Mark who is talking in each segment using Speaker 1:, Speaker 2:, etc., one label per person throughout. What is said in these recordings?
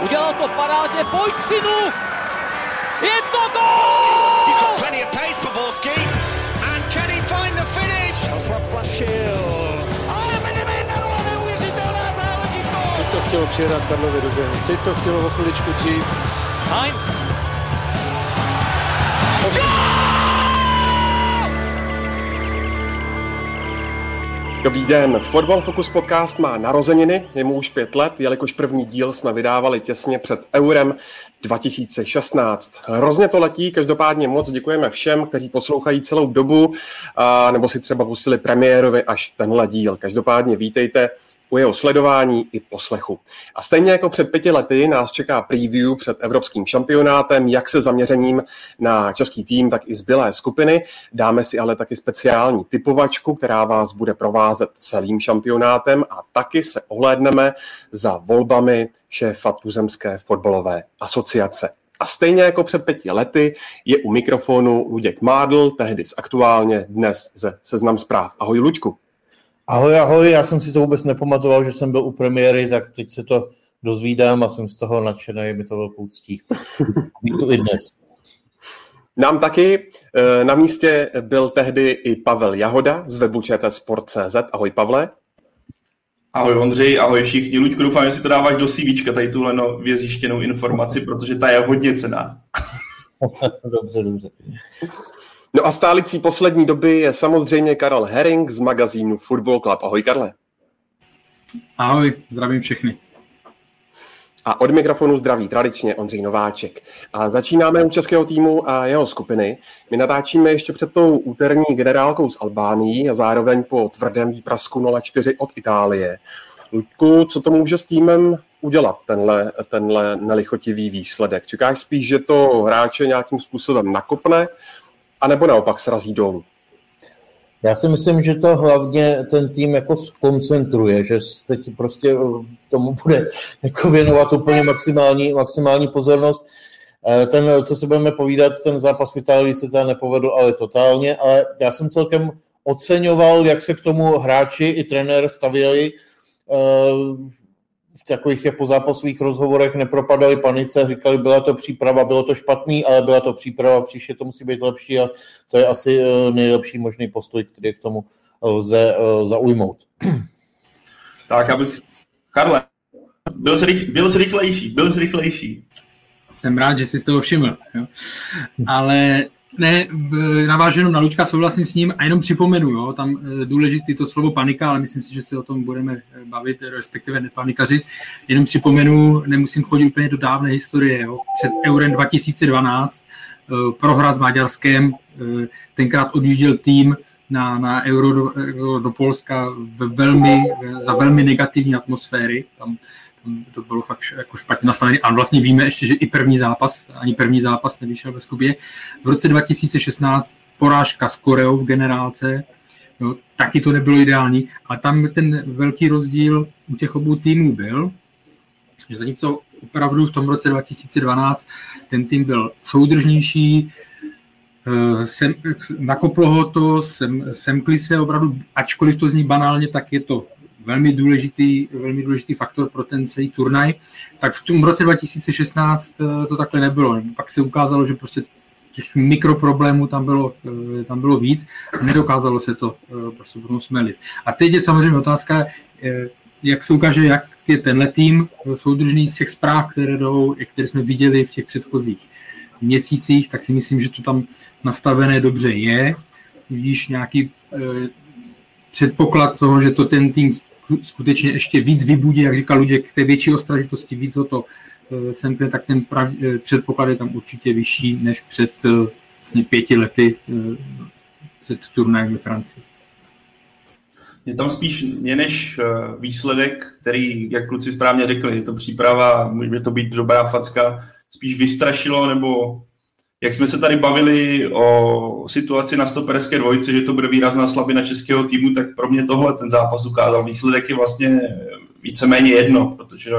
Speaker 1: Udělal to parádně, pojď synu! Je to gol!
Speaker 2: He's got plenty of pace for Borski. And can he find the finish?
Speaker 1: Ale Benevenero, neuvěřitelná záležitost!
Speaker 3: Teď to chtělo přijedat Karlovi do. Teď to chtělo o chviličku dřív.
Speaker 1: Heinz,
Speaker 4: Dobrý den, Fotbal Focus podcast má narozeniny, je mu už pět let, jelikož první díl jsme vydávali těsně před Eurem 2016. Hrozně to letí, každopádně moc děkujeme všem, kteří poslouchají celou dobu, a, nebo si třeba pustili premiérovi až tenhle díl. Každopádně vítejte u jeho sledování i poslechu. A stejně jako před pěti lety nás čeká preview před evropským šampionátem, jak se zaměřením na český tým, tak i zbylé skupiny. Dáme si ale taky speciální typovačku, která vás bude provázet celým šampionátem a taky se ohlédneme za volbami šéfa Tuzemské fotbalové asociace. A stejně jako před pěti lety je u mikrofonu Luděk Mádl, tehdy z aktuálně, dnes ze Seznam zpráv. Ahoj Luďku.
Speaker 5: Ahoj, ahoj, já jsem si to vůbec nepamatoval, že jsem byl u premiéry, tak teď se to dozvídám a jsem z toho nadšený, je mi to velkou ctí. I dnes.
Speaker 4: Nám taky eh, na místě byl tehdy i Pavel Jahoda z webu Sport.cz. Ahoj Pavle.
Speaker 6: Ahoj Ondřej, ahoj všichni. Luďku, doufám, že si to dáváš do CVčka, tady tuhle no, vězjištěnou informaci, protože ta je hodně cená.
Speaker 5: dobře, dobře.
Speaker 4: No a stálicí poslední doby je samozřejmě Karel Herring z magazínu Football Club. Ahoj Karle.
Speaker 7: Ahoj, zdravím všechny.
Speaker 4: A od mikrofonu zdraví tradičně Ondřej Nováček. A začínáme u českého týmu a jeho skupiny. My natáčíme ještě před tou úterní generálkou z Albánií a zároveň po tvrdém výprasku 0-4 od Itálie. Luďku, co to může s týmem udělat, tenhle, tenhle nelichotivý výsledek? Čekáš spíš, že to hráče nějakým způsobem nakopne, anebo naopak srazí dolů?
Speaker 5: Já si myslím, že to hlavně ten tým jako skoncentruje, že teď prostě tomu bude jako věnovat úplně maximální, maximální pozornost. Eh, ten, co se budeme povídat, ten zápas v Itálii se teda nepovedl, ale totálně, ale já jsem celkem oceňoval, jak se k tomu hráči i trenér stavěli eh, v takových jako zápasových rozhovorech nepropadali panice, říkali, byla to příprava, bylo to špatný, ale byla to příprava, příště to musí být lepší a to je asi eh, nejlepší možný postoj, který k tomu lze eh, zaujmout.
Speaker 6: Tak, abych... Karle, byl jsi, rych, byl jsi rychlejší, byl jsi rychlejší.
Speaker 7: Jsem rád, že jsi z toho všiml. Jo. Ale ne, navážu jenom na Luďka, souhlasím s ním a jenom připomenu, jo, tam e, důležitý to slovo panika, ale myslím si, že se o tom budeme e, bavit, respektive nepanikařit. Jenom připomenu, nemusím chodit úplně do dávné historie, jo. před Eurem 2012 e, prohra s Maďarskem, tenkrát odjížděl tým na, na Euro do, do Polska ve velmi, za velmi negativní atmosféry, tam to bylo fakt jako špatně nastavené. A vlastně víme ještě, že i první zápas, ani první zápas nevyšel ve Skubě. V roce 2016 porážka s Koreou v generálce, jo, taky to nebylo ideální. A tam ten velký rozdíl u těch obou týmů byl, že zatímco opravdu v tom roce 2012 ten tým byl soudržnější, eh, sem, nakoplo ho to, sem, semkli se opravdu, ačkoliv to zní banálně, tak je to velmi důležitý, velmi důležitý faktor pro ten celý turnaj, tak v tom roce 2016 eh, to takhle nebylo. Pak se ukázalo, že prostě těch mikroproblémů tam bylo, eh, tam bylo víc a nedokázalo se to eh, prostě potom smelit. A teď je samozřejmě otázka, jak se ukáže, jak je tenhle tým soudržný z těch zpráv, které, jdou, které jsme viděli v těch předchozích měsících, tak si myslím, že to tam nastavené dobře je. Vidíš nějaký předpoklad toho, že to ten tým skutečně ještě víc vybudí, jak říkal Luděk, k té větší ostražitosti, víc ho to eh, semkne, tak ten prav, eh, předpoklad je tam určitě vyšší než před eh, vlastně pěti lety před turnajem ve Francii.
Speaker 6: Je tam spíš mě než výsledek, který, jak kluci správně řekli, je to příprava, může to být dobrá facka, spíš vystrašilo nebo jak jsme se tady bavili o situaci na stoperské dvojici, že to bude výrazná slabina českého týmu, tak pro mě tohle ten zápas ukázal. Výsledek je vlastně víceméně jedno, protože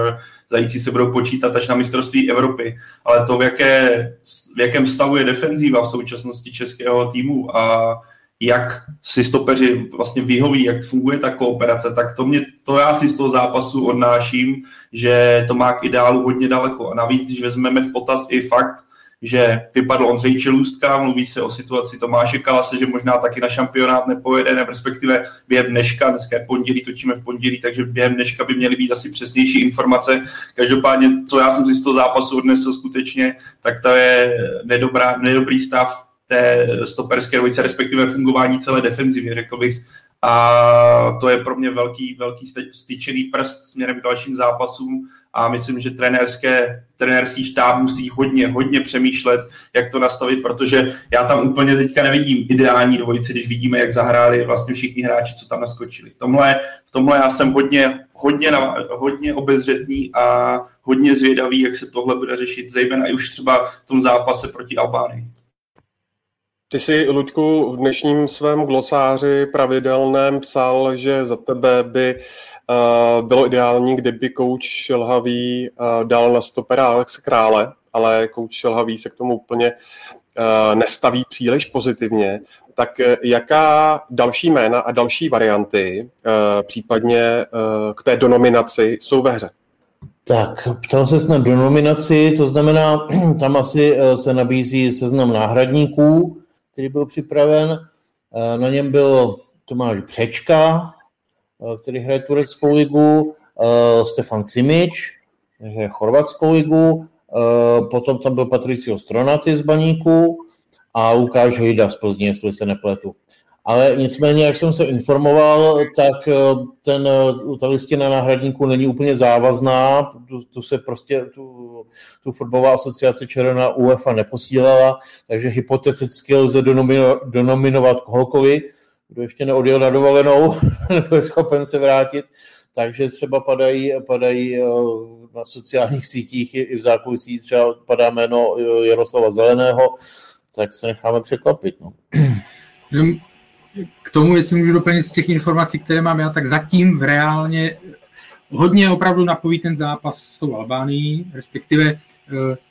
Speaker 6: zající se budou počítat až na mistrovství Evropy, ale to, v, jaké, v jakém stavu je defenzíva v současnosti českého týmu a jak si stopeři vlastně vyhoví, jak funguje ta kooperace, tak to, mě, to já si z toho zápasu odnáším, že to má k ideálu hodně daleko. A navíc, když vezmeme v potaz i fakt, že vypadl Ondřej Čelůstka, mluví se o situaci Tomáše Kalase, že možná taky na šampionát nepojede, ne, respektive během dneška, dneska je pondělí, točíme v pondělí, takže během dneška by měly být asi přesnější informace. Každopádně, co já jsem si z toho zápasu odnesl skutečně, tak to je nedobrá, nedobrý stav té stoperské dvojice, respektive fungování celé defenzivy, řekl bych. A to je pro mě velký, velký styčený prst směrem k dalším zápasům a myslím, že trenérské, trenérský štáb musí hodně, hodně přemýšlet, jak to nastavit, protože já tam úplně teďka nevidím ideální dvojici, když vidíme, jak zahráli vlastně všichni hráči, co tam naskočili. V tomhle, v tomhle já jsem hodně, hodně, hodně obezřetný a hodně zvědavý, jak se tohle bude řešit, zejména i už třeba v tom zápase proti Albánii.
Speaker 4: Ty jsi, Luďku, v dnešním svém glosáři pravidelném psal, že za tebe by bylo ideální, kdyby kouč Šelhavý uh, dal na stopera Alex Krále, ale kouč Šelhavý se k tomu úplně uh, nestaví příliš pozitivně. Tak jaká další jména a další varianty, případně k té donominaci, jsou ve hře?
Speaker 5: Tak, ptal se snad do nominaci, to znamená, tam asi se nabízí seznam náhradníků, který byl připraven. Eh, na něm byl Tomáš Břečka, eh, který hraje tureckou ligu, eh, Stefan Simič, hraje chorvatskou ligu, potom tam byl Patricio Stronaty z Baníku a Lukáš Hejda z Plzně, jestli se nepletu. Ale nicméně, jak jsem se informoval, tak ten, ta listina náhradníků není úplně závazná, tu, tu se prostě, tu, tu fotbalová asociace Červená UEFA neposílala, takže hypoteticky lze donominovat kohokoliv, kdo ještě neodjel na dovolenou, nebo je schopen se vrátit, takže třeba padají, padají eh, na sociálních sítích i v zákulisí třeba padá jméno eh, Jaroslava Zeleného, tak se necháme překvapit. No.
Speaker 7: K tomu, jestli můžu doplnit z těch informací, které mám já, tak zatím v reálně hodně opravdu napoví ten zápas s tou Albánií, respektive eh,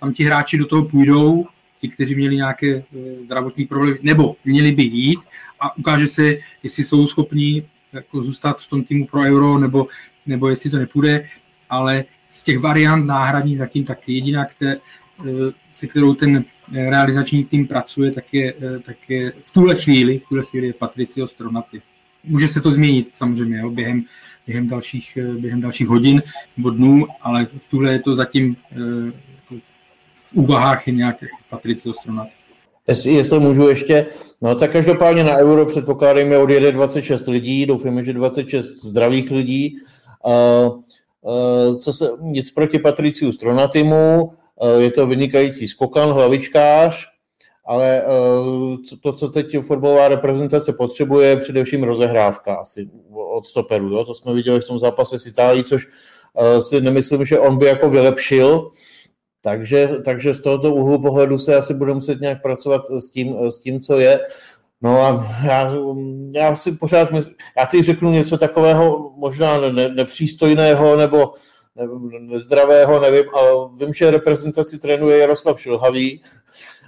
Speaker 7: tam ti hráči do toho půjdou, ti, kteří měli nějaké eh, zdravotní problémy, nebo měli by jít a ukáže se, jestli jsou schopní jako zůstat v tom týmu pro euro, nebo, nebo jestli to nepůjde, ale z těch variant náhradní zatím tak jediná, které, eh, se kterou ten realizační tým pracuje, tak je, tak je v tuhle chvíli, v tuhle chvíli je Patricio Stronaty. Může se to změnit samozřejmě jo, během, během dalších, eh, během dalších hodin nebo dnů, ale v tuhle je to zatím eh, úvahách je nějak Patricio Stronat.
Speaker 5: Jestli, jestli můžu ještě, no tak každopádně na euro předpokládáme odjede 26 lidí, doufáme, že 26 zdravých lidí. Uh, uh, co se, nic proti Patriciu Stronatimu, uh, je to vynikající skokan, hlavičkář, ale to, co teď fotbalová reprezentace potřebuje, je především rozehrávka asi od stoperu. Jo? To jsme viděli v tom zápase s Itálií, což si nemyslím, že on by jako vylepšil. Takže, takže z tohoto úhlu pohledu se asi bude muset nějak pracovat s tím, s tím co je. No a já, já si pořád mysl, já teď řeknu něco takového možná ne, nepřístojného nebo ne, nezdravého, nevím, ale vím, že reprezentaci trénuje Jaroslav Šilhavý,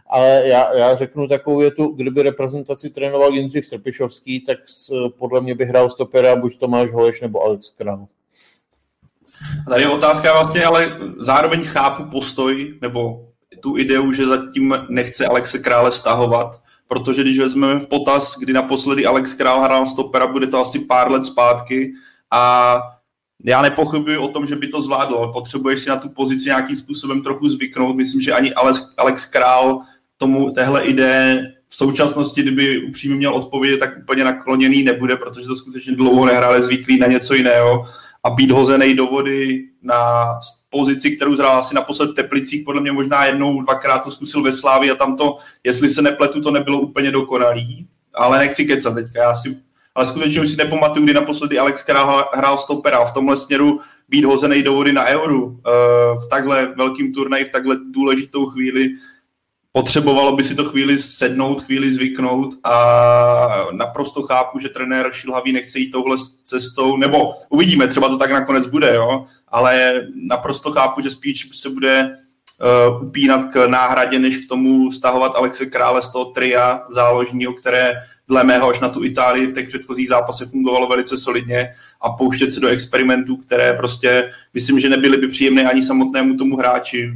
Speaker 5: ale já, já řeknu takovou větu, kdyby reprezentaci trénoval Jindřich Trpišovský, tak podle mě by hrál stopera buď Tomáš Holeš nebo Alex Král.
Speaker 6: Tady je otázka vlastně, ale zároveň chápu postoj nebo tu ideu, že zatím nechce Alexe Krále stahovat, protože když vezmeme v potaz, kdy naposledy Alex Král hrál stopera, bude to asi pár let zpátky a já nepochybuji o tom, že by to zvládl, potřebuješ si na tu pozici nějakým způsobem trochu zvyknout. Myslím, že ani Alex, Alex Král tomu téhle ideje v současnosti, kdyby upřímně měl odpovědět, tak úplně nakloněný nebude, protože to skutečně dlouho nehrále zvyklý na něco jiného a být hozený do vody na pozici, kterou zhrál asi naposled v Teplicích, podle mě možná jednou, dvakrát to zkusil ve Slávi a tam to, jestli se nepletu, to nebylo úplně dokonalý, ale nechci kecat teďka, já si, ale skutečně už si nepamatuju, kdy naposledy Alex Král hrál stopera. V tomhle směru být hozený do vody na euru uh, v takhle velkým turnaji, v takhle důležitou chvíli, potřebovalo by si to chvíli sednout, chvíli zvyknout a naprosto chápu, že trenér Šilhavý nechce jít touhle cestou, nebo uvidíme, třeba to tak nakonec bude, jo, ale naprosto chápu, že spíš se bude uh, upínat k náhradě, než k tomu stahovat Alexe Krále z toho tria záložního, které dle mého až na tu Itálii v těch předchozích zápasech fungovalo velice solidně a pouštět se do experimentů, které prostě myslím, že nebyly by příjemné ani samotnému tomu hráči,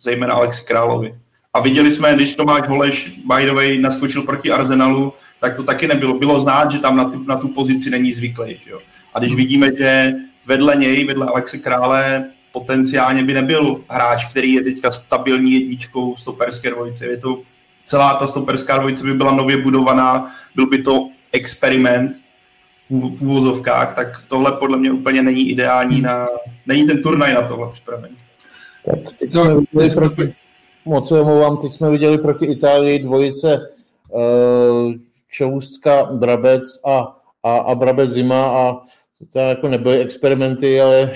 Speaker 6: zejména Alexi Královi. A viděli jsme, když Tomáš Holeš, by the way, naskočil proti Arsenalu, tak to taky nebylo. Bylo znát, že tam na tu, na tu pozici není zvyklý. Že jo? A když vidíme, že vedle něj, vedle Alexe Krále, potenciálně by nebyl hráč, který je teďka stabilní jedničkou stoperské dvojice. Je to celá ta stoperská dvojice by byla nově budovaná, byl by to experiment v, úvozovkách, tak tohle podle mě úplně není ideální na, není ten turnaj na tohle připravený.
Speaker 5: Tak teď jsme viděli proti, moc se omlouvám, teď jsme viděli proti Itálii dvojice uh, Čoustka, Brabec a, a, a Brabec Zima a to jako nebyly experimenty, ale,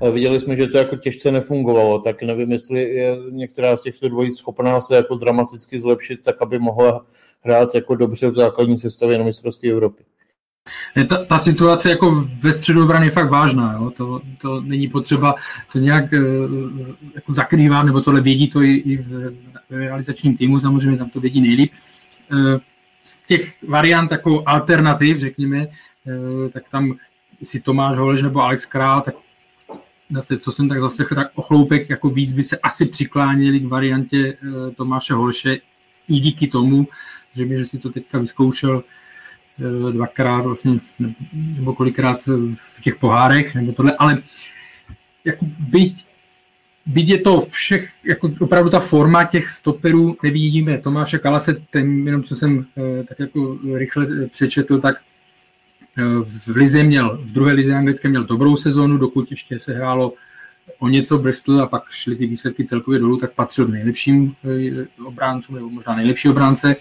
Speaker 5: ale viděli jsme, že to jako těžce nefungovalo, tak nevím, jestli je některá z těchto dvojic schopná se jako dramaticky zlepšit, tak aby mohla hrát jako dobře v základní sestavě na mistrovství Evropy.
Speaker 7: Ta, ta situace jako ve středu obrany je fakt vážná. Jo? To, to není potřeba to nějak uh, jako zakrývat, nebo tohle vědí to i, i v, realizačním týmu, samozřejmě tam to vědí nejlíp. Uh, z těch variant jako alternativ, řekněme, uh, tak tam jestli Tomáš Holeš nebo Alex Král, tak zase, co jsem tak zaslechl, tak ochloupek jako víc by se asi přikláněli k variantě Tomáše Holeše i díky tomu, že mi, že si to teďka vyzkoušel dvakrát vlastně, nebo kolikrát v těch pohárech, nebo tohle, ale jako byť, byť je to všech, jako opravdu ta forma těch stoperů, nevidíme Tomáše Kalase, ten, jenom co jsem uh, tak jako rychle přečetl, tak v lize měl, v druhé lize anglické měl dobrou sezónu, dokud ještě se hrálo o něco Bristol a pak šly ty výsledky celkově dolů, tak patřil k nejlepším eh, obráncům, nebo možná nejlepší obránce.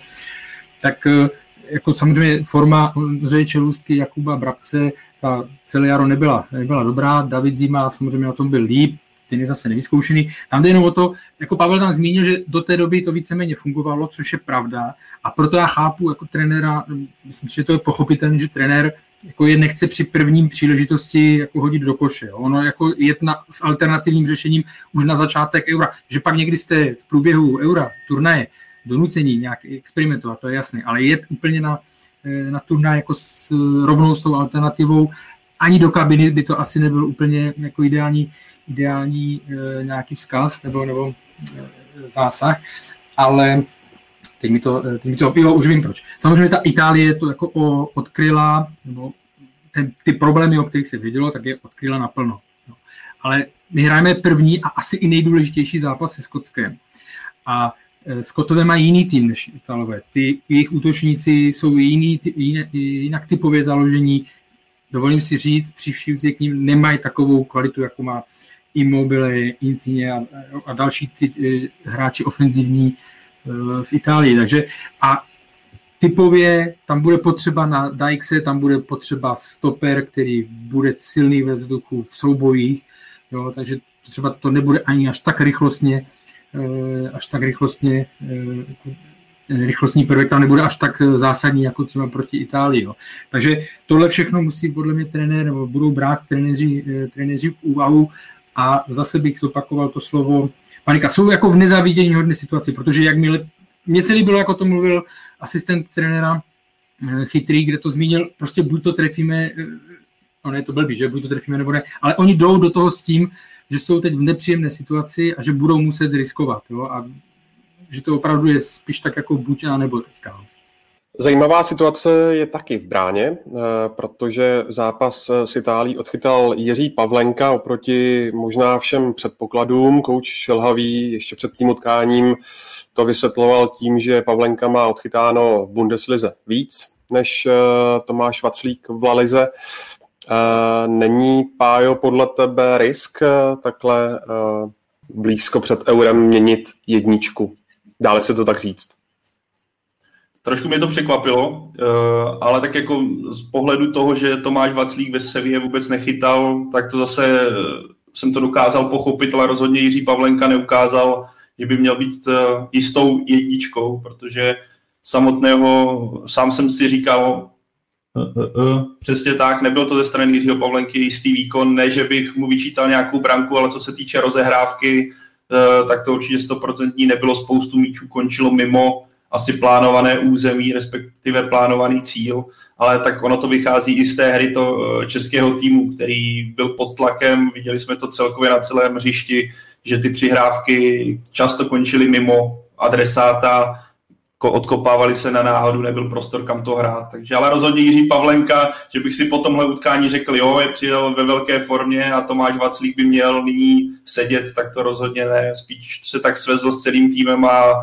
Speaker 7: Tak eh, jako samozřejmě forma Ondřeje Čelůstky, Jakuba Brabce, ta celé jaro nebyla, nebyla dobrá. David Zima samozřejmě na tom byl líp, ten je zase nevyzkoušený. Tam jde jenom o to, jako Pavel tam zmínil, že do té doby to víceméně fungovalo, což je pravda. A proto já chápu jako trenéra, myslím si, že to je pochopitelné, že trenér jako je nechce při prvním příležitosti jako hodit do koše. Ono jako je na, s alternativním řešením už na začátek eura. Že pak někdy jste v průběhu eura, turnaje, donucení nějak experimentovat, to je jasné, ale je úplně na, na turnaj jako s rovnou s tou alternativou, ani do kabiny by to asi nebyl úplně jako ideální, ideální e, nějaký vzkaz nebo, nebo e, zásah, ale teď mi to, teď mi to jo, už vím proč. Samozřejmě ta Itálie to jako o, odkryla, nebo ten, ty problémy, o kterých se vědělo, tak je odkryla naplno. No. Ale my hrajeme první a asi i nejdůležitější zápas se Skotskem. A Skotové mají jiný tým než Italové. Ty jejich útočníci jsou jiný, jinak, jinak typově založení, dovolím si říct, při k ním nemají takovou kvalitu, jako má Immobile, Insigne a, a další ty, eh, hráči ofenzivní eh, v Itálii. Takže a typově tam bude potřeba na Dijkse, tam bude potřeba stoper, který bude silný ve vzduchu v soubojích, jo, takže třeba to nebude ani až tak rychlostně, eh, až tak rychlostně rychlostní prvek tam nebude až tak eh, zásadní jako třeba proti Itálii. Jo. Takže tohle všechno musí podle mě trenér, nebo budou brát trenéři, eh, trenéři v úvahu a zase bych zopakoval to slovo panika. Jsou jako v nezávidění hodné situaci, protože jakmile, mně se líbilo, jako to mluvil asistent trenéra eh, chytrý, kde to zmínil, prostě buď to trefíme, no ne, to blbý, že buď to trefíme nebo ne, ale oni jdou do toho s tím, že jsou teď v nepříjemné situaci a že budou muset riskovat. Jo? A že to opravdu je spíš tak jako buď a nebo teďka. No.
Speaker 4: Zajímavá situace je taky v bráně, eh, protože zápas s Itálií odchytal Jiří Pavlenka oproti možná všem předpokladům. Kouč Šelhavý ještě před tím utkáním to vysvětloval tím, že Pavlenka má odchytáno v Bundeslize víc než eh, Tomáš Vaclík v Lalize. Eh, není, Pájo, podle tebe risk takhle blízko před eurem měnit jedničku Dále se to tak říct.
Speaker 6: Trošku mě to překvapilo, eh, ale tak jako z pohledu toho, že Tomáš Vaclík ve Sevě vůbec nechytal, tak to zase eh, jsem to dokázal pochopit, ale rozhodně Jiří Pavlenka neukázal, že by měl být eh, jistou jedničkou, protože samotného, sám jsem si říkal, přesně tak, nebyl to ze strany Jiřího Pavlenky jistý výkon, ne, že bych mu vyčítal nějakou branku, ale co se týče rozehrávky, Eh, tak to určitě stoprocentní nebylo, spoustu míčů končilo mimo asi plánované území, respektive plánovaný cíl, ale tak ono to vychází i z té hry to eh, českého týmu, který byl pod tlakem, viděli jsme to celkově na celém hřišti, že ty přihrávky často končily mimo adresáta, odkopávali se na náhodu, nebyl prostor, kam to hrát. Takže ale rozhodně Jiří Pavlenka, že bych si po tomhle utkání řekl, jo, je přijel ve velké formě a Tomáš Vaclík by měl nyní sedět, tak to rozhodně ne. Spíš se tak svezl s celým týmem a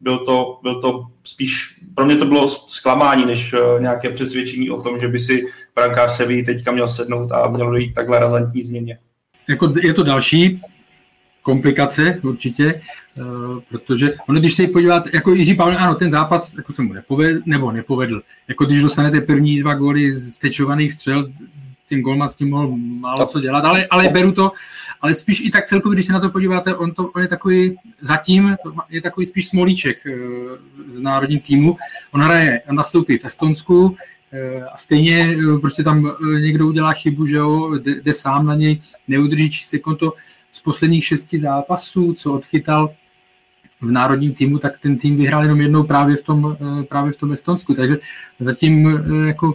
Speaker 6: byl to, byl to spíš, pro mě to bylo zklamání, než eh, nějaké přesvědčení o tom, že by si brankář Sevi teďka měl sednout a měl dojít takhle razantní změně.
Speaker 7: Jako je to další komplikace určitě, eh, protože ono, když se podíváte, jako Jiří Pavel, ano, ten zápas jako se mu nepovedl, nebo nepovedl. Jako když dostanete první dva góly z tečovaných střel, tím golman s tím mohl málo co dělat, ale, ale beru to, ale spíš i tak celkově, když se na to podíváte, on, to, on je takový, zatím je takový spíš smolíček z národním týmu. On hraje, on nastoupí v Estonsku, uh, a stejně prostě tam někdo udělá chybu, že jo, jde, jde sám na něj, neudrží čisté konto z posledních šesti zápasů, co odchytal v národním týmu, tak ten tým vyhrál jenom jednou právě v tom, právě v tom Estonsku. Takže zatím jako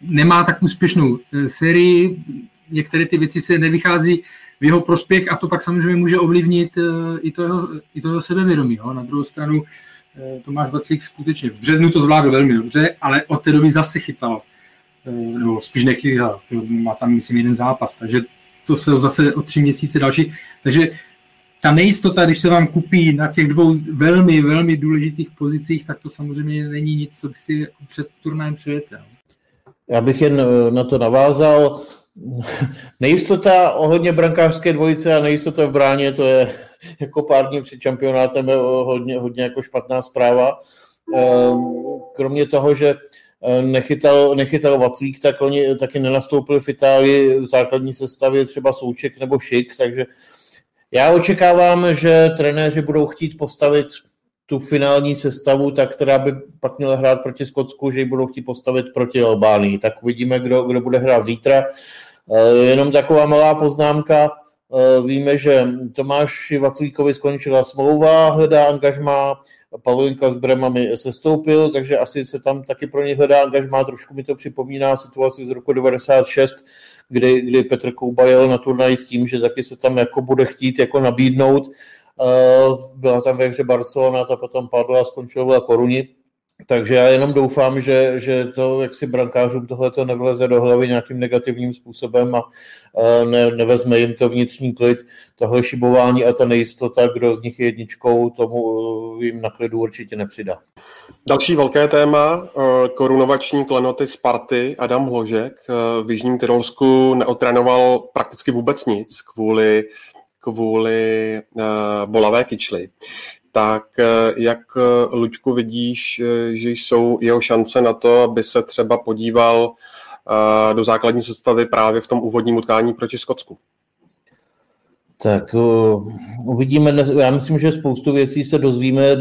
Speaker 7: nemá tak úspěšnou eh, sérii, některé ty věci se nevychází v jeho prospěch a to pak samozřejmě může ovlivnit eh, i to jeho, i to jeho sebevědomí. Jo. Na druhou stranu eh, Tomáš Vaclík skutečně v březnu to zvládl velmi dobře, ale od té doby zase chytal, nebo spíš nechytal, má tam myslím jeden zápas, takže to se zase o tři měsíce další. Takže ta nejistota, když se vám kupí na těch dvou velmi, velmi důležitých pozicích, tak to samozřejmě není nic, co by si před turnajem přejete.
Speaker 5: Já bych jen eh, na to navázal. Nejistota ohledně brankářské dvojice a nejistota v bráně, to je jako pár dní před šampionátem hodně, hodně jako špatná zpráva. Ehm, kromě toho, že nechytal, nechytal Vaclík, tak oni taky nenastoupili v Itálii v základní sestavě třeba Souček nebo Šik, takže já očekávám, že trenéři budou chtít postavit tu finální sestavu, tak která by pak měla hrát proti Skotsku, že ji budou chtít postavit proti Albánii. Tak uvidíme, kdo, kdo bude hrát zítra. Eh, jenom taková malá poznámka. Eh, víme, že Tomáš Vaclíkovi skončila smlouva, hledá angažma, Pavlinka s Bremami se stoupil, takže asi se tam taky pro ně hledá angažma. Trošku mi to připomíná situaci z roku 96, kdy, kdy Petr Kouba jel na turnaj s tím, že taky se tam jako bude chtít jako nabídnout Eh, byla tam ve hře Barcelona, ta potom padla a skončila koruni. Takže já jenom doufám, že, že to, jak si brankářům tohle to nevleze do hlavy nějakým negativním způsobem a eh, ne, nevezme jim to vnitřní klid, tohle šibování a ta nejistota, kdo z nich je jedničkou, tomu eh, jim na klidu určitě nepřidá.
Speaker 4: Další velké téma, korunovační klenoty Sparty, Adam Hložek v Jižním Tyrolsku neotrénoval prakticky vůbec nic kvůli kvůli uh, bolavé kyčly. Tak uh, jak, uh, Luďku, vidíš, uh, že jsou jeho šance na to, aby se třeba podíval do základní sestavy právě v tom úvodním utkání proti Skotsku?
Speaker 5: Tak uvidíme, dnes, já myslím, že spoustu věcí se dozvíme,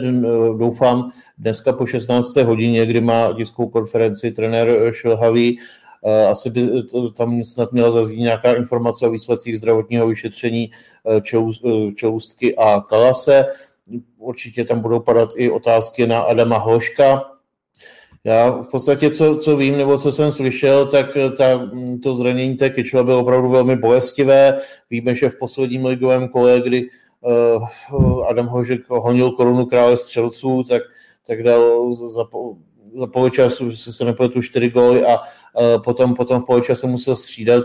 Speaker 5: doufám, dneska po 16. hodině, kdy má tiskovou konferenci trenér Šilhavý Eh, asi by tam snad měla zaznít nějaká informace o výsledcích zdravotního vyšetření eh, eh, Čoustky a Kalase. Určitě tam budou padat i otázky na Adama Hoška. Já v podstatě, co, co vím, nebo co jsem slyšel, tak ta, to zranění té kyčle bylo opravdu velmi bolestivé. Víme, že v posledním ligovém kole, kdy uh, Adam Hožek honil korunu krále střelců, tak, tak dal za, za poločasu, se se nepletu, čtyři góly a uh, potom, potom v poločase musel střídat.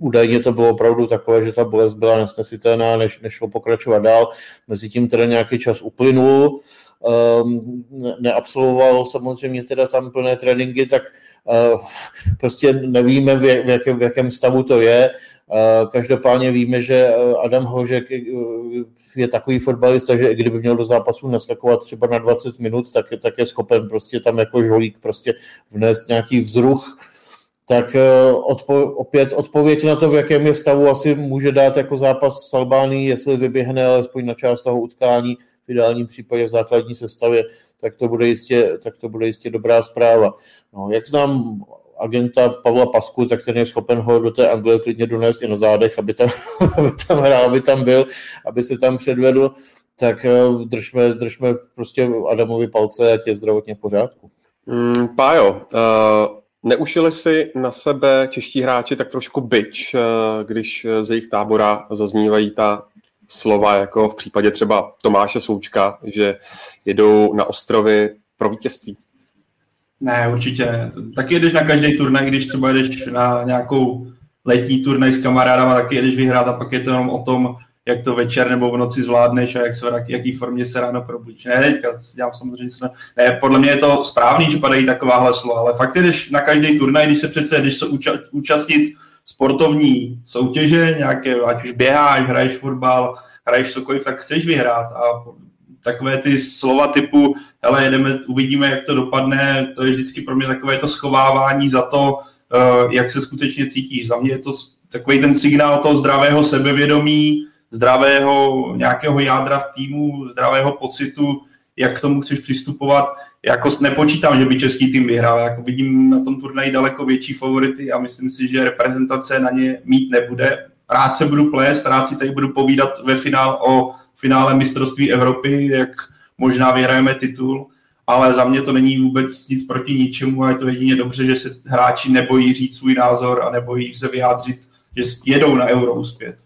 Speaker 5: Údajně to bylo opravdu takové, že ta bolest byla nesnesitelná, než nešlo pokračovat dál. Mezitím teda nějaký čas uplynul, um, neabsolvoval samozřejmě teda tam plné tréninky, tak uh, prostě nevíme, v, jakém, v jakém stavu to je. Uh, každopádně víme, že Adam Hožek je takový fotbalista, že kdyby měl do zápasu naskakovat třeba na 20 minut, tak je, tak je schopen prostě tam jako žolík prostě vnést nějaký vzruch, tak eh, odpo, opět odpověď na to, v jakém je stavu, asi může dát jako zápas s Albánií, jestli vyběhne alespoň na část toho utkání, v ideálním případě v základní sestavě, tak to bude jistě, tak to bude jistě dobrá zpráva. No, jak znám agenta Pavla Pasku, tak ten je schopen ho do té Anglie klidně donést i na zádech, aby tam, aby tam hrál, aby tam byl, aby se tam předvedl. tak eh, držme, držme prostě Adamovi palce a tě zdravotně v pořádku.
Speaker 4: Mm, Pájo, uh, neušili si na sebe čeští hráči tak trošku byč, uh, když z jejich tábora zaznívají ta slova, jako v případě třeba Tomáše Součka, že jedou na ostrovy pro vítězství?
Speaker 6: Ne, určitě. Taky jedeš na každý turnaj, když třeba jedeš na nějakou letní turnaj s kamarádama, taky jedeš vyhrát a pak je to jenom o tom, jak to večer nebo v noci zvládneš a jak se, jaký formě se ráno probudíš. Ne, teďka dělám samozřejmě, ne, podle mě je to správný, že padají takováhle slova, ale fakt jdeš na každý turnaj, když se přece jdeš se účastnit sportovní soutěže, nějaké, ať už běháš, hraješ fotbal, hraješ cokoliv, tak chceš vyhrát a takové ty slova typu, hele, jedeme, uvidíme, jak to dopadne, to je vždycky pro mě takové to schovávání za to, uh, jak se skutečně cítíš. Za mě je to takový ten signál toho zdravého sebevědomí, zdravého nějakého jádra v týmu, zdravého pocitu, jak k tomu chceš přistupovat. Jako nepočítám, že by český tým vyhrál. Jako vidím na tom turnaji daleko větší favority a myslím si, že reprezentace na ně mít nebude. Rád se budu plést, rád si tady budu povídat ve finál o finále mistrovství Evropy, jak možná vyhrajeme titul, ale za mě to není vůbec nic proti ničemu a je to jedině dobře, že se hráči nebojí říct svůj názor a nebojí se vyjádřit, že jedou na euro uspět.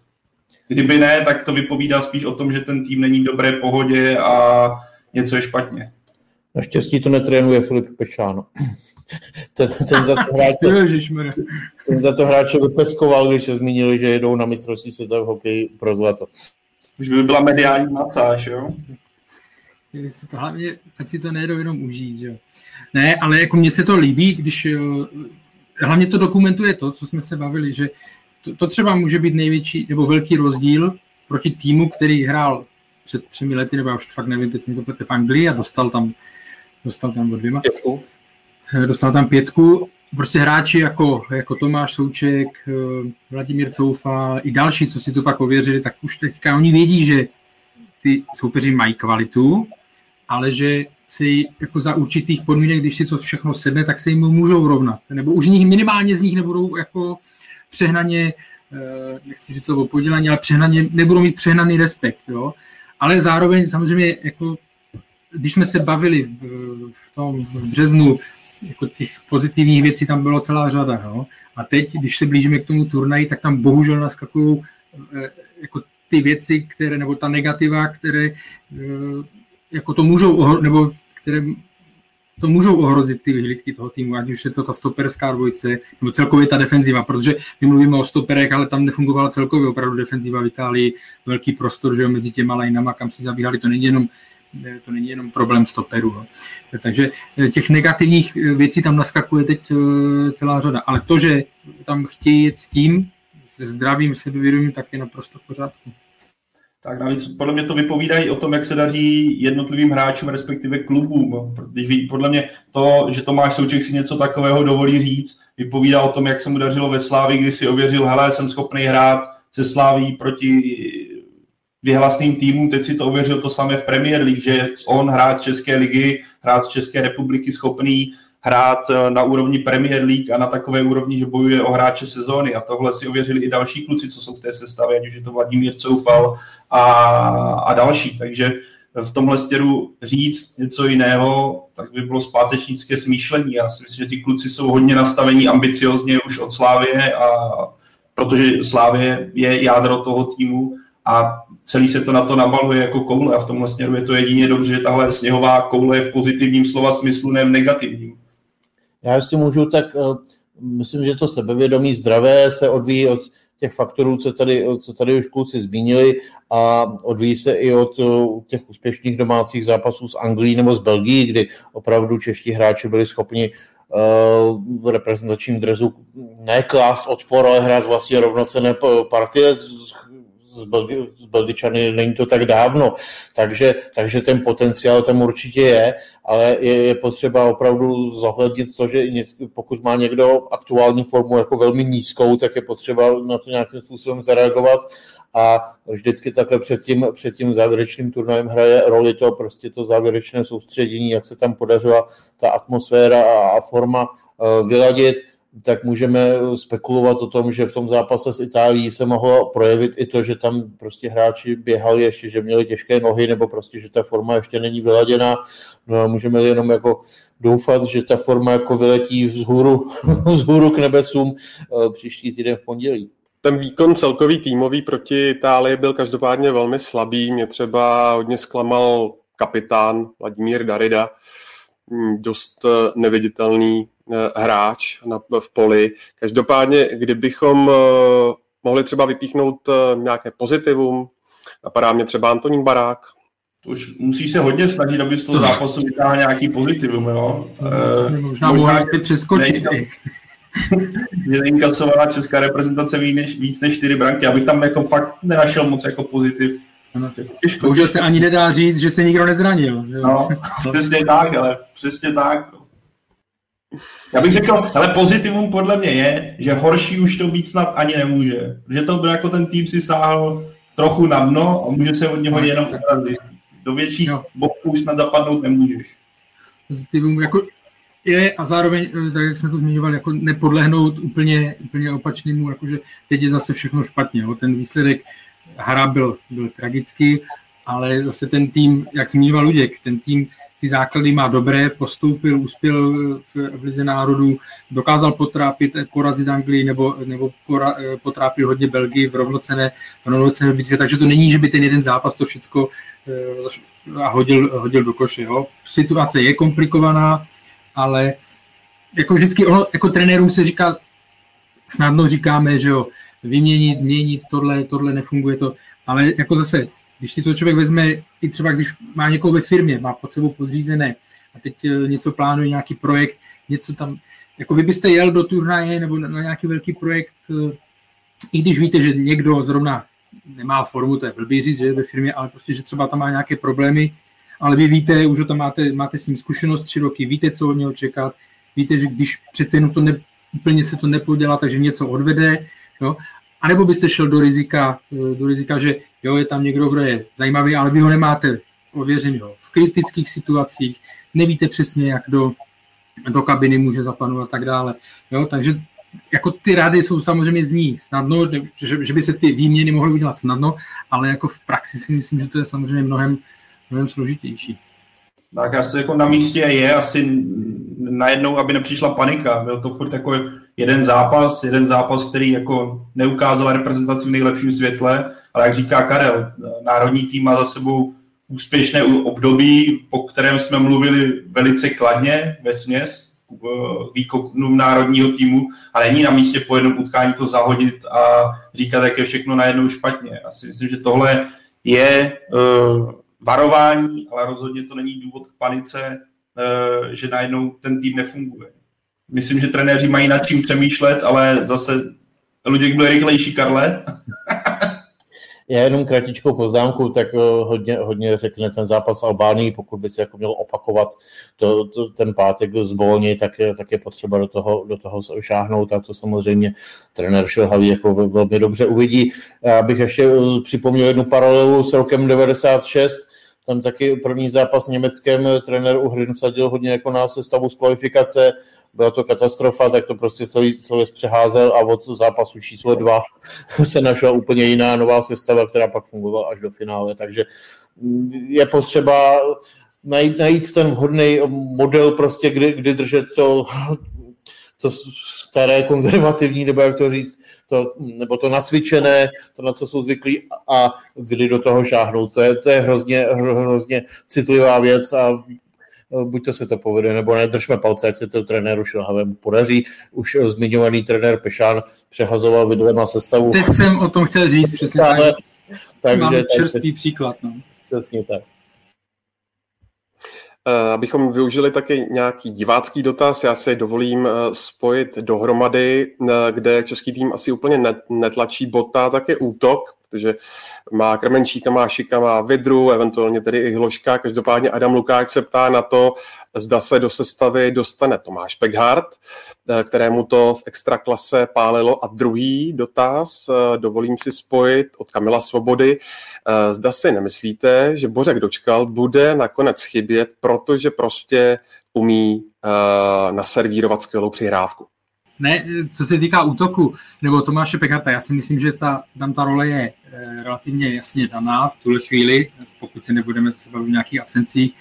Speaker 6: Kdyby ne, tak to vypovídá spíš o tom, že ten tým není v dobré pohodě a něco je špatně.
Speaker 5: Naštěstí to netrénuje Filip Pešáno. ten, ten, za to hráče, ten za to hráče vypeskoval, když se zmínili, že jedou na mistrovství světa v hokeji pro zlato.
Speaker 6: Už by byla mediální masáž, jo?
Speaker 7: Si to, hlavně, ať si to nejedou jenom užít, jo. Ne, ale jako mně se to líbí, když hlavně to dokumentuje to, co jsme se bavili, že to, to třeba může být největší nebo velký rozdíl proti týmu, který hrál před třemi lety, nebo já už fakt nevím, teď jsem to v Anglii a dostal tam, dostal tam o dvěma. Pětku. Dostal tam pětku. Prostě hráči jako, jako Tomáš Souček, eh, Vladimír Coufa i další, co si to pak ověřili, tak už teďka oni vědí, že ty soupeři mají kvalitu, ale že si jako za určitých podmínek, když si to všechno sedne, tak se jim můžou rovnat. Nebo už nich, minimálně z nich nebudou jako přehnaně, eh, nechci říct slovo podělání, ale přehnaně, nebudou mít přehnaný respekt. Jo? Ale zároveň samozřejmě, jako, když jsme se bavili v, v tom v březnu, jako těch pozitivních věcí tam bylo celá řada. Jo? A teď, když se blížíme k tomu turnaji, tak tam bohužel naskakují eh, jako ty věci, které, nebo ta negativa, které eh, jako to můžou, nebo které to můžou ohrozit ty vyhlídky toho týmu, ať už je to ta stoperská dvojce, nebo celkově ta defenziva, protože my mluvíme o stoperech, ale tam nefungovala celkově opravdu defenziva v Itálii, velký prostor, že jo, mezi těma lineama, kam si zabíhali, to není jenom to není jenom problém stoperu. No. Takže eh, těch negativních eh, věcí tam naskakuje teď eh, celá řada, ale to, že tam chtějí jet s tím, se zdravým sebevědomím, tak je naprosto v pořádku.
Speaker 6: Tak navíc podle mě to vypovídají o tom, jak se daří jednotlivým hráčům, respektive klubům. Když ví, podle mě to, že Tomáš Souček si něco takového dovolí říct, vypovídá o tom, jak se mu dařilo ve Slávi, kdy si ověřil, hele, jsem schopný hrát se Sláví proti vyhlasným týmům, teď si to ověřil to samé v Premier League, že on hrát České ligy, hrát z České republiky schopný hrát eh, na úrovni Premier League a na takové úrovni, že bojuje o hráče sezóny. A tohle si ověřili i další kluci, co jsou v té sestavě, ať už je to Vladimír Coufal a, a další. Takže v tomhle stěru říct něco jiného, tak by bylo zpátečnické smýšlení. Já si myslím, že ty kluci jsou hodně nastavení ambiciozně už od Slávě, a, protože Slávě je jádro toho týmu a celý se to na to nabaluje jako koule a v tomhle směru je to jedině dobře, že tahle sněhová koule je v pozitivním slova smyslu, ne v negativním.
Speaker 5: Já si můžu, tak uh, myslím, že to sebevědomí zdravé se odvíjí od těch faktorů, co tady, co tady už kluci zmínili a odvíjí se i od uh, těch úspěšných domácích zápasů s Anglií nebo z Belgii, kdy opravdu čeští hráči byli schopni uh, v reprezentačním drezu neklást odpor, ale hrát vlastně rovnocené partie s, Belgi, s Belgičany není to tak dávno, takže, takže ten potenciál tam určitě je, ale je, je potřeba opravdu zohlednit to, že pokud má někdo aktuální formu jako velmi nízkou, tak je potřeba na to nějakým způsobem zareagovat a vždycky takhle před tím, před tím závěrečným turnajem hraje roli to prostě to závěrečné soustředění, jak se tam podařila ta atmosféra a, a forma uh, vyladit tak můžeme spekulovat o tom, že v tom zápase s Itálií se mohlo projevit i to, že tam prostě hráči běhali ještě, že měli těžké nohy, nebo prostě, že ta forma ještě není vyladěná. No a můžeme jenom jako doufat, že ta forma jako vyletí vzhůru, vzhůru k nebesům eh, příští týden v pondělí.
Speaker 4: Ten výkon celkový týmový proti Itálii byl každopádně velmi slabý. Mě třeba hodně zklamal kapitán Vladimír Darida, hm, dost eh, neviditelný hráč na, v poli. Každopádně, kdybychom eh, mohli třeba vypíchnout eh, nějaké pozitivum, napadá mě třeba Antonín Barák.
Speaker 6: To už musíš se hodně snažit, aby z toho zápasu vytáhl nějaký pozitivum, jo?
Speaker 7: Možná mohla přeskočit.
Speaker 6: Že neinkasovala česká reprezentace víc než, víc než čtyři branky. Abych tam jako fakt nenašel moc jako pozitiv.
Speaker 7: Těžko. Bohužel se ani nedá říct, že se nikdo nezranil. Že?
Speaker 6: No, přesně tak, ale přesně tak. No. Já bych řekl, ale pozitivum podle mě je, že horší už to být snad ani nemůže. Že to byl jako ten tým si sáhl trochu na dno a může se od něho jenom urazit. Do větších jo. boků už snad zapadnout nemůžeš.
Speaker 7: Pozitivum jako je a zároveň, eh, tak jak jsme to zmiňovali, jako nepodlehnout úplně, úplně opačnému, jakože teď je zase všechno špatně. Jo. Ten výsledek hra byl, byl tragický, ale zase ten tým, jak zmiňoval Luděk, ten tým ty základy má dobré, postoupil, uspěl v, Lize národů, dokázal potrápit, porazit Anglii nebo, nebo pora, potrápil hodně Belgii v rovnocené, v rovnocené bitvě, takže to není, že by ten jeden zápas to všechno uh, hodil, hodil do koše. Jo. Situace je komplikovaná, ale jako vždycky ono, jako trenérům se říká, snadno říkáme, že jo, vyměnit, změnit, tohle, tohle nefunguje to, ale jako zase když si to člověk vezme, i třeba když má někoho ve firmě, má pod sebou podřízené a teď eh, něco plánuje, nějaký projekt, něco tam, jako vy byste jel do turnaje nebo na nějaký velký projekt, eh, i když víte, že někdo zrovna nemá formu, to je blbý říct, že je ve firmě, ale prostě, že třeba tam má nějaké problémy, ale vy víte, už tam máte, máte s ním zkušenost tři roky, víte, co od něho čekat, víte, že když přece jenom to ne, úplně se to nepodělá, takže něco odvede, jo, a nebo byste šel do rizika, eh, do rizika, že jo, je tam někdo, kdo je zajímavý, ale vy ho nemáte ověřený v kritických situacích, nevíte přesně, jak do, do kabiny může zapadnout a tak dále. Jo, takže jako ty rady jsou samozřejmě zní snadno, že, že by se ty výměny mohly udělat snadno, ale jako v praxi si myslím, že to je samozřejmě mnohem, mnohem složitější.
Speaker 6: Tak asi jako na místě je asi najednou, aby nepřišla panika. Byl to furt jako jeden zápas, jeden zápas, který jako neukázal reprezentaci v nejlepším světle, ale jak říká Karel, národní tým má za sebou úspěšné období, po kterém jsme mluvili velice kladně ve směs výkonu národního týmu a není na místě po jednom utkání to zahodit a říkat, jak je všechno najednou špatně. Já si myslím, že tohle je uh, varování, ale rozhodně to není důvod k panice, uh, že najednou ten tým nefunguje. Myslím, že trenéři mají nad čím přemýšlet, ale zase Luděk byl rychlejší, Karle.
Speaker 5: Já jenom kratičkou poznámku, tak eh, hodně, hodně řekne ten zápas Albánii, pokud by se jako měl opakovat to, to, ten pátek z Bolni, tak, tak je potřeba do toho, do toho šáhnout a to samozřejmě trenér Šilhavý jako velmi dobře uvidí. Já bych ještě eh, připomněl jednu paralelu s rokem 96, tam taky první zápas německém trenér Uhrin vsadil hodně jako na sestavu z kvalifikace, byla to katastrofa, tak to prostě celý, celý přeházel a od zápasu číslo dva se našla úplně jiná nová sestava, která pak fungovala až do finále. Takže je potřeba najít, najít ten vhodný model, prostě, kdy, kdy držet to, to staré konzervativní, nebo jak to říct, to, nebo to nacvičené, to, na co jsou zvyklí a kdy do toho šáhnout. To je, to je hrozně, hrozně citlivá věc a buď to se to povede, nebo nedržme palce, ať se to trenéru Šilhavému podaří. Už zmiňovaný trenér Pešán přehazoval vidlema sestavu.
Speaker 7: Teď jsem o tom chtěl říct, přesně tak. Takže, Máme čerstvý příklad. No.
Speaker 5: Přesně tak.
Speaker 4: Eh, abychom využili taky nějaký divácký dotaz, já si dovolím eh, spojit dohromady, eh, kde český tým asi úplně netlačí bota, tak je útok, protože má Krmenčíka, má Šika, má Vidru, eventuálně tedy i Hloška. Každopádně Adam Lukáč se ptá na to, zda se do sestavy dostane Tomáš Pekhardt, kterému to v extraklase pálilo. A druhý dotaz, eh, dovolím si spojit od Kamila Svobody, eh, zda si nemyslíte, že Bořek Dočkal bude nakonec chybět, protože prostě umí naservírovat skvělou přihrávku.
Speaker 7: Ne, co se týká útoku, nebo Tomáše Pekarta, já si myslím, že ta, tam ta role je relativně jasně daná v tuhle chvíli, pokud se nebudeme zase bavit v nějakých absencích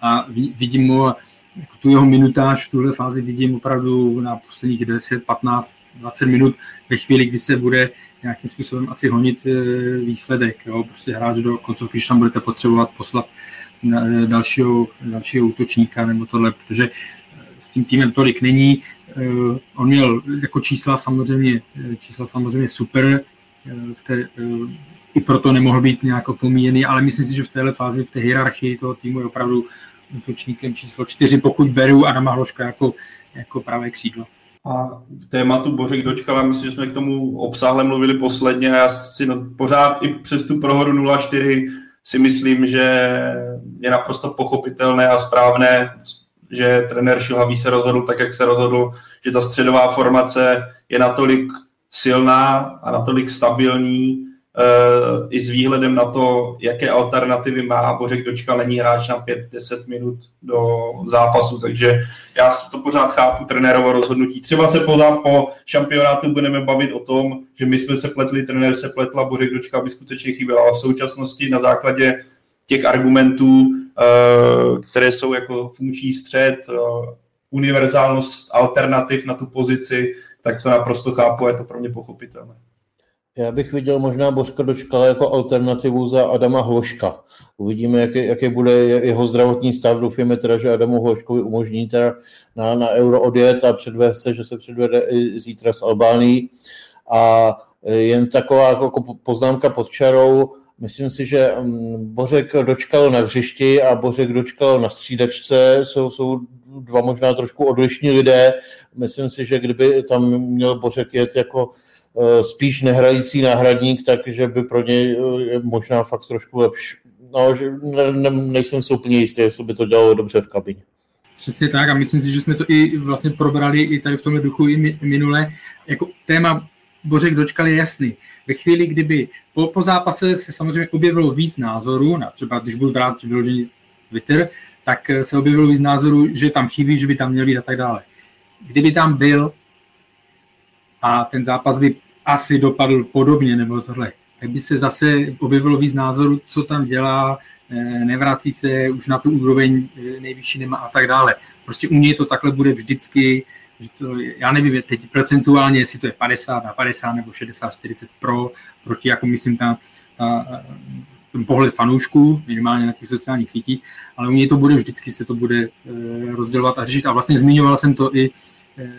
Speaker 7: a vidím mu jako tu jeho minutáž v tuhle fázi vidím opravdu na posledních 10, 15, 20 minut ve chvíli, kdy se bude nějakým způsobem asi honit e, výsledek. Jo? Prostě hráč do koncovky, když tam budete potřebovat poslat e, dalšího, dalšího útočníka nebo tohle, protože s tím týmem tolik není. Eh, on měl jako čísla samozřejmě, eh, čísla samozřejmě super, eh, v té, i proto nemohl být nějak opomíjený, ale myslím si, že v téhle fázi, v té hierarchii toho týmu je opravdu útočníkem číslo čtyři, pokud beru Adama Hloška jako, jako pravé křídlo.
Speaker 6: A k tématu Bořek dočkala, myslím, že jsme k tomu obsáhle mluvili posledně a já si no, pořád i přes tu prohoru 0-4 si myslím, že je naprosto pochopitelné a správné že trenér Šilhavý se rozhodl tak, jak se rozhodl, že ta středová formace je natolik silná a natolik stabilní, i s výhledem na to, jaké alternativy má. Bořek Dočka není hráč na 5-10 minut do zápasu, takže já to pořád chápu trenérovo rozhodnutí. Třeba se pořád po šampionátu budeme bavit o tom, že my jsme se pletli, trenér se pletla, Bořek Dočka by skutečně chyběl, ale v současnosti na základě těch argumentů Eh, které jsou jako funkční střed, eh, univerzálnost alternativ na tu pozici, tak to naprosto chápu je to pro mě pochopitelné.
Speaker 5: Já bych viděl možná Bořka Dočkala jako alternativu za Adama Hloška. Uvidíme, jaký, jaký bude jeho zdravotní stav. Doufíme teda, že Adamu Hloškovi umožní teda na, na euro odjet a předvést se, že se předvede i zítra s Albánií. A jen taková jako poznámka pod čarou, Myslím si, že mm, Bořek dočkal na hřišti a Bořek dočkal na střídačce. Jsou, jsou dva možná trošku odlišní lidé. Myslím si, že kdyby tam měl Bořek jet jako e, spíš nehrající náhradník, takže by pro něj e, možná fakt trošku lepší. No, že ne, ne, nejsem si úplně jistý, jestli by to dělalo dobře v kabině.
Speaker 7: Přesně tak a myslím si, že jsme to i vlastně probrali i tady v tomhle duchu i minule. Jako téma Bořek dočkal je jasný. Ve chvíli, kdyby po, po zápase se samozřejmě objevilo víc názorů, na třeba když budu brát vyložený Twitter, tak se objevilo víc názorů, že tam chybí, že by tam měl být a tak dále. Kdyby tam byl a ten zápas by asi dopadl podobně nebo tohle, tak by se zase objevilo víc názorů, co tam dělá, eh, nevrací se už na tu úroveň eh, nejvyšší nemá a tak dále. Prostě u něj to takhle bude vždycky, že to, já nevím teď procentuálně, jestli to je 50 na 50 nebo 60, 40 pro, proti, jako myslím, ta, ta, ten pohled fanoušků, minimálně na těch sociálních sítích, ale u mě to bude vždycky se to bude e, rozdělovat a řešit. A vlastně zmiňoval jsem to i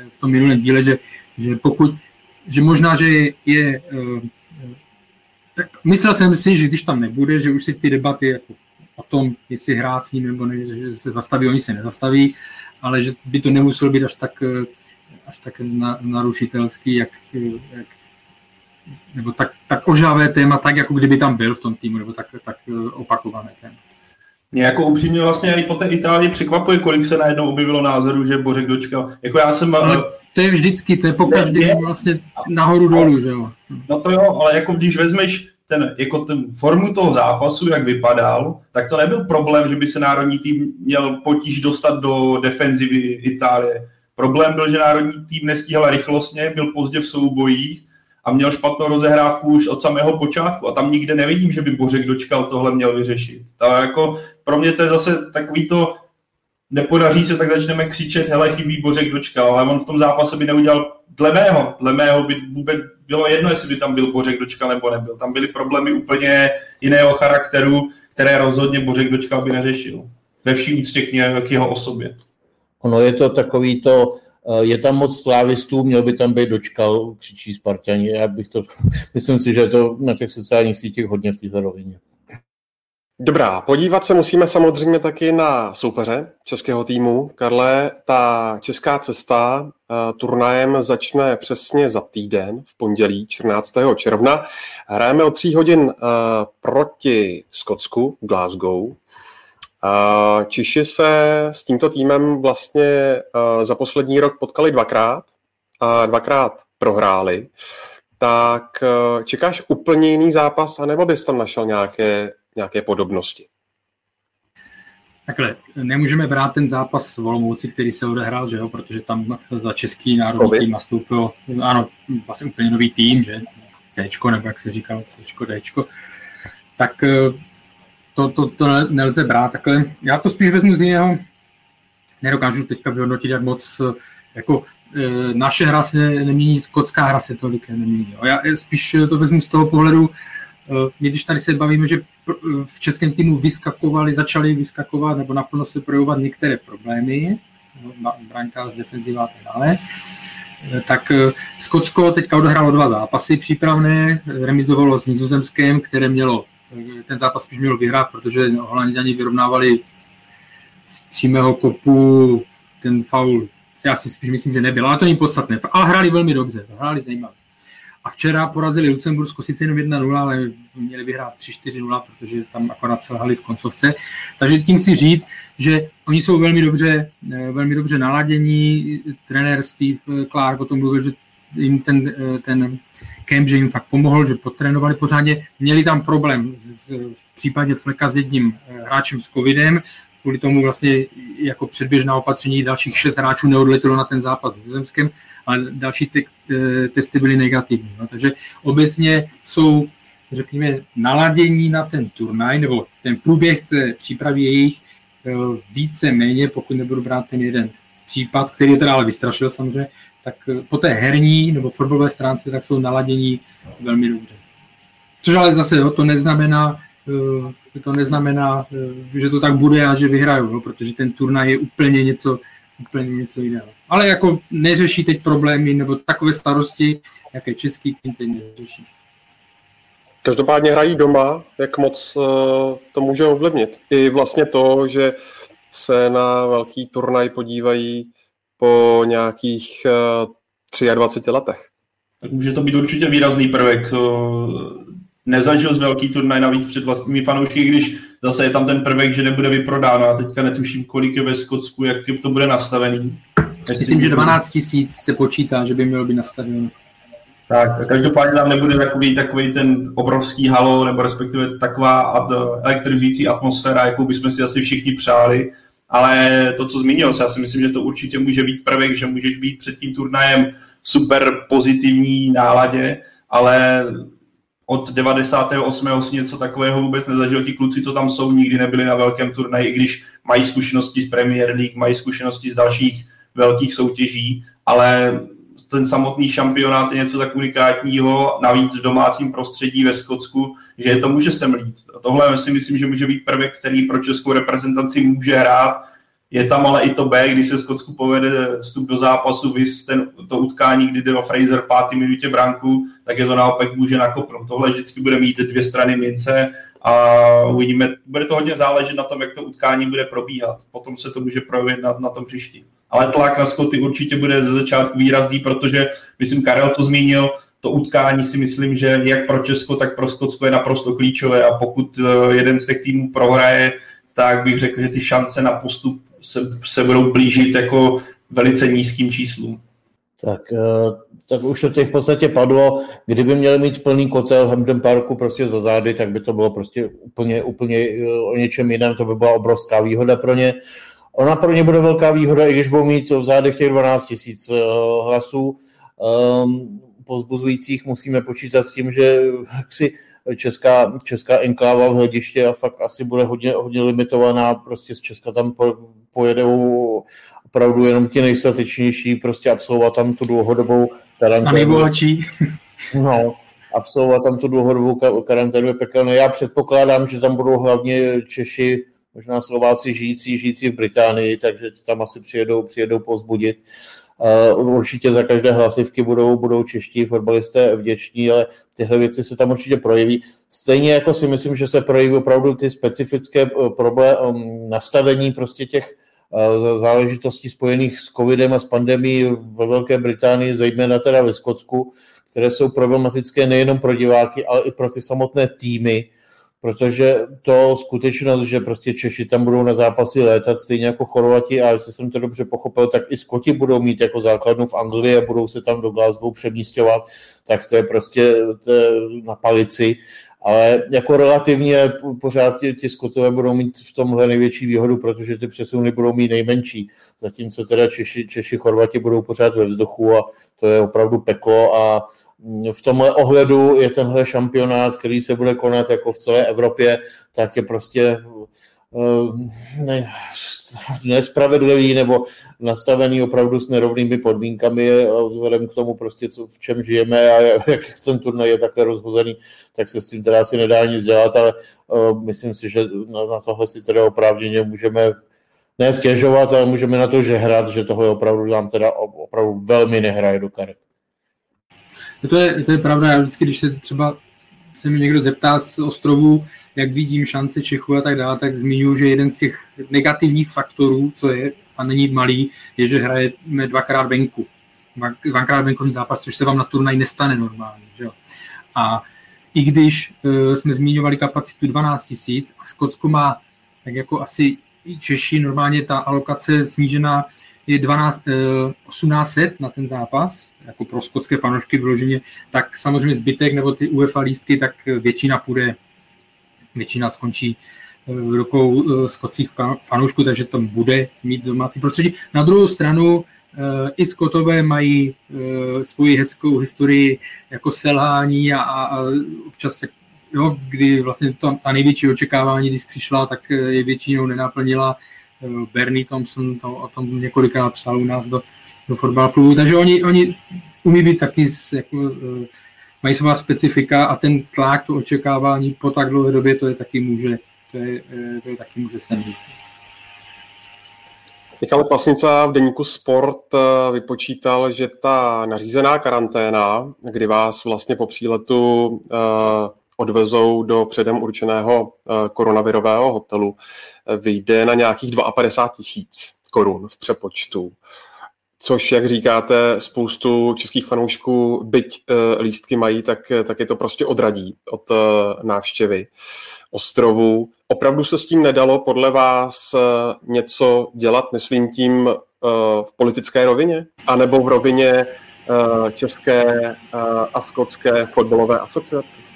Speaker 7: v tom minulém díle, že, že pokud, že možná, že je, je e, tak myslel jsem si, že když tam nebude, že už si ty debaty jako o tom, jestli hrát s ním nebo ne, že se zastaví, oni se nezastaví, ale že by to nemuselo být až tak, eh, až tak narušitelský, jak, jak nebo tak, tak ožavé téma, tak jako kdyby tam byl v tom týmu, nebo tak, tak eh, opakované téma.
Speaker 6: Mě jako upřímně vlastně i po té Itálii překvapuje, kolik se najednou objevilo názorů, že Bořek dočkal. Jako já jsem... Ale
Speaker 7: to je vždycky, to je pokaždý vlastně nahoru dolů, že jo.
Speaker 6: No to jo, ale jako když vezmeš ten, jako ten formu toho zápasu, jak vypadal, tak to nebyl problém, že by se národní tým měl potíž dostat do defenzivy Itálie. Problém byl, že národní tým nestíhal rychlostně, byl pozdě v soubojích a měl špatnou rozehrávku už od samého počátku. A tam nikde nevidím, že by Bořek dočkal tohle měl vyřešit. To jako, pro mě to je zase takový to, nepodaří se, tak začneme křičet, hele, chybí Bořek dočkal, ale on v tom zápase by neudělal, dle mého, dle mého by vůbec bylo jedno, jestli by tam byl Bořek dočkal nebo nebyl. Tam byly problémy úplně jiného charakteru, které rozhodně Bořek dočkal by neřešil. Ve vší úctě k jeho osobě.
Speaker 5: Ono je to takový to, eh, je tam moc slávistů, měl by tam být dočkal, křičí Spartani. Já bych to, myslím si, že je to na těch sociálních sítích hodně v této rovině.
Speaker 4: Dobrá, podívat se musíme samozřejmě taky na soupeře českého týmu. Karle, ta česká cesta uh, turnajem začne přesně za týden, v pondělí 14. června. Hrajeme o tří hodin uh, proti Skotsku v Glasgow. Uh, Čiši se s tímto týmem vlastně za poslední rok potkali dvakrát a dvakrát prohráli. Tak čekáš úplně jiný zápas, anebo bys tam našel nějaké nějaké podobnosti?
Speaker 7: Takhle, nemůžeme brát ten zápas v Olomouci, který se odehrál, že jo, protože tam za český národní tým nastoupil, ano, vlastně úplně nový tým, že C, nebo jak se říkalo, C, D, tak eh, to, to, to nelze brát takhle. Já to spíš vezmu z jiného, nedokážu teďka vyhodnotit, jak moc jako e, naše hra se nemění, skotská hra se tolik nemění. Já spíš to vezmu z toho pohledu, e, když tady se bavíme, že v českém týmu vyskakovali, začali vyskakovat nebo naplno se projevovat některé problémy, z defenziva a tak dále, tak Skotsko teďka odehrálo dva zápasy přípravné, remizovalo s Nizozemském, které mělo, ten zápas spíš mělo vyhrát, protože Holanděni vyrovnávali z přímého kopu ten faul já si spíš myslím, že nebyl, ale to není podstatné. Ale hráli velmi dobře, hráli zajímavě. A včera porazili Lucembursko sice jenom 1-0, ale měli vyhrát 3-4-0, protože tam akorát selhali v koncovce. Takže tím chci říct, že oni jsou velmi dobře, eh, velmi dobře naladění. Trenér Steve Clark o tom mluvil, že jim ten, eh, ten camp, že jim fakt pomohl, že potrénovali pořádně. Měli tam problém z, v případě Fleka s jedním eh, hráčem s covidem, kvůli tomu vlastně jako předběžná opatření dalších šest hráčů neodletělo na ten zápas s Nizozemskem, ale další te- eh, testy byly negativní. No. Takže obecně jsou, řekněme, naladění na ten turnaj, nebo ten průběh té přípravy jejich eh, více méně, pokud nebudu brát ten jeden případ, který je teda ale vystrašil samozřejmě, tak eh, po té herní nebo fotbalové stránce tak jsou naladění velmi dobře. Což ale zase to neznamená, to neznamená, eh, že to tak bude a že vyhrajou, no, protože ten turnaj je úplně něco, úplně něco jiného. Ale jako neřeší teď problémy nebo takové starosti, jaké český tým teď neřeší.
Speaker 4: Každopádně hrají doma, jak moc uh, to může ovlivnit. I vlastně to, že se na velký turnaj podívají po nějakých uh, 23 letech.
Speaker 6: Tak může to být určitě výrazný prvek nezažil z velký turnaj navíc před vlastními fanoušky, když zase je tam ten prvek, že nebude vyprodáno a teďka netuším, kolik je ve Skotsku, jak to bude nastavený.
Speaker 7: Myslím, že 12 tisíc se počítá, že by mělo být nastaveno.
Speaker 6: Tak, každopádně tam nebude takový, takový ten obrovský halo, nebo respektive taková ad, elektrizující atmosféra, jakou bychom si asi všichni přáli. Ale to, co zmínil se, já si myslím, že to určitě může být prvek, že můžeš být před tím turnajem super pozitivní náladě, ale od 98. si něco takového vůbec nezažil. Ti kluci, co tam jsou, nikdy nebyli na velkém turnaji, i když mají zkušenosti z Premier League, mají zkušenosti z dalších velkých soutěží, ale ten samotný šampionát je něco tak unikátního, navíc v domácím prostředí ve Skotsku, že je to může semlít. A tohle si myslím, že může být prvek, který pro českou reprezentaci může hrát je tam ale i to B, když se Skotsku povede vstup do zápasu, vys ten, to utkání, kdy jde o Fraser pátý minutě branku, tak je to naopak může nakopnout. Tohle vždycky bude mít dvě strany mince a uvidíme, bude to hodně záležet na tom, jak to utkání bude probíhat. Potom se to může projevit na, na tom příští. Ale tlak na Skoty určitě bude ze začátku výrazný, protože, myslím, Karel to zmínil, to utkání si myslím, že jak pro Česko, tak pro Skotsko je naprosto klíčové a pokud eh, jeden z těch týmů prohraje, tak bych řekl, že ty šance na postup se, se budou blížit jako velice nízkým číslům.
Speaker 5: Tak, eh, tak už to těch v podstatě padlo. Kdyby měli mít plný kotel v Hampton Parku prostě za zády, tak by to bylo prostě úplně, úplně eh, o něčem jiném. To by byla obrovská výhoda pro ně. Ona pro ně bude velká výhoda, i když budou mít v zádech těch 12 tisíc eh, hlasů. Um, pozbuzujících musíme počítat s tím, že si česká, česká enkláva v hlediště a fakt asi bude hodně, hodně limitovaná. Prostě z Česka tam pojedou opravdu jenom ti nejstatečnější, prostě absolvovat tam tu dlouhodobou
Speaker 7: karanténu. A nejbohatší.
Speaker 5: No, absolvovat tam tu dlouhodobou karanténu je pekelné. Já předpokládám, že tam budou hlavně Češi, možná Slováci žijící, žijící v Británii, takže tam asi přijedou, přijedou pozbudit. Uh, určitě za každé hlasivky budou, budou čeští fotbalisté vděční, ale tyhle věci se tam určitě projeví. Stejně jako si myslím, že se projeví opravdu ty specifické eh, problém, um, nastavení prostě těch uh, záležitostí spojených s covidem a s pandemí ve Velké Británii, zejména teda ve Skotsku, které jsou problematické nejenom pro diváky, ale i pro ty samotné týmy, protože to skutečnost, že prostě Češi tam budou na zápasy létat stejně jako Chorvati a jestli jsem to dobře pochopil, tak i Skoti budou mít jako základnu v Anglii a budou se tam do Glasgow přemístěvat, tak to je prostě to je na palici. Ale jako relativně pořád ti, ti Skotové budou mít v tomhle největší výhodu, protože ty přesuny budou mít nejmenší, zatímco teda Češi, Češi Chorvati budou pořád ve vzduchu a to je opravdu peklo a v tomhle ohledu je tenhle šampionát, který se bude konat jako v celé Evropě, tak je prostě eh, ne, nespravedlivý nebo nastavený opravdu s nerovnými podmínkami vzhledem k tomu prostě, co, v čem žijeme a jak ten turnaj je takhle rozhozený, tak se s tím teda asi nedá nic dělat, ale uh, myslím si, že na, na tohle si teda opravdu můžeme ne stěžovat, ale můžeme na to žehrat, že tohle opravdu nám teda opravdu velmi nehraje do karet.
Speaker 7: To je, to je pravda, já vždycky, když se třeba se mi někdo zeptá z ostrovů, jak vidím šance Čechu a tak dále, tak zmiňuji, že jeden z těch negativních faktorů, co je a není malý, je, že hrajeme dvakrát venku. Dvakrát venkovní zápas, což se vám na turnaj nestane normálně. Že? A i když uh, jsme zmiňovali kapacitu 12 tisíc a Skotsko má tak jako asi Češi normálně ta alokace snížená je 12, 1800 na ten zápas, jako pro skotské fanoušky vyloženě, tak samozřejmě zbytek nebo ty UEFA lístky, tak většina půjde, většina skončí eh, v rukou eh, skotských fanoušků, takže tam bude mít domácí prostředí. Na druhou stranu eh, i Skotové mají svoji hezkou historii jako selhání a, a občas se jo, kdy vlastně ta, ta největší očekávání, když přišla, tak je většinou nenaplnila. Bernie Thompson to o tom několikrát psal u nás do, do fotbal klubu, takže oni, oni umí být taky z, jako, eh, mají svá specifika a ten tlak, to očekávání po tak dlouhé době, to je taky může, to je, eh, to je taky může se
Speaker 4: Michal Pasnica v deníku Sport eh, vypočítal, že ta nařízená karanténa, kdy vás vlastně po příletu odvezou do předem určeného koronavirového hotelu, vyjde na nějakých 52 tisíc korun v přepočtu což, jak říkáte, spoustu českých fanoušků, byť uh, lístky mají, tak, tak je to prostě odradí od uh, návštěvy ostrovu. Opravdu se s tím nedalo podle vás uh, něco dělat, myslím tím uh, v politické rovině, anebo v rovině uh, České uh, a Skotské fotbalové asociace?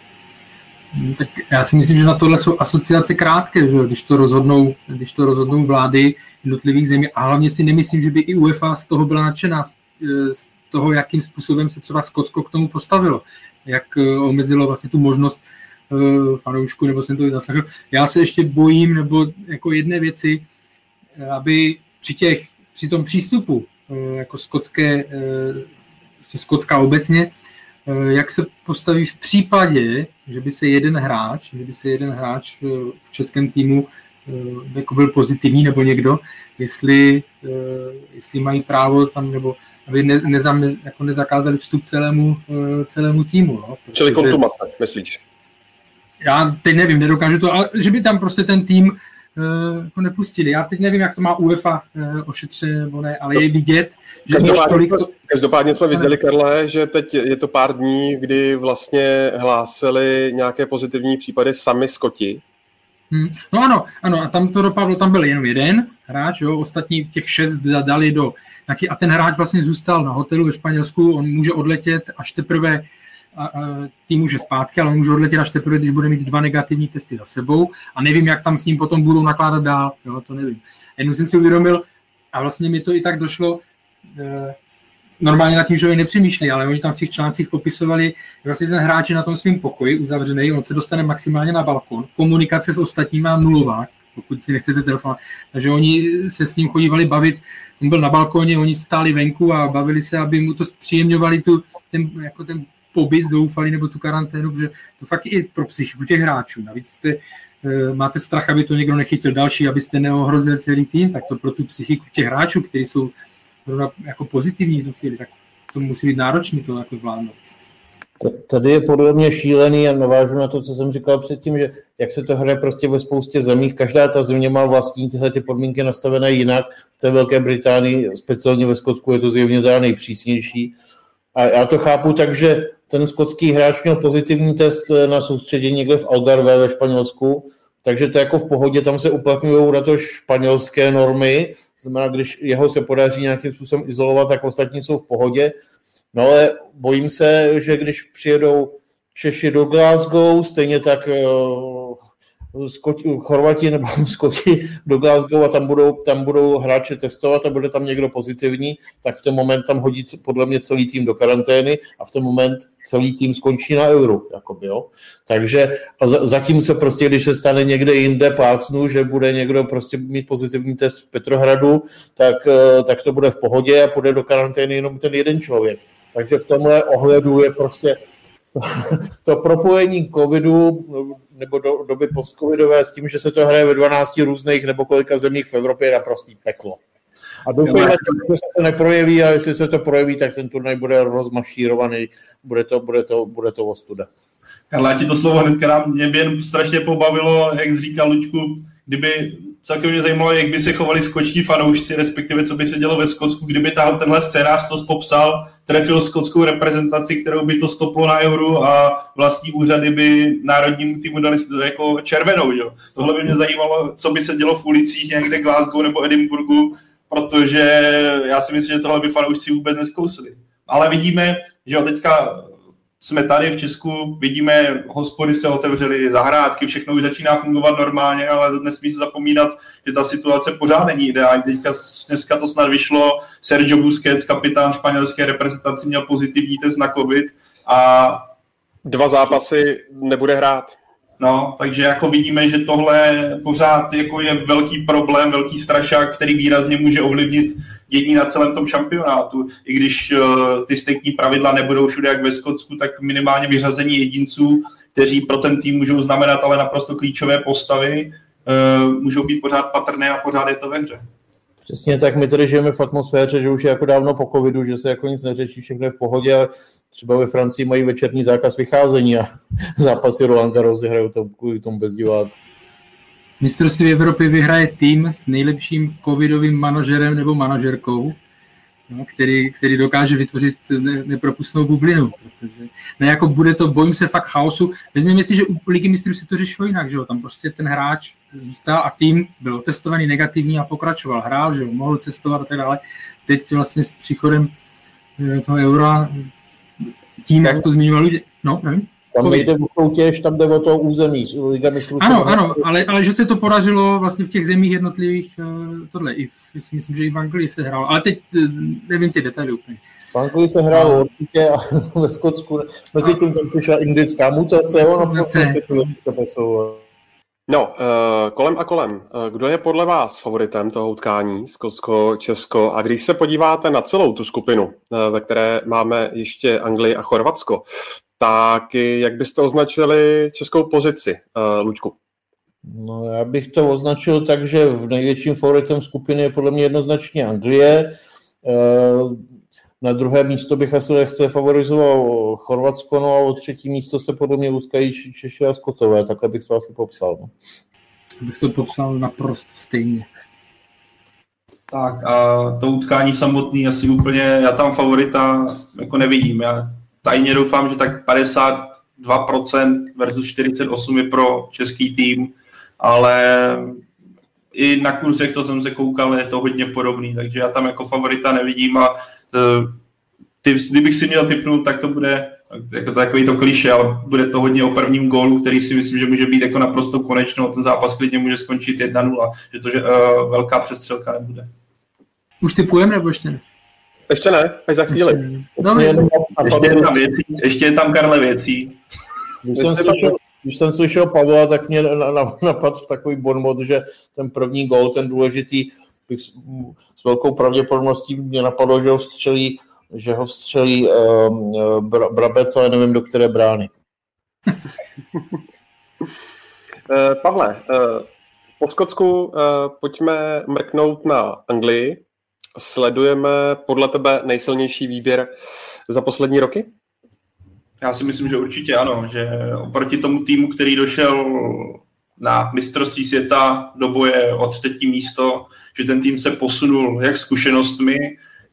Speaker 7: Hmm, tak já si myslím, že na tohle jsou asociace krátké, že když to rozhodnou, když to rozhodnou vlády jednotlivých zemí. A hlavně si nemyslím, že by i UEFA z toho byla nadšená, z toho, jakým způsobem se třeba Skotsko k tomu postavilo, jak eh, omezilo vlastně tu možnost uh, fanoušku, nebo jsem to zaslechl. Já se ještě bojím, nebo jako jedné věci, eh, aby při těch, při tom přístupu jako skotské, prostě skotská obecně, Eh, jak se postaví v případě, že by se jeden hráč, že by se jeden hráč eh, v českém týmu eh, jako byl pozitivní nebo někdo, jestli, jestli mají právo tam, nebo aby ne, nezam, jako nezakázali vstup celému, celému týmu. No,
Speaker 4: protože, Čili kontumace, myslíš?
Speaker 7: Já teď nevím, nedokážu to, ale že by tam prostě ten tým jako nepustili. Já teď nevím, jak to má UEFA uh, ošetřené nebo ne, ale je vidět, že
Speaker 4: každopádně, tolik to... Každopádně jsme viděli, Karle, že teď je to pár dní, kdy vlastně hlásili nějaké pozitivní případy sami Skoti.
Speaker 7: Hmm. No ano, ano, a tam to dopadlo, tam byl jenom jeden hráč, jo, ostatní těch šest dali do a ten hráč vlastně zůstal na hotelu ve Španělsku, on může odletět až teprve a, a tým může zpátky, ale on může odletět až teprve, když bude mít dva negativní testy za sebou a nevím, jak tam s ním potom budou nakládat dál, jo, to nevím. Jenom jsem si uvědomil, a vlastně mi to i tak došlo, e, normálně na tím, že oni nepřemýšlí, ale oni tam v těch článcích popisovali, že vlastně ten hráč je na tom svém pokoji uzavřený, on se dostane maximálně na balkon, komunikace s ostatními má nulová, pokud si nechcete telefonovat. Takže oni se s ním chodívali bavit, on byl na balkoně, oni stáli venku a bavili se, aby mu to zpříjemňovali tu, ten, jako ten pobyt zoufalý nebo tu karanténu, protože to fakt i pro psychiku těch hráčů. Navíc jste, e, máte strach, aby to někdo nechytil další, abyste neohrozili celý tým, tak to pro tu psychiku těch hráčů, kteří jsou jako pozitivní v tu chvíli, tak to musí být náročný to jako zvládnout.
Speaker 5: Tady je podle mě šílený a navážu na to, co jsem říkal předtím, že jak se to hraje prostě ve spoustě zemích, každá ta země má vlastní tyhle ty podmínky nastavené jinak. V té Velké Británii, speciálně ve Skotsku, je to zjevně teda nejpřísnější. A já to chápu tak, že ten skotský hráč měl pozitivní test na soustředění někde v Algarve ve Španělsku, takže to jako v pohodě, tam se uplatňují na to španělské normy, znamená, když jeho se podaří nějakým způsobem izolovat, tak ostatní jsou v pohodě. No ale bojím se, že když přijedou Češi do Glasgow, stejně tak Chorvati nebo Skoti do Glasgow a tam budou, tam budou hráče testovat a bude tam někdo pozitivní, tak v ten moment tam hodí podle mě celý tým do karantény a v ten moment celý tým skončí na euro. Jakoby, jo. Takže zatím se prostě, když se stane někde jinde plácnu, že bude někdo prostě mít pozitivní test v Petrohradu, tak, eh, tak to bude v pohodě a půjde do karantény jenom ten jeden člověk. Takže v tomhle ohledu je prostě to propojení covidu nebo do, doby postcovidové s tím, že se to hraje ve 12 různých nebo kolika zemích v Evropě je naprostý peklo. A doufejme, že se to neprojeví a jestli se to projeví, tak ten turnaj bude rozmašírovaný, bude to, bude to, bude to ostuda.
Speaker 6: Karla, ti to slovo hnedka nám mě by jen strašně pobavilo, jak jsi říkal, Luďku, kdyby celkem mě zajímalo, jak by se chovali skoční fanoušci, respektive co by se dělo ve Skotsku, kdyby tam tenhle scénář, co jsi popsal, trefil skotskou reprezentaci, kterou by to stoplo na euro a vlastní úřady by národnímu týmu dali jako červenou. Jo. Tohle by mě zajímalo, co by se dělo v ulicích někde Glasgow nebo Edinburgu, protože já si myslím, že tohle by fanoušci vůbec neskousli. Ale vidíme, že teďka jsme tady v Česku, vidíme, hospody se otevřely, zahrádky, všechno už začíná fungovat normálně, ale nesmí se zapomínat, že ta situace pořád není ideální. Teďka, dneska to snad vyšlo, Sergio Busquets, kapitán španělské reprezentace, měl pozitivní test na COVID a
Speaker 4: Dva zápasy nebude hrát.
Speaker 6: No, takže jako vidíme, že tohle pořád jako je velký problém, velký strašák, který výrazně může ovlivnit dění na celém tom šampionátu. I když uh, ty stejní pravidla nebudou všude jak ve Skotsku, tak minimálně vyřazení jedinců, kteří pro ten tým můžou znamenat ale naprosto klíčové postavy, uh, můžou být pořád patrné a pořád je to ve hře.
Speaker 5: Přesně tak, my tady žijeme v atmosféře, že už je jako dávno po covidu, že se jako nic neřeší, všechno je v pohodě a třeba ve Francii mají večerní zákaz vycházení a zápasy Roland Garros hrajou kvůli tomu bez diváků.
Speaker 7: Mistrovství Evropy vyhraje tým s nejlepším covidovým manažerem nebo manažerkou, no, který, který dokáže vytvořit ne, nepropustnou bublinu. Protože, ne, jako bude to, bojím se fakt chaosu. Vezměme si, že u Ligy mistrů se to řešilo jinak, že jo? tam prostě ten hráč zůstal a tým byl testovaný negativní a pokračoval, hrál, že jo? mohl cestovat a tak dále. Teď vlastně s příchodem eh, toho eura tím, jak to zmiňoval lidi, no, nevím.
Speaker 5: Tam nejde o soutěž, tam jde o to území. Liga
Speaker 7: mistrů ano, ano, ale, ale že se to podařilo vlastně v těch zemích jednotlivých, uh, tohle, i v, si myslím, že i v Anglii se hrál, ale teď uh, nevím ty detaily úplně.
Speaker 5: V Anglii se hrálo no. určitě a ve Skotsku, mezi tím tam přišla indická mutace, ono prostě to.
Speaker 4: No, uh, kolem a kolem. Kdo je podle vás favoritem toho utkání, Skotsko, Česko? A když se podíváte na celou tu skupinu, ve které máme ještě Anglii a Chorvatsko, tak jak byste označili českou pozici, uh, Luďku?
Speaker 5: No, já bych to označil tak, že v největším favoritem skupiny je podle mě jednoznačně Anglie. Uh, na druhé místo bych asi lehce favorizoval Chorvatsko, no a o třetí místo se podle mě utkají Češi a Skotové, takhle bych to asi popsal. No.
Speaker 7: Bych to popsal naprosto stejně.
Speaker 6: Tak a to utkání samotný asi úplně, já tam favorita jako nevidím. Já tajně doufám, že tak 52% versus 48% je pro český tým, ale i na kurzech, co jsem se koukal, je to hodně podobný, takže já tam jako favorita nevidím a e, ty, kdybych si měl typnout, tak to bude jako takový to kliše, ale bude to hodně o prvním gólu, který si myslím, že může být jako naprosto konečnou. Ten zápas klidně může skončit 1-0, že to že, uh, velká přestřelka nebude.
Speaker 7: Už typujeme nebo ještě ne?
Speaker 4: Ještě ne, až za chvíli.
Speaker 6: Ještě, no, ještě, je tam věcí, ještě je tam Karle věcí.
Speaker 5: Když jsem, slyšel, když jsem slyšel Pavla, tak mě napadl takový bonmot, že ten první gól, ten důležitý, bych s velkou pravděpodobností mě napadlo, že ho střelí, že ho střelí um, bra, Brabec, ale nevím, do které brány.
Speaker 4: Eh, Pavle, eh, po Skotsku pojďme mrknout na Anglii. Sledujeme podle tebe nejsilnější výběr za poslední roky?
Speaker 6: Já si myslím, že určitě ano, že oproti tomu týmu, který došel na mistrovství světa do boje o třetí místo, že ten tým se posunul jak zkušenostmi,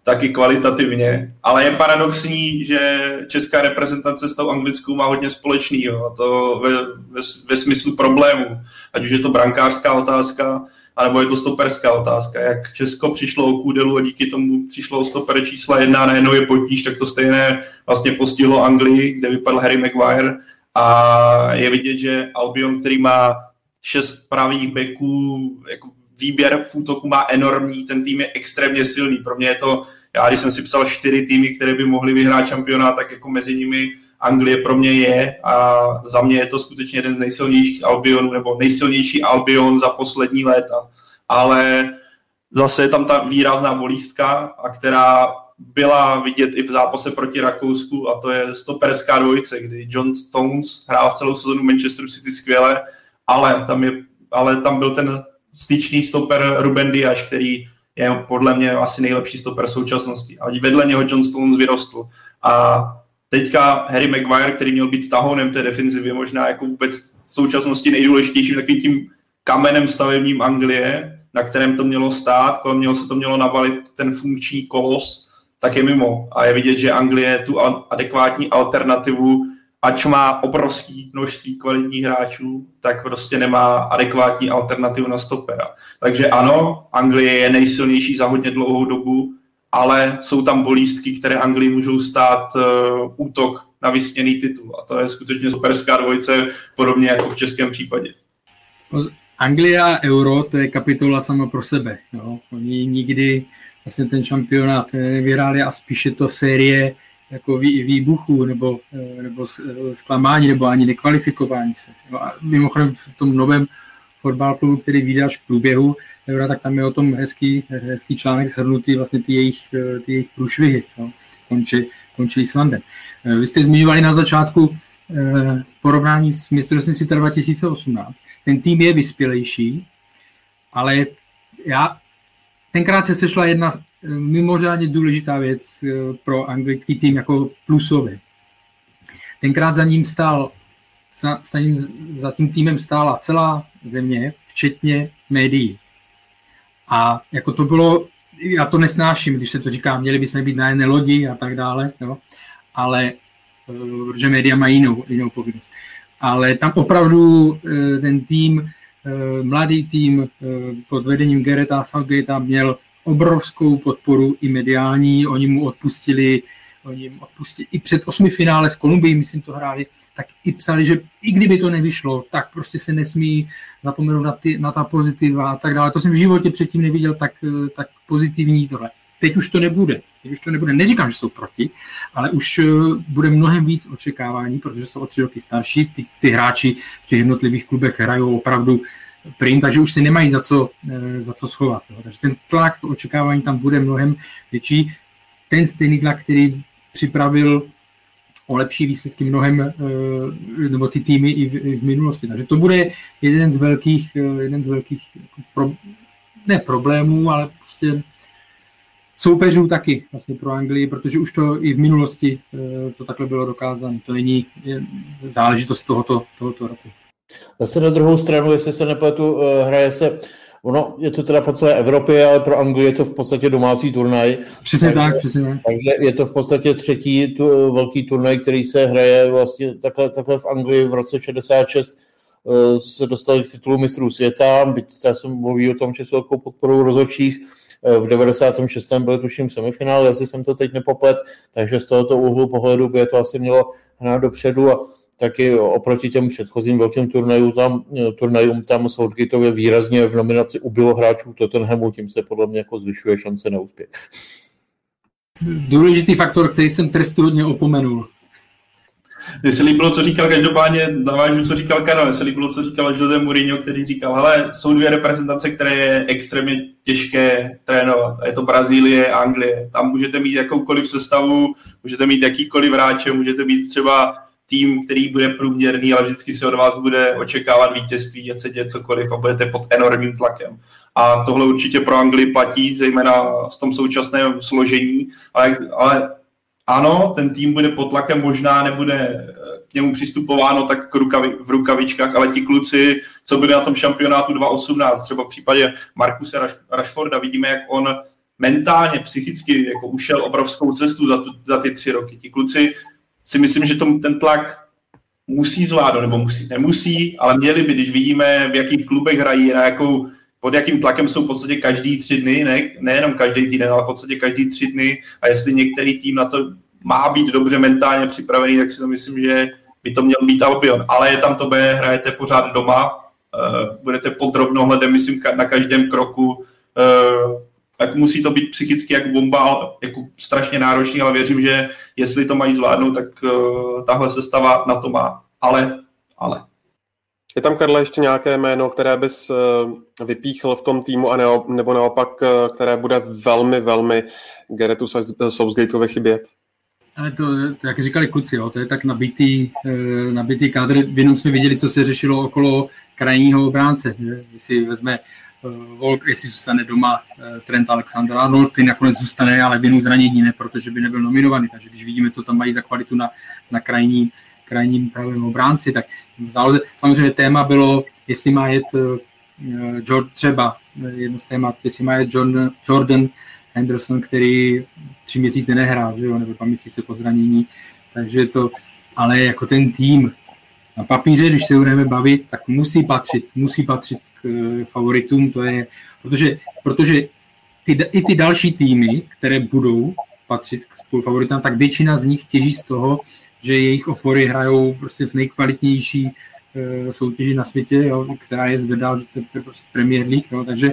Speaker 6: tak i kvalitativně. Ale je paradoxní, že česká reprezentace s tou anglickou má hodně společného, a to ve, ve, ve smyslu problémů. Ať už je to brankářská otázka, anebo je to stoperská otázka. Jak Česko přišlo o Kůdelu a díky tomu přišlo o stoper čísla jedna, najednou je potíž, tak to stejné vlastně postihlo Anglii, kde vypadl Harry Maguire a je vidět, že Albion, který má šest pravých beků, jako výběr v útoku má enormní, ten tým je extrémně silný. Pro mě je to, já když jsem si psal čtyři týmy, které by mohly vyhrát šampionát, tak jako mezi nimi Anglie pro mě je a za mě je to skutečně jeden z nejsilnějších Albionů, nebo nejsilnější Albion za poslední léta. Ale zase je tam ta výrazná bolístka, a která byla vidět i v zápase proti Rakousku a to je stoperská dvojice, kdy John Stones hrál celou sezonu Manchester City skvěle, ale tam, je, ale tam byl ten styčný stoper Ruben Diaz, který je podle mě asi nejlepší stoper současnosti. A vedle něho John Stones vyrostl. A teďka Harry Maguire, který měl být tahonem té defenzivy, možná jako vůbec v současnosti nejdůležitějším takovým tím kamenem stavebním Anglie, na kterém to mělo stát, kolem něho se to mělo nabalit ten funkční kolos, tak je mimo. A je vidět, že Anglie tu adekvátní alternativu ač má obrovské množství kvalitních hráčů, tak prostě nemá adekvátní alternativu na stopera. Takže ano, Anglie je nejsilnější za hodně dlouhou dobu, ale jsou tam bolístky, které Anglii můžou stát uh, útok na vysněný titul. A to je skutečně superská dvojice, podobně jako v českém případě.
Speaker 7: Anglia a Euro, to je kapitola sama pro sebe. Jo. Oni nikdy vlastně ten šampionát nevyhráli a spíše to série jako vý, výbuchů nebo, eh, nebo eh, zklamání nebo ani nekvalifikování se. No a mimochodem v tom novém fotbal klubu, který vydáš v průběhu Eura, tak tam je o tom hezký, hezký článek shrnutý vlastně ty jejich, eh, ty jejich průšvihy. No. Končí, končí Islandem. Vy jste zmiňovali na začátku porovnání s mistrovstvím světa 2018. Ten tým je vyspělejší, ale já tenkrát se sešla jedna mimořádně důležitá věc eh, pro anglický tým jako plusový. Tenkrát za ním stál, za, za, ním, za tím týmem stála celá země, včetně médií. A jako to bylo, já to nesnáším, když se to říká, měli bychom být na jedné lodi a tak dále, jo? ale eh, protože média mají jinou, jinou povinnost. Ale tam opravdu eh, ten tým, mladý tým pod vedením Gereta Southgatea měl obrovskou podporu i mediální, oni mu odpustili, mu odpustili i před osmi finále s Kolumbií, myslím to hráli, tak i psali, že i kdyby to nevyšlo, tak prostě se nesmí zapomenout na, ty, na ta pozitiva a tak dále. To jsem v životě předtím neviděl tak, tak pozitivní tohle. Teď už to nebude. Teď už to nebude. Neříkám, že jsou proti, ale už eh, bude mnohem víc očekávání, protože jsou o tři roky starší. Ty, ty hráči v těch jednotlivých klubech hrajou opravdu prim, takže už si nemají za co, eh, za co schovat. Takže ten tlak, to očekávání tam bude mnohem větší. Ten stejný tlak, který připravil o lepší výsledky mnohem, eh, nebo ty týmy i v, i v minulosti. Takže to bude jeden z velkých, eh, jeden z velkých jako pro, ne problémů, ale prostě soupeřů taky vlastně pro Anglii, protože už to i v minulosti to takhle bylo dokázáno. To není záležitost tohoto, tohoto roku.
Speaker 5: Zase na druhou stranu, jestli se nepletu, eh, hraje se Ono je to teda po celé Evropě, ale pro Anglii je to v podstatě domácí turnaj.
Speaker 7: Přesně takže, tak, přesně tak.
Speaker 5: Takže je to v podstatě třetí tu, velký turnaj, který se hraje vlastně takhle, takhle v Anglii v roce 66 uh, se dostali k titulu mistrů světa, byť já jsem mluví o tom, že s velkou podporou rozhodčích v 96. byl tuším semifinál, jestli jsem to teď nepoplet, takže z tohoto úhlu pohledu by to asi mělo hrát dopředu a taky oproti těm předchozím velkým turnajům tam, turnajům tam Southgateově výrazně v nominaci ubylo hráčů Tottenhamu, tím se podle mě jako zvyšuje šance na úspěch.
Speaker 7: Důležitý faktor, který jsem trestuhodně opomenul.
Speaker 6: Mně se líbilo, co říkal, každopádně navážu, co říkal Karel, mně se líbilo, co říkal Jose Mourinho, který říkal, ale jsou dvě reprezentace, které je extrémně těžké trénovat. A je to Brazílie a Anglie. Tam můžete mít jakoukoliv sestavu, můžete mít jakýkoliv hráče, můžete být třeba tým, který bude průměrný, ale vždycky se od vás bude očekávat vítězství, se děje cokoliv a budete pod enormním tlakem. A tohle určitě pro Anglii platí, zejména v tom současném složení, ale, ale ano, ten tým bude pod tlakem, možná nebude k němu přistupováno tak k rukavi, v rukavičkách, ale ti kluci, co byli na tom šampionátu 2018, třeba v případě Markuse Rashforda, vidíme, jak on mentálně, psychicky jako ušel obrovskou cestu za, tu, za ty tři roky. Ti kluci si myslím, že tom, ten tlak musí zvládnout, nebo musí, nemusí, ale měli by, když vidíme, v jakých klubech hrají, na jakou pod jakým tlakem jsou v podstatě každý tři dny, ne, nejenom každý týden, ale v podstatě každý tři dny. A jestli některý tým na to má být dobře mentálně připravený, tak si to myslím, že by to měl být Albion. Ale je tam to B, hrajete pořád doma, uh, budete pod drobnohledem, myslím, na každém kroku, uh, tak musí to být psychicky jako bomba, jako strašně náročný, ale věřím, že jestli to mají zvládnout, tak uh, tahle sestava na to má. Ale, ale.
Speaker 4: Je tam, Karle, ještě nějaké jméno, které bys vypíchl v tom týmu, a nebo naopak, které bude velmi, velmi Geretu Southgateovi chybět?
Speaker 7: Ale to, to, jak říkali kluci, jo, to je tak nabitý, eh, nabitý kádr. Jenom jsme viděli, co se řešilo okolo krajního obránce. Že? Jestli vezme eh, Volk, jestli zůstane doma eh, Trent Alexander Arnold, ty nakonec zůstane, ale vinu zranění ne, protože by nebyl nominovaný. Takže když vidíme, co tam mají za kvalitu na, na krajní, krajním pravém obránci, tak záleží, samozřejmě téma bylo, jestli má jet uh, třeba jedno z témat, jestli má jet Jordan, Jordan Henderson, který tři měsíce nehrál, že jo, nebo dva měsíce po zranění, takže to, ale jako ten tým na papíře, když se budeme bavit, tak musí patřit, musí patřit k eh, favoritům, to je, protože, protože ty, i ty další týmy, které budou patřit k spolufavoritám, tak většina z nich těží z toho, že jejich opory hrajou prostě v nejkvalitnější uh, soutěži na světě, jo, která je zvedá, že to je prostě Premier League, jo, takže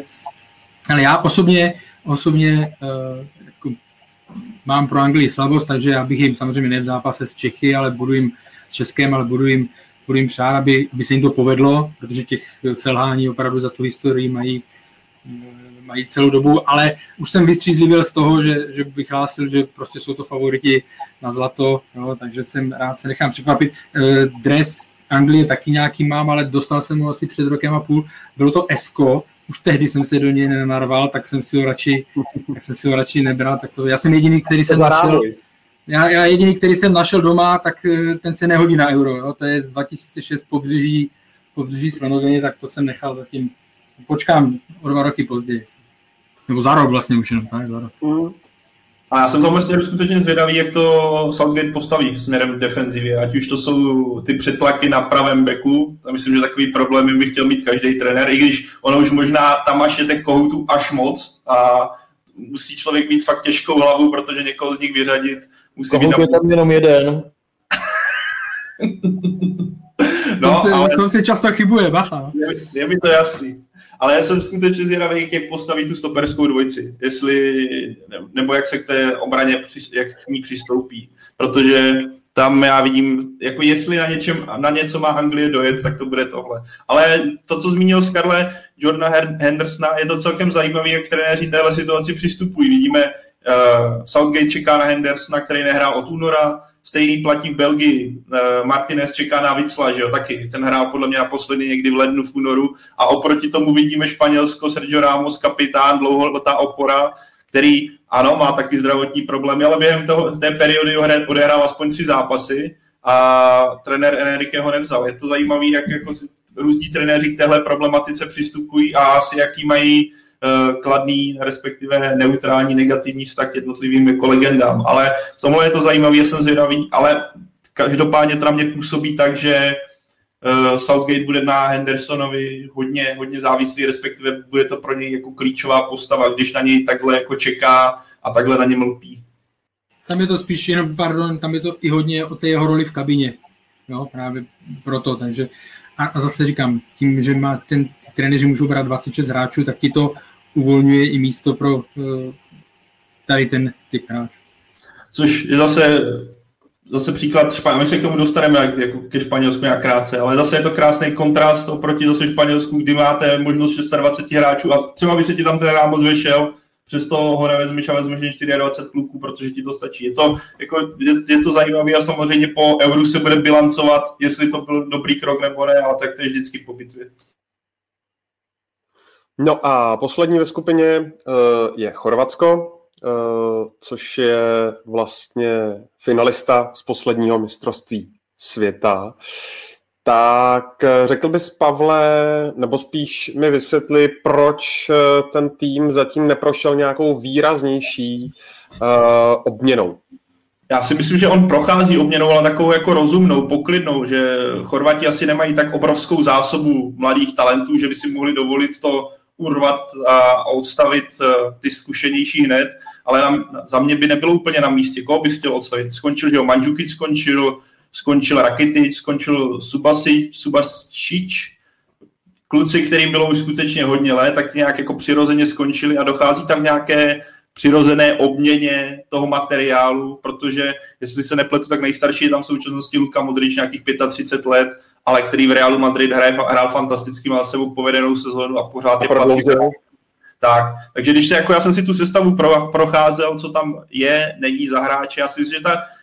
Speaker 7: ale já osobně osobně uh, jako, mám pro Anglii slabost, takže já bych jim samozřejmě ne v zápase s Čechy, ale budu jim s Českém, ale budu jim, budu jim přát, aby, aby se jim to povedlo, protože těch selhání opravdu za tu historii mají, mají celou dobu, ale už jsem vystřízlivěl z toho, že, že bych hlásil, že prostě jsou to favoriti na zlato, jo, takže jsem rád se nechám překvapit. Uh, dres Anglie taky nějaký mám, ale dostal jsem ho asi před rokem a půl. Bylo to Esko, už tehdy jsem se do něj nenarval, tak jsem si ho radši, tak jsem si ho radši nebral. Tak to, já jsem jediný, který jsem našel, já, já jediný, který jsem našel doma, tak eh, ten se nehodí na euro. Jo? To je z 2006 pobřeží, pobřeží Slonoviny, tak to jsem nechal zatím. Počkám o dva roky později. Nebo za rok vlastně už jenom, tak, za rok. Mm.
Speaker 6: A já jsem tomhle směru skutečně zvědavý, jak to Southgate postaví směrem defenzivě, ať už to jsou ty přetlaky na pravém beku, a myslím, že takový problémy by chtěl mít každý trenér, i když ono už možná tam až je těch kohoutů až moc a musí člověk mít fakt těžkou hlavu, protože někoho z nich vyřadit musí
Speaker 5: Kohout být... je tam jenom jeden.
Speaker 7: no, tom se, ale... tom se často chybuje, bacha.
Speaker 6: Je, je mi to jasný. Ale já jsem skutečně zvědavý, jak postaví tu stoperskou dvojici, jestli, nebo jak se k té obraně, jak k ní přistoupí. Protože tam já vidím, jako jestli na, něčem, na něco má Anglie dojet, tak to bude tohle. Ale to, co zmínil Skarle Jordana Hendersona, je to celkem zajímavé, jak trenéři téhle situaci přistupují. Vidíme, uh, Southgate čeká na Hendersona, který nehrál od února, Stejný platí v Belgii. Eh, Martinez čeká na Vicla, že jo, taky. Ten hrál podle mě naposledy někdy v lednu, v únoru. A oproti tomu vidíme Španělsko, Sergio Ramos, kapitán, dlouholetá opora, který, ano, má taky zdravotní problémy, ale během toho, té periody odehrál aspoň tři zápasy a trenér Enrique ho nevzal. Je to zajímavé, jak jako různí trenéři k téhle problematice přistupují a asi jaký mají kladný, respektive neutrální, negativní vztah k jednotlivým jako legendám. Ale tomhle je to zajímavé, jsem zvědavý, ale každopádně to na mě působí tak, že uh, Southgate bude na Hendersonovi hodně, hodně závislý, respektive bude to pro něj jako klíčová postava, když na něj takhle jako čeká a takhle na něm lpí.
Speaker 7: Tam je to spíš jenom, pardon, tam je to i hodně o té jeho roli v kabině. Jo, právě proto, takže a, a zase říkám, tím, že má ten trenéři můžou brát 26 hráčů, tak ti to uvolňuje i místo pro uh, tady ten typ hráčů.
Speaker 6: Což je zase, zase příklad, Španěl, my se k tomu dostaneme jako ke Španělsku nějak krátce, ale zase je to krásný kontrast oproti zase Španělsku, kdy máte možnost 26 hráčů a třeba by se ti tam ten Ramos vešel, přesto ho nevezmeš a vezmeš jen 24 kluků, protože ti to stačí. Je to, jako, je, je to zajímavé a samozřejmě po Euru se bude bilancovat, jestli to byl dobrý krok nebo ne, ale tak to je vždycky po bitvě.
Speaker 4: No a poslední ve skupině uh, je Chorvatsko, uh, což je vlastně finalista z posledního mistrovství světa. Tak eh, řekl bys, Pavle, nebo spíš mi vysvětli, proč ten tým zatím neprošel nějakou výraznější uh, obměnou?
Speaker 6: Já si myslím, že on prochází obměnou, ale takovou jako rozumnou, poklidnou, že Chorvati asi nemají tak obrovskou zásobu mladých talentů, že by si mohli dovolit to urvat a odstavit eh, ty zkušenější hned, ale na, za mě by nebylo úplně na místě. Koho bys chtěl odstavit? Skončil, že jo, Mandžukic skončil, skončil Rakitic, skončil Subasic, Subasič, kluci, kterým bylo už skutečně hodně let, tak nějak jako přirozeně skončili a dochází tam nějaké přirozené obměně toho materiálu, protože jestli se nepletu, tak nejstarší je tam v současnosti Luka Modrič, nějakých 35 let, ale který v Realu Madrid hraje, hrál fantasticky, má sebou povedenou sezónu a pořád je platný. Tak, takže když se, jako já jsem si tu sestavu pro, procházel, co tam je, není za hráče, já si myslím, že ta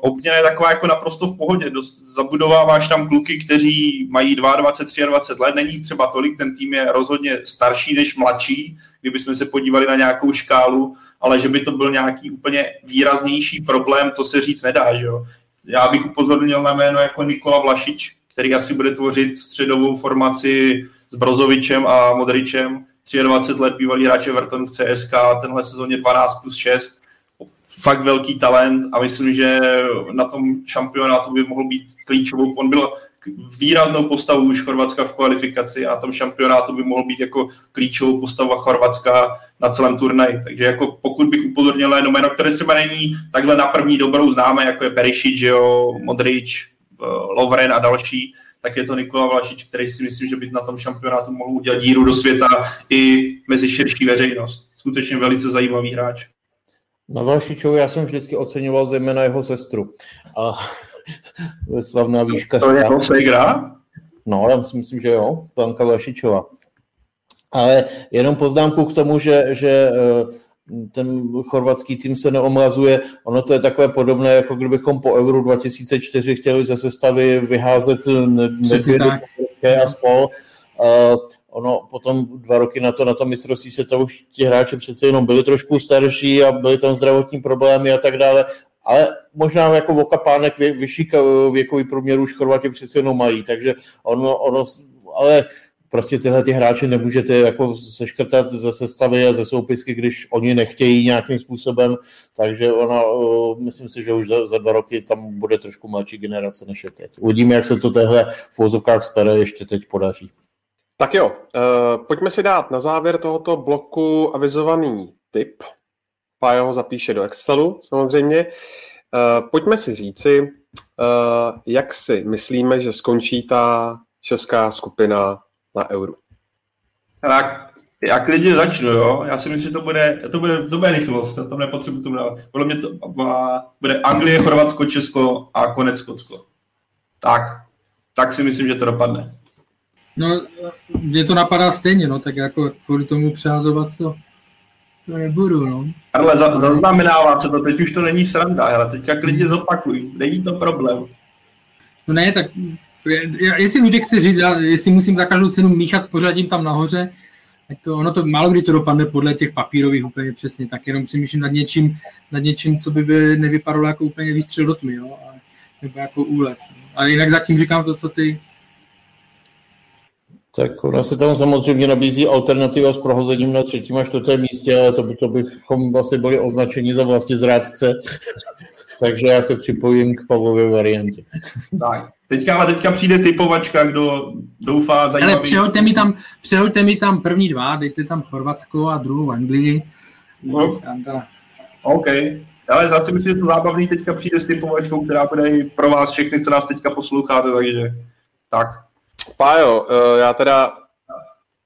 Speaker 6: obměna je taková jako naprosto v pohodě. Dost, zabudováváš tam kluky, kteří mají 22, 23 let, není třeba tolik, ten tým je rozhodně starší než mladší, kdybychom se podívali na nějakou škálu, ale že by to byl nějaký úplně výraznější problém, to se říct nedá, že jo. Já bych upozornil na jméno jako Nikola Vlašič, který asi bude tvořit středovou formaci s Brozovičem a Modričem, 23 let bývalý hráč Everton v CSK, tenhle sezóně 12 plus 6, fakt velký talent a myslím, že na tom šampionátu by mohl být klíčovou. On byl výraznou postavu už Chorvatska v kvalifikaci a na tom šampionátu by mohl být jako klíčovou postava Chorvatska na celém turnaji. Takže jako pokud bych upozornil jedno jméno, které třeba není takhle na první dobrou známé, jako je Perišič, jo, Modrič, Lovren a další, tak je to Nikola Vlašič, který si myslím, že by na tom šampionátu mohl udělat díru do světa i mezi širší veřejnost. Skutečně velice zajímavý hráč.
Speaker 5: Na Vlašičovi já jsem vždycky oceňoval zejména jeho sestru. A slavná výška.
Speaker 6: To je jeho segra?
Speaker 5: No, já si myslím, že jo, Panka Vlašičova. Ale jenom poznámku k tomu, že, že eh, ten chorvatský tým se neomlazuje. Ono to je takové podobné, jako kdybychom po Euro 2004 chtěli ze sestavy vyházet Nedvědy a spol. Ono potom dva roky na to, na tom mistrovství se to už ti hráči přece jenom byli trošku starší a byly tam zdravotní problémy a tak dále. Ale možná jako okapánek vě, vyšší věkový průměr už Chorvati přece jenom mají, takže ono, ono ale prostě tyhle ty hráče nemůžete jako seškrtat ze sestavy a ze soupisky, když oni nechtějí nějakým způsobem, takže ona, myslím si, že už za, za dva roky tam bude trošku mladší generace než je teď. Uvidíme, jak se to téhle v staré ještě teď podaří.
Speaker 4: Tak jo, uh, pojďme si dát na závěr tohoto bloku avizovaný tip. Pája ho zapíše do Excelu samozřejmě. Uh, pojďme si říci, uh, jak si myslíme, že skončí ta česká skupina na euro.
Speaker 6: Tak, já klidně začnu, jo. Já si myslím, že to bude, to bude, to bude rychlost, to tam nepotřebuji tomu dávat. Podle mě to bude Anglie, Chorvatsko, Česko a konec Skotsko. Tak, tak si myslím, že to dopadne.
Speaker 7: No, mě to napadá stejně, no, tak jako kvůli tomu přehazovat to, to nebudu, no.
Speaker 6: Ale za, zaznamenává se to, teď už to není sranda, ale teďka klidně zopakuj, není to problém.
Speaker 7: No ne, tak jestli Ludek chce říct, jestli musím za každou cenu míchat pořadím tam nahoře, tak to, ono to málo kdy to dopadne podle těch papírových úplně přesně, tak jenom přemýšlím nad něčím, nad něčím, co by, by nevypadalo jako úplně výstřel do tmy, jo, a, nebo jako úlet. Ale jinak zatím říkám to, co ty,
Speaker 5: tak ona se tam samozřejmě nabízí alternativa s prohozením na třetím a čtvrtém místě, ale to, by, to bychom vlastně byli označeni za vlastně zrádce. Takže já se připojím k Pavlově variantě.
Speaker 6: Tak, teďka, ale teďka přijde typovačka, kdo doufá zajímavý.
Speaker 7: Ale přehoďte mi tam, přehoďte mi tam první dva, dejte tam Chorvatsko a druhou Anglii. No.
Speaker 6: OK, ale zase myslím, že to zábavný teďka přijde s typovačkou, která bude i pro vás všechny, co nás teďka posloucháte, takže tak.
Speaker 4: Pájo, eh, já teda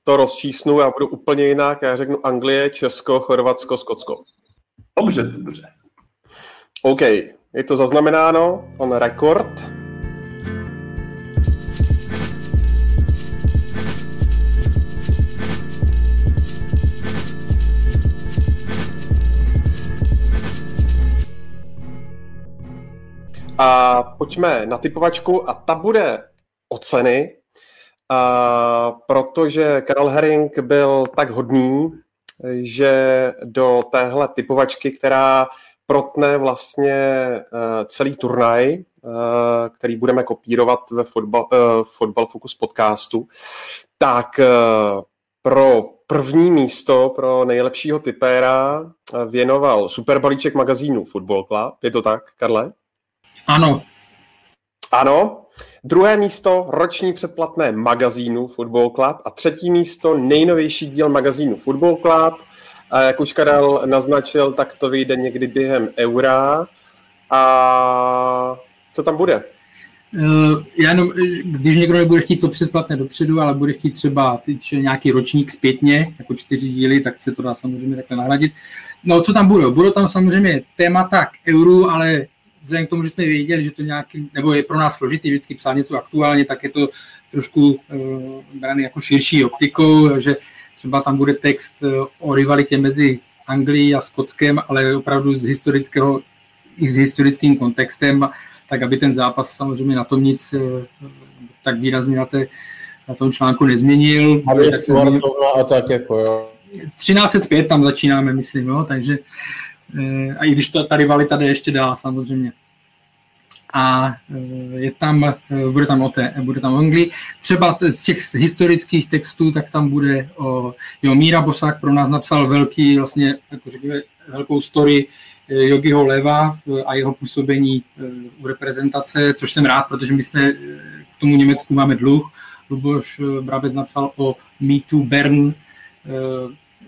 Speaker 4: to rozčísnu, já budu úplně jinak, já řeknu Anglie, Česko, Chorvatsko, Skotsko.
Speaker 6: Dobře, dobře.
Speaker 4: OK, je to zaznamenáno, on rekord. A pojďme na typovačku a ta bude o ceny, a protože Karel Herring byl tak hodný, že do téhle typovačky, která protne vlastně eh, celý turnaj, eh, který budeme kopírovat ve Fotbal, eh, Fotbal Focus podcastu, tak pro první místo pro nejlepšího typéra věnoval superbalíček magazínu Football Club. Je to tak, Karle?
Speaker 7: Ano.
Speaker 4: Ano. Druhé místo roční předplatné magazínu Football Club a třetí místo nejnovější díl magazínu Football Club. A jak už Karel naznačil, tak to vyjde někdy během eura. A co tam bude?
Speaker 7: Uh, já jenom, když někdo nebude chtít to předplatné dopředu, ale bude chtít třeba nějaký ročník zpětně, jako čtyři díly, tak se to dá samozřejmě takhle nahradit. No, co tam budou? Budou tam samozřejmě témata k euru, ale vzhledem k tomu, že jsme věděli, že to nějaký, nebo je pro nás složitý vždycky psát něco aktuálně, tak je to trošku uh, braný jako širší optikou, že třeba tam bude text uh, o rivalitě mezi Anglií a Skotskem, ale opravdu z historického i s historickým kontextem, tak aby ten zápas samozřejmě na tom nic uh, tak výrazně na, té, na tom článku nezměnil.
Speaker 5: A, tak se a tak jako jo.
Speaker 7: 1305 tam začínáme, myslím, jo, takže Eh, a i když to, ta rivalita jde ještě dál samozřejmě. A eh, je tam, eh, bude tam o té, bude tam o Anglii. Třeba z těch historických textů, tak tam bude o, jo, Míra Bosák pro nás napsal velký, vlastně, jako řekněme, velkou story Jogiho Leva a jeho působení u reprezentace, což jsem rád, protože my jsme k tomu Německu máme dluh. Luboš Brabec napsal o Me Too Bern,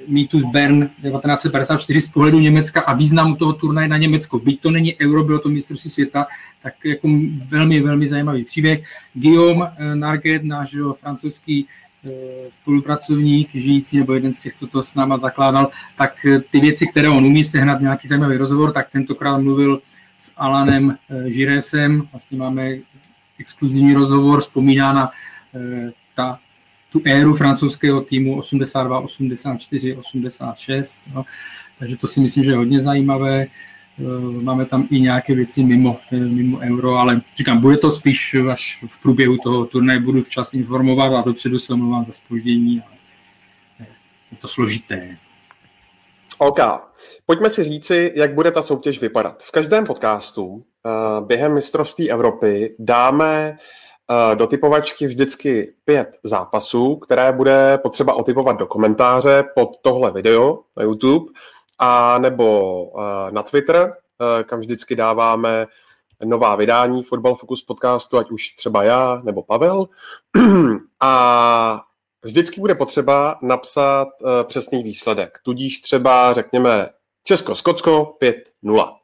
Speaker 7: Mýtus Bern 1954 z pohledu Německa a významu toho turnaje na Německo. Byť to není euro, bylo to mistrovství světa, tak jako velmi, velmi zajímavý příběh. Guillaume eh, Narget, náš francouzský eh, spolupracovník, žijící nebo jeden z těch, co to s náma zakládal, tak eh, ty věci, které on umí sehnat nějaký zajímavý rozhovor, tak tentokrát mluvil s Alanem Žiresem, vlastně máme exkluzivní rozhovor, vzpomíná na ta tu éru francouzského týmu 82, 84, 86. No. Takže to si myslím, že je hodně zajímavé. Eh, máme tam i nějaké věci mimo, eh, mimo euro, ale říkám, bude to spíš až v průběhu toho turnaje, budu včas informovat a dopředu se omlouvám za spoždění, ale je to složité.
Speaker 4: OK. Pojďme si říci, jak bude ta soutěž vypadat. V každém podcastu eh, během mistrovství Evropy dáme Eh, do typovačky vždycky pět zápasů, které bude potřeba otypovat do komentáře pod tohle video na YouTube a nebo eh, na Twitter, eh, kam vždycky dáváme nová vydání Football Focus podcastu, ať už třeba já nebo Pavel. A vždycky bude potřeba napsat přesný výsledek. Tudíž třeba řekněme Česko-Skotsko 5-0.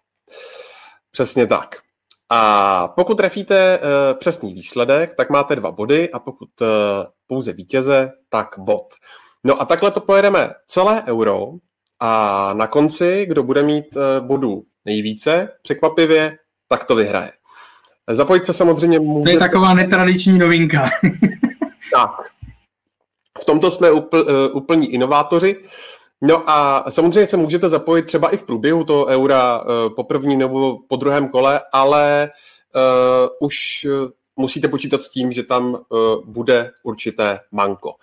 Speaker 4: Přesně tak. A pokud trefíte uh, přesný výsledek, tak máte dva body a pokud uh, pouze vítěze, tak bod. No a takhle to pojedeme celé euro a na konci, kdo bude mít uh, bodů nejvíce, překvapivě, tak to vyhraje. Zapojit se samozřejmě můžete...
Speaker 7: To je taková netradiční novinka.
Speaker 4: tak. V tomto jsme upl, uh, úplní inovátoři. No a samozřejmě se můžete zapojit třeba i v průběhu toho eura uh, po prvním nebo po druhém kole, ale uh, už musíte počítat s tím, že tam uh, bude určité manko.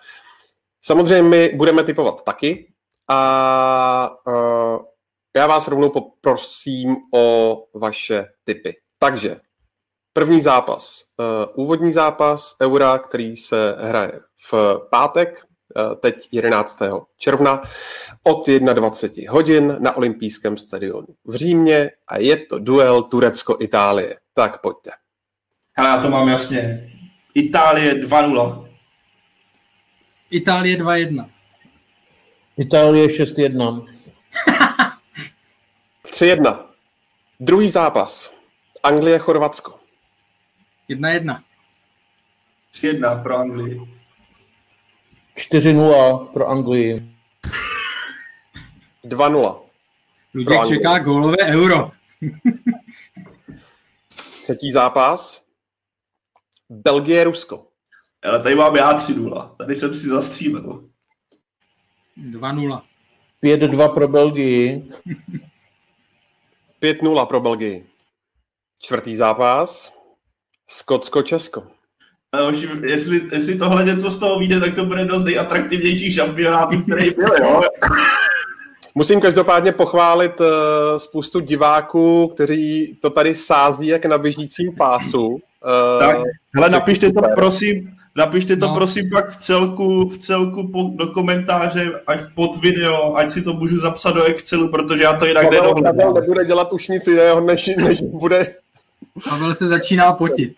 Speaker 4: Samozřejmě my budeme typovat taky a uh, já vás rovnou poprosím o vaše typy. Takže první zápas, uh, úvodní zápas eura, který se hraje v pátek Eh, teď 11. června od 21 hodin na olympijském stadionu v Římě a je to duel Turecko-Itálie. Tak pojďte.
Speaker 6: Ale já to mám jasně. Itálie 2-0.
Speaker 7: Itálie 2-1.
Speaker 5: Itálie 6-1.
Speaker 4: 3-1. Druhý zápas. Anglie-Chorvatsko.
Speaker 7: 1-1.
Speaker 6: 3-1 pro Anglii.
Speaker 5: 4-0 pro Anglii.
Speaker 4: 2-0.
Speaker 7: Luděk čeká gólové euro.
Speaker 4: Třetí zápas. Belgie-Rusko.
Speaker 6: Ale tady mám já 3-0. Tady jsem si zastřílel.
Speaker 7: 2-0.
Speaker 5: 5-2 pro Belgii.
Speaker 4: 5-0 pro Belgii. Čtvrtý zápas. Skotsko-Česko.
Speaker 6: Už, jestli, jestli tohle něco z toho vyjde, tak to bude dost nejatraktivnější šampionát, který byl, jo.
Speaker 4: Musím každopádně pochválit uh, spoustu diváků, kteří to tady sází jak na běžnícím pásu. Uh,
Speaker 6: tak, hele, napište to prosím, napište to no. prosím pak v celku, v celku po, do komentáře až pod video, ať si to můžu zapsat do Excelu, protože já to jinak nedohledám.
Speaker 4: Pavel nebude dělat už nic jiného, než, než bude...
Speaker 7: Pavel se začíná potit.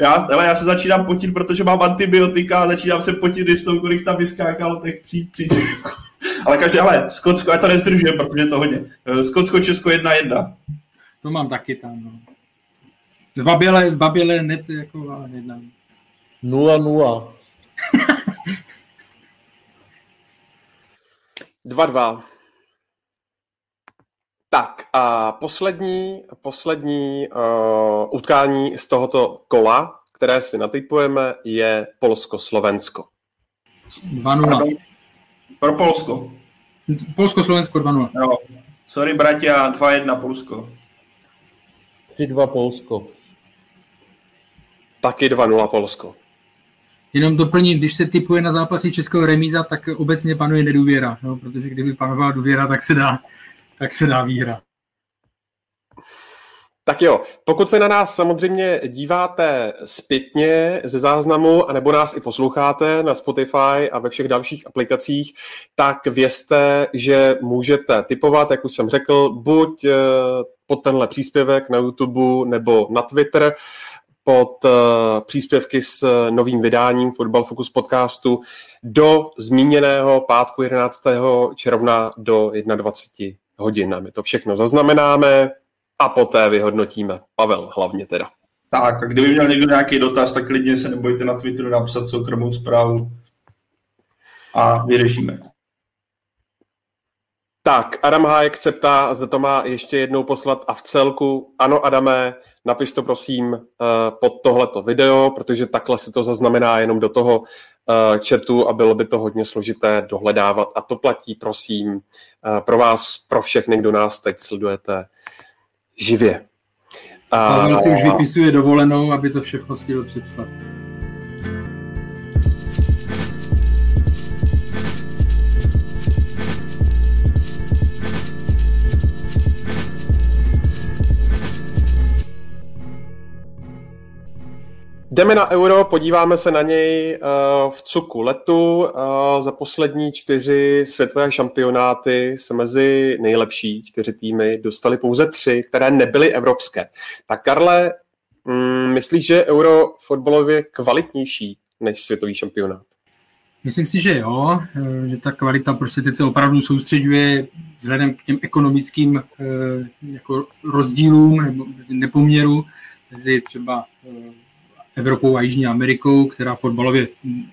Speaker 6: Já, ale já se začínám potit, protože mám antibiotika a začínám se potit, když to, kolik tam vyskákalo, tak při, při Ale každý, ale Skotsko, já to nezdržujem, protože je to hodně. Eh, Skotsko, Česko 1-1.
Speaker 7: To mám taky tam, no. Zbaběle, zbaběle, net, jako, jedna.
Speaker 5: 0-0.
Speaker 4: 2-2. A poslední, poslední uh, utkání z tohoto kola, které si natypujeme, je Polsko-Slovensko.
Speaker 7: 2-0.
Speaker 6: Pro Polsko.
Speaker 7: Polsko-Slovensko 2-0.
Speaker 6: Jo. Sorry, bratia, 2-1 Polsko.
Speaker 5: 3-2 Polsko.
Speaker 4: Taky 2-0 Polsko.
Speaker 7: Jenom doplním, když se typuje na zápasy Českého remíza, tak obecně panuje nedůvěra, no, protože kdyby panovala důvěra, tak se dá, tak se dá výhra.
Speaker 4: Tak jo, pokud se na nás samozřejmě díváte zpětně ze záznamu, anebo nás i posloucháte na Spotify a ve všech dalších aplikacích, tak vězte, že můžete typovat, jak už jsem řekl, buď eh, pod tenhle příspěvek na YouTube nebo na Twitter pod uh, příspěvky s novým vydáním Football Focus podcastu do zmíněného pátku 11. června do 21 hodin. My to všechno zaznamenáme a poté vyhodnotíme. Pavel hlavně teda.
Speaker 6: Tak, a kdyby měl někdo nějaký dotaz, tak klidně se nebojte na Twitteru napsat soukromou zprávu a vyřešíme.
Speaker 4: Tak, Adam Hájek se ptá, zda to má ještě jednou poslat a v celku. Ano, Adame, napiš to prosím uh, pod tohleto video, protože takhle si to zaznamená jenom do toho uh, chatu a bylo by to hodně složité dohledávat. A to platí, prosím, uh, pro vás, pro všechny, kdo nás teď sledujete živě.
Speaker 7: Pavel si už vypisuje dovolenou, aby to všechno stihl přepsat.
Speaker 4: Jdeme na euro, podíváme se na něj uh, v cuku letu. Uh, za poslední čtyři světové šampionáty se mezi nejlepší čtyři týmy dostali pouze tři, které nebyly evropské. Tak Karle, mm, myslíš, že je euro fotbalově kvalitnější než světový šampionát?
Speaker 7: Myslím si, že jo, eh, že ta kvalita prostě teď se opravdu soustředuje vzhledem k těm ekonomickým jako rozdílům nebo nepoměru mezi třeba Evropou a Jižní Amerikou, která fotbalově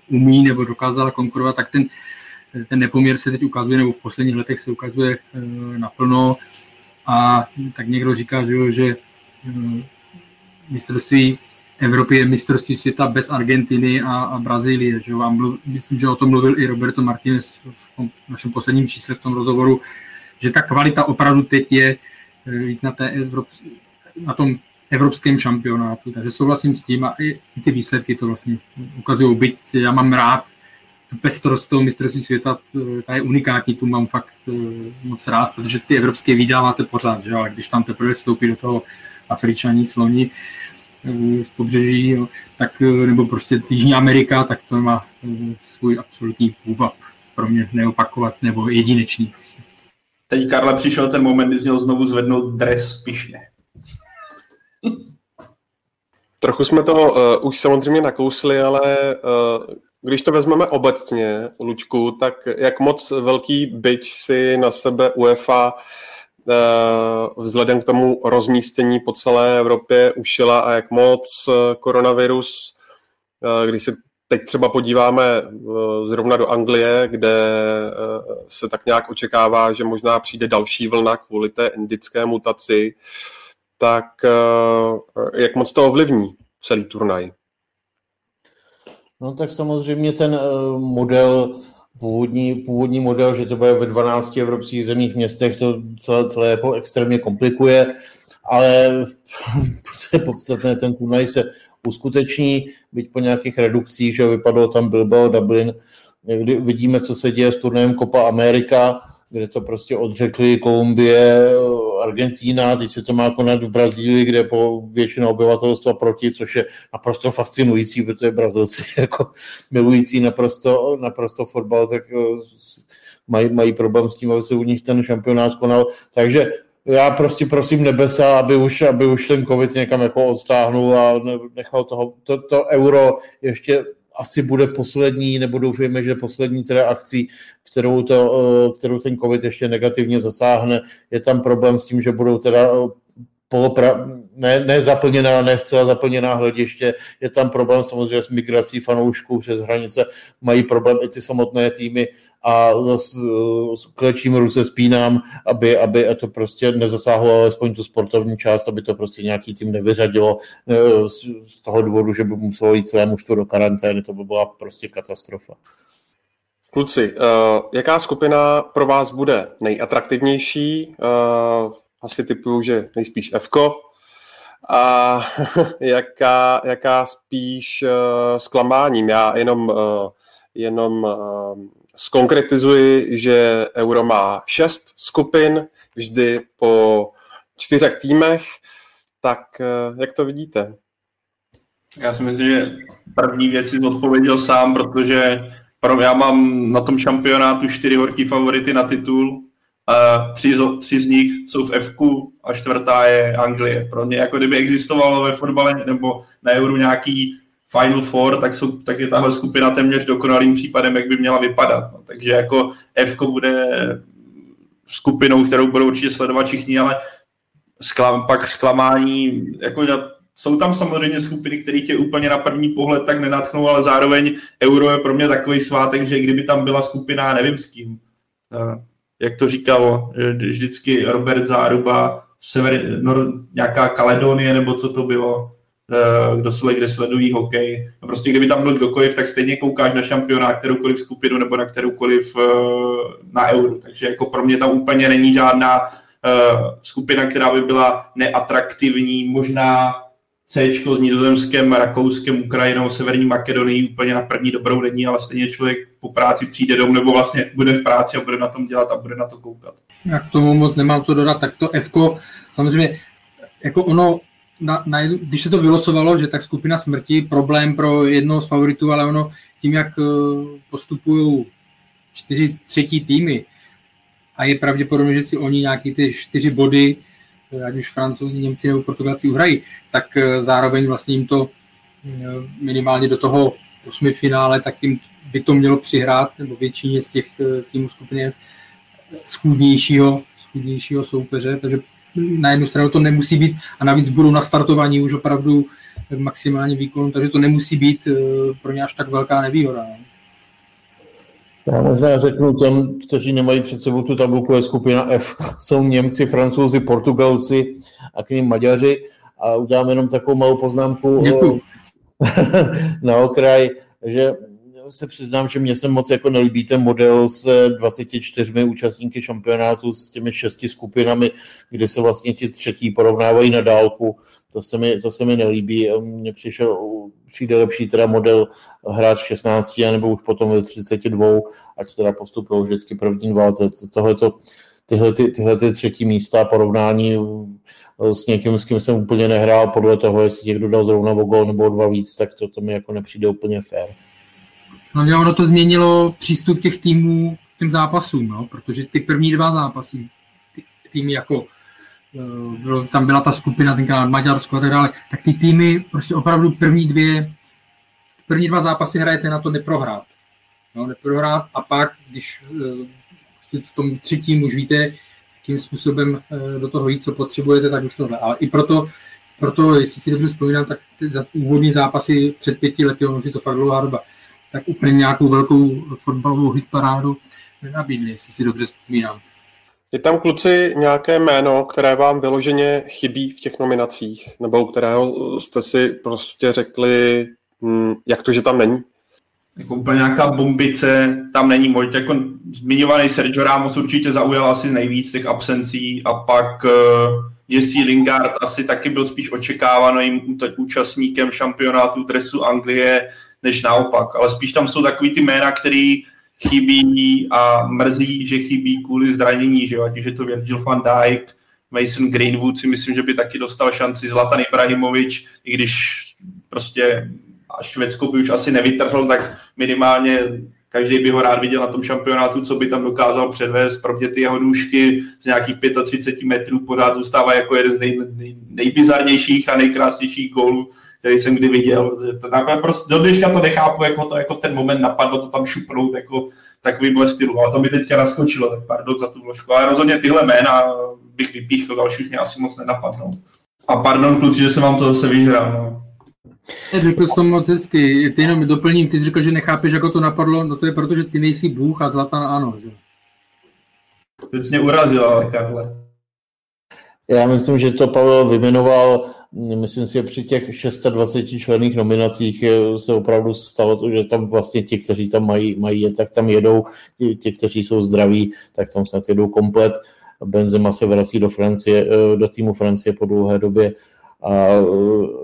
Speaker 7: umí nebo dokázala konkurovat, tak ten, ten nepoměr se teď ukazuje, nebo v posledních letech se ukazuje uh, naplno. A tak někdo říká, že, že uh, mistrovství Evropy je mistrovství světa bez Argentiny a, a Brazílie. Že vám mluv, myslím, že o tom mluvil i Roberto Martinez v tom našem posledním čísle v tom rozhovoru, že ta kvalita opravdu teď je uh, víc na, té Evrop, na tom evropském šampionátu. Takže souhlasím s tím a i, i ty výsledky to vlastně ukazují. Byť já mám rád tu pestrost toho mistrovství světa, ta je unikátní, tu mám fakt eh, moc rád, protože ty evropské vydáváte pořád, že? ale když tam teprve vstoupí do toho Afričaní, sloni eh, z pobřeží, jo, tak, eh, nebo prostě Jižní Amerika, tak to má svůj absolutní půvab pro mě neopakovat, nebo jedinečný. Prostě.
Speaker 6: Teď Karla přišel ten moment, kdy z něho znovu zvednout dres pišně.
Speaker 4: Trochu jsme to uh, už samozřejmě nakousli, ale uh, když to vezmeme obecně, Luďku, tak jak moc velký byč si na sebe UEFA uh, vzhledem k tomu rozmístění po celé Evropě ušila a jak moc koronavirus, uh, když se teď třeba podíváme uh, zrovna do Anglie, kde uh, se tak nějak očekává, že možná přijde další vlna kvůli té indické mutaci, tak eh, jak moc to ovlivní celý turnaj?
Speaker 5: No tak samozřejmě ten eh, model, původní, původní model, že to bude ve 12 evropských zemích městech, to celé, celé jako extrémně komplikuje, ale je podstatné, ten turnaj se uskuteční, byť po nějakých redukcích, že vypadlo tam Bilbao, Dublin, kdy vidíme, co se děje s turnajem Copa America, kde to prostě odřekli Kolumbie, Argentína, teď se to má konat v Brazílii, kde po většina obyvatelstva proti, což je naprosto fascinující, protože Brazilci jako milující naprosto, naprosto fotbal, tak eh, mají, mají problém s tím, aby se u nich ten šampionát konal. Takže já prostě prosím nebesa, aby už, aby už ten covid někam jako odstáhnul a nechal toho, to, to euro ještě asi bude poslední, nebo doufejme, že poslední teda akcí, kterou, to, eh, kterou ten covid ještě negativně zasáhne. Je tam problém s tím, že budou teda eh, polopra, ne, ne zaplněná, ne zcela zaplněná hlediště. Je tam problém samozřejmě s migrací fanoušků přes hranice. Mají problém i ty samotné týmy a s, s klečím ruce spínám, aby, aby to prostě nezasáhlo alespoň tu sportovní část, aby to prostě nějaký tým nevyřadilo e, z, z toho důvodu, že by muselo jít celé mužstvo do karantény. To by byla prostě katastrofa.
Speaker 4: Kluci, uh, jaká skupina pro vás bude nejatraktivnější? Asi typuju, že nejspíš Fko. A jaká, jaká spíš uh, zklamáním? Já jenom, uh, jenom uh, skonkretizuji, že Euro má šest skupin, vždy po čtyřech týmech. Tak uh, jak to vidíte?
Speaker 6: Já si myslím, že první věc si odpověděl sám, protože já mám na tom šampionátu čtyři horký favority na titul a tři, tři z nich jsou v f a čtvrtá je Anglie. Pro mě, jako kdyby existovalo ve fotbale nebo na Euro nějaký Final Four, tak, jsou, tak je tahle skupina téměř dokonalým případem, jak by měla vypadat. No, takže jako F bude skupinou, kterou budou určitě sledovat všichni, ale sklam, pak zklamání, jako jsou tam samozřejmě skupiny, které tě úplně na první pohled tak nenatchnou, ale zároveň Euro je pro mě takový svátek, že kdyby tam byla skupina, nevím s kým, jak to říkal vždycky Robert Záruba, sever, no, nějaká Kaledonie, nebo co to bylo, eh, kdo se kde sledují hokej. No prostě kdyby tam byl kdokoliv, tak stejně koukáš na šampionát kteroukoliv skupinu nebo na kteroukoliv eh, na euro. Takže jako pro mě tam úplně není žádná eh, skupina, která by byla neatraktivní, možná C s Nizozemskem, Rakouskem, Ukrajinou, Severní Makedonii úplně na první dobrou není, ale stejně člověk po práci přijde domů nebo vlastně bude v práci a bude na tom dělat a bude na to koukat.
Speaker 7: Já k tomu moc nemám co dodat, tak to F, samozřejmě jako ono, na, na, když se to vylosovalo, že tak skupina smrti, problém pro jednoho z favoritů, ale ono tím, jak eh, postupují čtyři třetí týmy a je pravděpodobné, že si oni nějaký ty čtyři body ať už francouzi, Němci nebo Portugalci uhrají, tak eh, zároveň vlastně jim to eh, minimálně do toho osmi finále, tak jim by to mělo přihrát, nebo většině z těch eh, týmů skupiny schůdnějšího, schůdnějšího soupeře, takže na jednu stranu to nemusí být a navíc budou na startování už opravdu maximálně výkonu, takže to nemusí být pro ně až tak velká nevýhoda. Ne?
Speaker 5: Já možná řeknu těm, kteří nemají před sebou tu tabulku, je skupina F. Jsou Němci, Francouzi, Portugalci a k ním Maďaři. A udělám jenom takovou malou poznámku
Speaker 7: Děkuju.
Speaker 5: na okraj, že se přiznám, že mě se moc jako nelíbí ten model s 24 účastníky šampionátu s těmi šesti skupinami, kde se vlastně ti třetí porovnávají na dálku. To se mi, to se mi nelíbí. Mně přišel, přijde lepší teda model hrát v 16 nebo už potom ve 32, ať teda postupují vždycky první dva. Tohleto, tyhle, ty, tyhle ty třetí místa porovnání s někým, s kým jsem úplně nehrál, podle toho, jestli někdo dal zrovna o gol nebo o dva víc, tak to, to mi jako nepřijde úplně fair.
Speaker 7: Hlavně ono to změnilo přístup těch týmů k těm zápasům, no, protože ty první dva zápasy, ty týmy jako eh, tam byla ta skupina, tenkrát Maďarsko a tak dále, tak ty týmy prostě opravdu první dvě, první dva zápasy hrajete na to neprohrát. No, neprohrát a pak, když eh, prostě v tom třetím už víte, jakým způsobem eh, do toho jít, co potřebujete, tak už tohle. Ale i proto, proto jestli si dobře vzpomínám, tak ty úvodní zápasy před pěti lety, ono už to fakt dlouhá doba, tak úplně nějakou velkou fotbalovou hitparádu nenabídli, jestli si dobře vzpomínám.
Speaker 4: Je tam, kluci, nějaké jméno, které vám vyloženě chybí v těch nominacích, nebo kterého jste si prostě řekli, hm, jak to, že tam není?
Speaker 6: Jako úplně nějaká bombice tam není. Možná jako zmiňovaný Sergio Ramos určitě zaujal asi z nejvíc těch absencí a pak uh, Jesse Lingard asi taky byl spíš očekávaným účastníkem šampionátu tresu Anglie, než naopak. Ale spíš tam jsou takový ty jména, který chybí a mrzí, že chybí kvůli zranění, že jo? ať už je to Virgil van Dijk, Mason Greenwood si myslím, že by taky dostal šanci, Zlatan Ibrahimovič, i když prostě a Švédsko by už asi nevytrhl, tak minimálně každý by ho rád viděl na tom šampionátu, co by tam dokázal předvést, pro mě ty jeho nůžky z nějakých 35 metrů pořád zůstává jako jeden z nej, nej, nejbizarnějších a nejkrásnějších gólů, který jsem kdy viděl. To, prostě, do dneška to nechápu, jako to jako v ten moment napadlo to tam šupnout jako takovýmhle stylu, ale to mi teďka naskočilo, tak pardon za tu vložku. Ale rozhodně tyhle jména bych vypíchl, další už mě asi moc nenapadnou. A pardon kluci, že jsem vám to zase vyžral. No.
Speaker 7: Řekl jsi to moc hezky. Ty jenom doplním, ty jsi řekl, že nechápeš, jako to napadlo, no to je proto, že ty nejsi Bůh a Zlatan ano, že?
Speaker 6: Teď mě urazil, ale Karle.
Speaker 5: Já myslím, že to Pavel vymenoval, myslím si, že při těch 26 členných nominacích se opravdu stalo že tam vlastně ti, kteří tam mají, mají tak tam jedou, ti, kteří jsou zdraví, tak tam snad jedou komplet. Benzema se vrací do Francie, do týmu Francie po dlouhé době a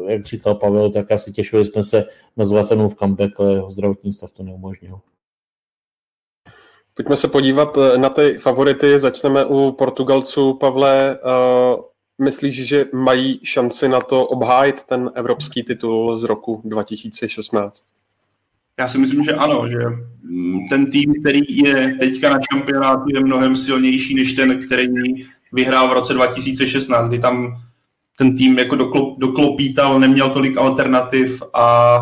Speaker 5: jak říkal Pavel, tak asi těšili jsme se na Zlatanův comeback, ale jeho zdravotní stav to neumožnil.
Speaker 4: Pojďme se podívat eh, na ty favority. Začneme u Portugalců. Pavle, uh, myslíš, že mají šanci na to obhájit ten evropský titul z roku 2016?
Speaker 6: Já si myslím, že ano, že ten tým, který je teďka na šampionátu, je mnohem silnější než ten, který vyhrál v roce 2016, kdy tam ten tým jako doklop, doklopítal, neměl tolik alternativ a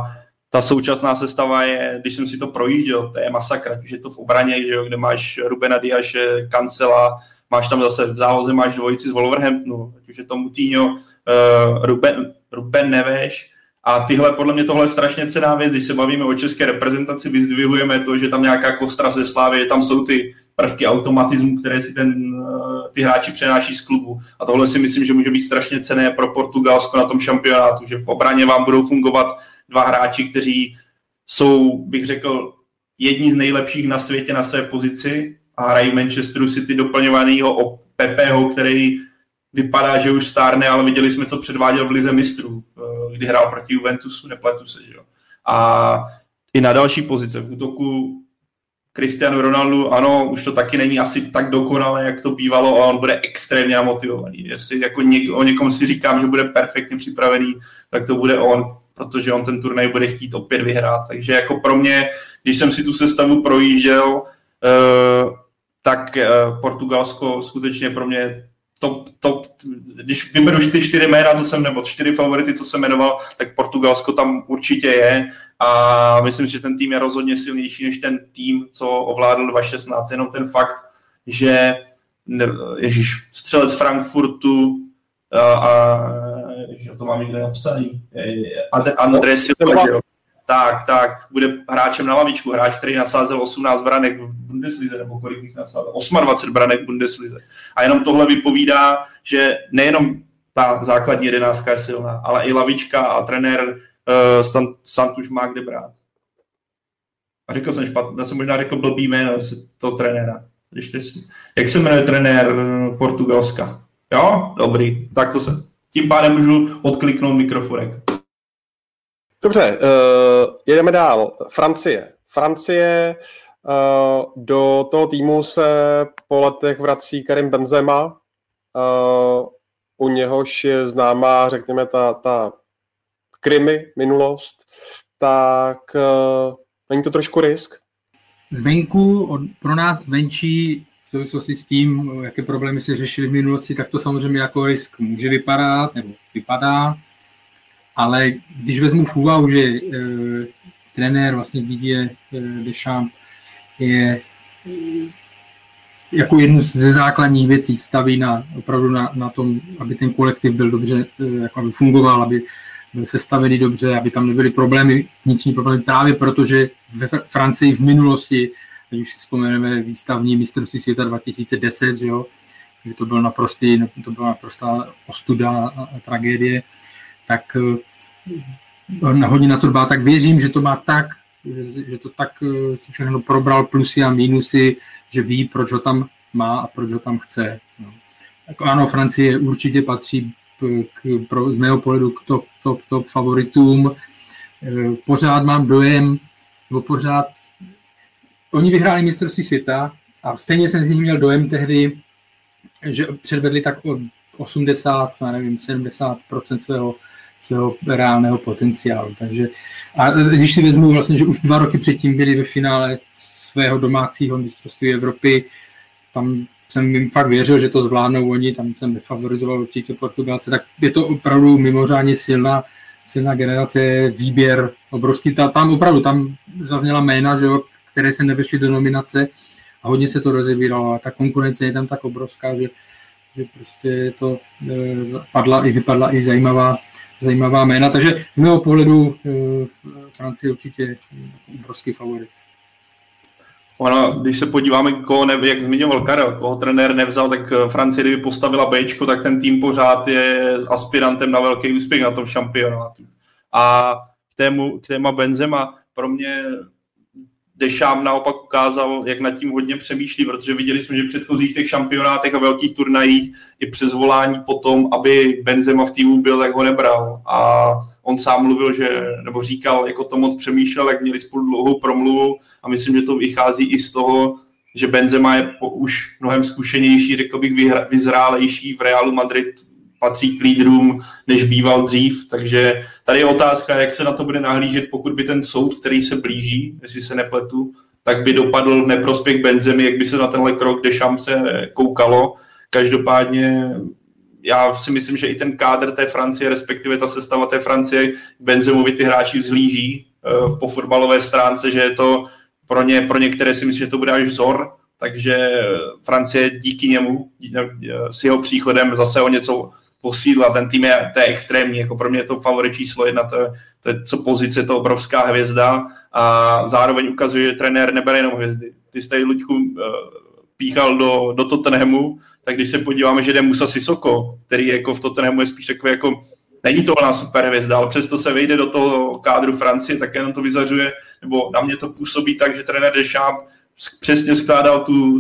Speaker 6: ta současná sestava je, když jsem si to projížděl, to je masakra, už je to v obraně, že jo, kde máš Rubena Diaše, Kancela, máš tam zase v záloze máš dvojici z Wolverhamptonu, ať už je to Moutinho, uh, Ruben, Ruben Neveš, a tyhle, podle mě tohle je strašně cená věc, když se bavíme o české reprezentaci, vyzdvihujeme to, že tam nějaká kostra ze Slávy, tam jsou ty prvky automatismu, které si ten, eh, ty hráči přenáší z klubu. A tohle si myslím, že může být strašně cené pro Portugalsko na tom šampionátu, že v obraně vám budou fungovat dva hráči, kteří jsou, bych řekl, jedni z nejlepších na světě na své pozici a hrají Manchesteru City doplňovanýho o Pepeho, který vypadá, že už stárne, ale viděli jsme, co předváděl v Lize mistrů, eh, kdy hrál proti Juventusu, nepletu se, že jo. A i na další pozice v útoku Cristiano Ronaldo, ano, už to taky není asi tak dokonalé, jak to bývalo, ale on bude extrémně namotivovaný. Jestli jako něk, o někom si říkám, že bude perfektně připravený, tak to bude on, protože on ten turnaj bude chtít opět vyhrát. Takže jako pro mě, když jsem si tu sestavu projížděl, uh, tak uh, Portugalsko skutečně pro mě top, top, když vyberu ty čtyři jména, co jsem, nebo čtyři favority, co jsem jmenoval, tak Portugalsko tam určitě je a myslím, že ten tým je rozhodně silnější než ten tým, co ovládl 2016. Jenom ten fakt, že Ježíš, střelec Frankfurtu a, a že to mám někde napsaný, André Silva, tak, tak, bude hráčem na lavičku, hráč, který nasázel 18 branek v Bundeslize, nebo kolik jich nasázel, 28 branek v Bundeslize. A jenom tohle vypovídá, že nejenom ta základní jedenáctka je silná, ale i lavička a trenér uh, Sant, Santuš má kde brát. A řekl jsem špatně, já jsem možná řekl blbý jméno toho trenéra. Ještě jak se jmenuje trenér Portugalska? Jo? Dobrý, tak to se. Tím pádem můžu odkliknout mikroforek.
Speaker 4: Dobře, uh, jedeme dál. Francie. Francie uh, do toho týmu se po letech vrací Karim Benzema. Uh, u něhož je známá, řekněme, ta, ta krimi minulost. Tak uh, není to trošku risk?
Speaker 7: Zvenku, od, pro nás venčí v souvislosti s tím, jaké problémy se řešily v minulosti, tak to samozřejmě jako risk může vypadat, nebo vypadá. Ale když vezmu v úvahu, že e, trenér vlastně Didier e, Deschamps je e, jako jednu ze základních věcí staví na, opravdu na, na tom, aby ten kolektiv byl dobře, jako aby fungoval, aby byl sestavený dobře, aby tam nebyly problémy, vnitřní problémy, právě protože ve Francii v minulosti, když si vzpomeneme výstavní mistrovství světa 2010, že, jo, že to, byl naprostý, to byla naprostá ostuda a tragédie, tak eh, hodně na to dbá, tak věřím, že to má tak, že, to tak eh, si všechno probral plusy a mínusy, že ví, proč ho tam má a proč ho tam chce. No. Ano, Francie určitě patří k, pro, z mého pohledu k top, top, top favoritům. Eh, pořád mám dojem, nebo pořád oni vyhráli mistrovství světa a stejně jsem z nich měl dojem tehdy, že předvedli tak od 80, nevím, 70 svého svého reálného potenciálu. Takže, a když si vezmu vlastně, že už dva roky předtím byli ve finále svého domácího mistrovství Evropy. Tam jsem jim fakt věřil, že to zvládnou oni, tam jsem nefavorizoval určitě Portugalce, tak je to opravdu mimořádně silná, silná generace, výběr obrovský. Ta, tam opravdu, tam zazněla jména, že jo, které se nevyšly do nominace a hodně se to rozebíralo a ta konkurence je tam tak obrovská, že, že prostě to e, padla i vypadla i zajímavá, zajímavá jména, takže z mého pohledu e, Francie určitě obrovský favorit.
Speaker 6: Ono, když se podíváme, koho ne, jak zmiňoval Karel, koho trenér nevzal, tak eh, Francie, kdyby postavila B, tak ten tým pořád je aspirantem na velký úspěch na tom šampionátu. A k, tému, k téma Benzema pro mě Dešám naopak ukázal, jak nad tím hodně přemýšlí, protože viděli jsme, že v předchozích těch šampionátech a velkých turnajích i přes volání potom, aby Benzema v týmu byl, tak ho nebral. A on sám mluvil, že, nebo říkal, jako to moc přemýšlel, jak měli spolu dlouhou promluvu a myslím, že to vychází i z toho, že Benzema je po, už mnohem zkušenější, řekl bych vyzrálejší v Realu Madrid, patří k lídrům, než býval dřív, takže tady je otázka, jak se na to bude nahlížet, pokud by ten soud, který se blíží, jestli se nepletu, tak by dopadl neprospěch Benzemi, jak by se na tenhle krok Dešam se koukalo. Každopádně já si myslím, že i ten kádr té Francie, respektive ta sestava té Francie, Benzemovi ty hráči vzhlíží uh, po fotbalové stránce, že je to pro, ně, pro některé si myslím, že to bude až vzor, takže Francie díky němu, s jeho příchodem zase o něco posídla. Ten tým je, to je extrémní, jako pro mě je to favorit číslo jedna, to to je co pozice, to obrovská hvězda a zároveň ukazuje, že trenér nebere jenom hvězdy. Ty tady, Luďku, uh, píchal do, do Tottenhamu, tak když se podíváme, že jde Musa Sissoko, který jako v Tottenhamu je spíš takový jako není to ona super hvězda, ale přesto se vejde do toho kádru Francie, tak jenom to vyzařuje, nebo na mě to působí tak, že trenér Deschamps přesně skládal tu,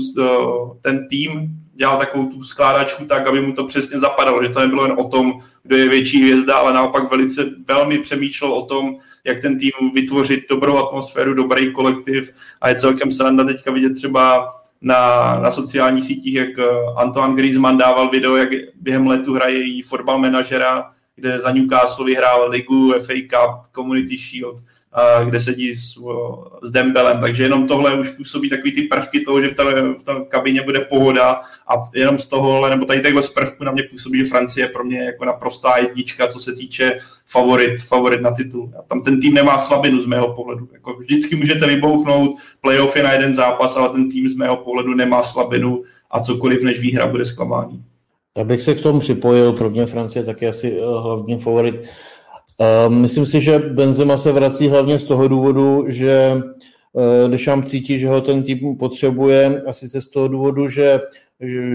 Speaker 6: ten tým, dělal takovou tu skládačku tak, aby mu to přesně zapadalo, že to nebylo jen o tom, kdo je větší hvězda, ale naopak velice velmi přemýšlel o tom, jak ten tým vytvořit dobrou atmosféru, dobrý kolektiv. A je celkem sranda teďka vidět třeba na, na sociálních sítích, jak eh, Antoine Griezmann dával video, jak během letu hraje její fotbal manažera, kde za Newcastle vyhrál ligu, FA Cup, Community Shield, kde sedí s, s Dembelem, takže jenom tohle už působí takový ty prvky toho, že v té, v kabině bude pohoda a jenom z toho, nebo tady takhle z prvku na mě působí, že Francie je pro mě jako naprostá jednička, co se týče favorit, favorit na titul. A tam ten tým nemá slabinu z mého pohledu. Jako vždycky můžete vybouchnout, playoff je na jeden zápas, ale ten tým z mého pohledu nemá slabinu a cokoliv než výhra bude zklamání.
Speaker 5: Já bych se k tomu připojil, pro mě Francie taky asi uh, hlavní favorit. Uh, myslím si, že Benzema se vrací hlavně z toho důvodu, že uh, Dešam cítí, že ho ten tým potřebuje a sice z toho důvodu, že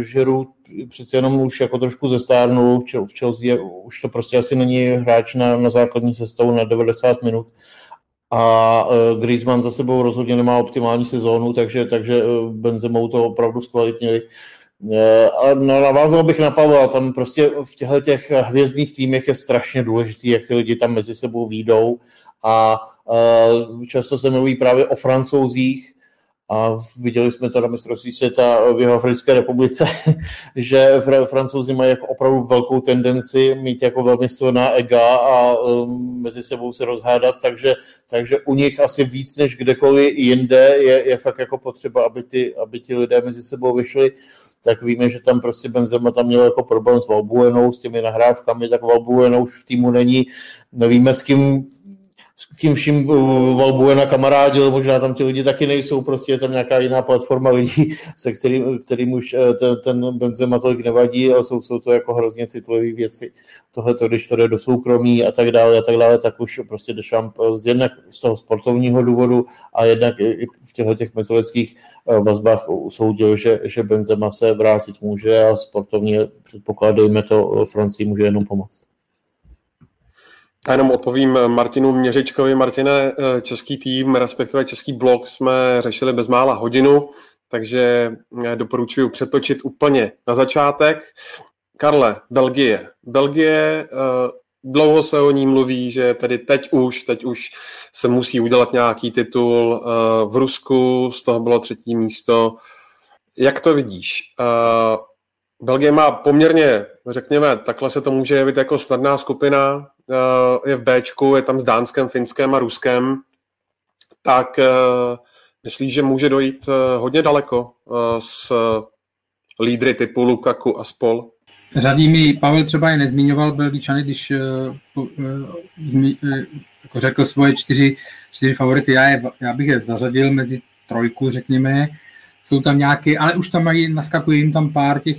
Speaker 5: Žeru přece jenom už jako trošku zestárnul, v Chelsea už to prostě asi není hráč na, na základní sestavu na 90 minut a uh, Griezmann za sebou rozhodně nemá optimální sezónu, takže, takže Benzemou to opravdu zkvalitnili. Eh, a no, navázal bych na Pavla, tam prostě v těchto těch hvězdných týmech je strašně důležitý, jak ty lidi tam mezi sebou výjdou a uh, často se mluví právě o francouzích a viděli jsme to na mistrovství světa v jeho Africké republice, že fr- francouzi mají jako opravdu velkou tendenci mít jako velmi silná ega a um, mezi sebou se rozhádat, takže, takže u nich asi víc než kdekoliv jinde je, je fakt jako potřeba, aby ty, aby ti lidé mezi sebou vyšli tak víme, že tam prostě Benzema tam měl jako problém s Valbuenou, s těmi nahrávkami, tak Valbuenou už v týmu není. Nevíme, s kým s kým vším uh, Valbuena kamarádil, možná tam ti lidi taky nejsou, prostě je tam nějaká jiná platforma lidí, se kterým, kterým už eh, ten, ten Benzema tolik nevadí, ale jsou, jsou to jako hrozně citlivé věci. Tohle to, když to jde do soukromí a tak dále, a tak dále, tak už prostě Deschamps eh, z jednak z toho sportovního důvodu a jednak i v těchto těch mezilidských eh, vazbách usoudil, že, že Benzema se vrátit může a sportovně předpokládejme to Francii může jenom pomoct.
Speaker 4: A jenom odpovím Martinu Měřičkovi. Martine, eh, český tým, respektive český blog jsme řešili bezmála hodinu, takže eh, doporučuji přetočit úplně na začátek. Karle, Belgie. Belgie, eh, dlouho se o ní mluví, že tedy teď už, teď už se musí udělat nějaký titul. V Rusku z toho bylo třetí místo. Jak to vidíš? Belgie má poměrně, řekněme, takhle se to může jevit jako snadná skupina, Eh, je v Bčku, je tam s Dánskem, Finskem a Ruskem, tak eh, Myslíš, že může dojít hodně daleko s lídry typu Lukaku a spol?
Speaker 7: Řadí mi, Pavel třeba je nezmiňoval Belgičany, když uh, uh, jako řekl svoje čtyři, čtyři favority, já, je, já bych je zařadil mezi trojku, řekněme, jsou tam nějaké, ale už tam mají, naskakuje jim tam pár těch,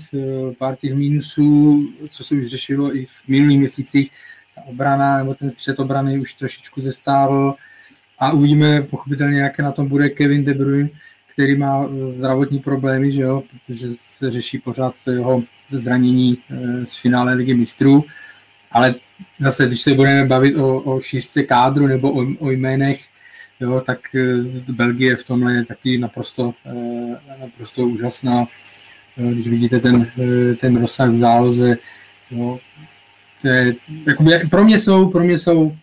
Speaker 7: pár těch mínusů, co se už řešilo i v minulých měsících, ta obrana nebo ten střed obrany už trošičku zestárl a uvidíme pochopitelně, jaké na tom bude Kevin De Bruyne, který má zdravotní problémy, že jo, protože se řeší pořád jeho zranění eh, z finále ligy mistrů, ale zase, když se budeme bavit o, o šířce kádru nebo o, o jménech, jo, tak eh, Belgie v tomhle je taky naprosto, eh, naprosto úžasná. Když vidíte ten, ten rozsah v záloze, jo, to je, jakoby, pro mě jsou, pro mě jsou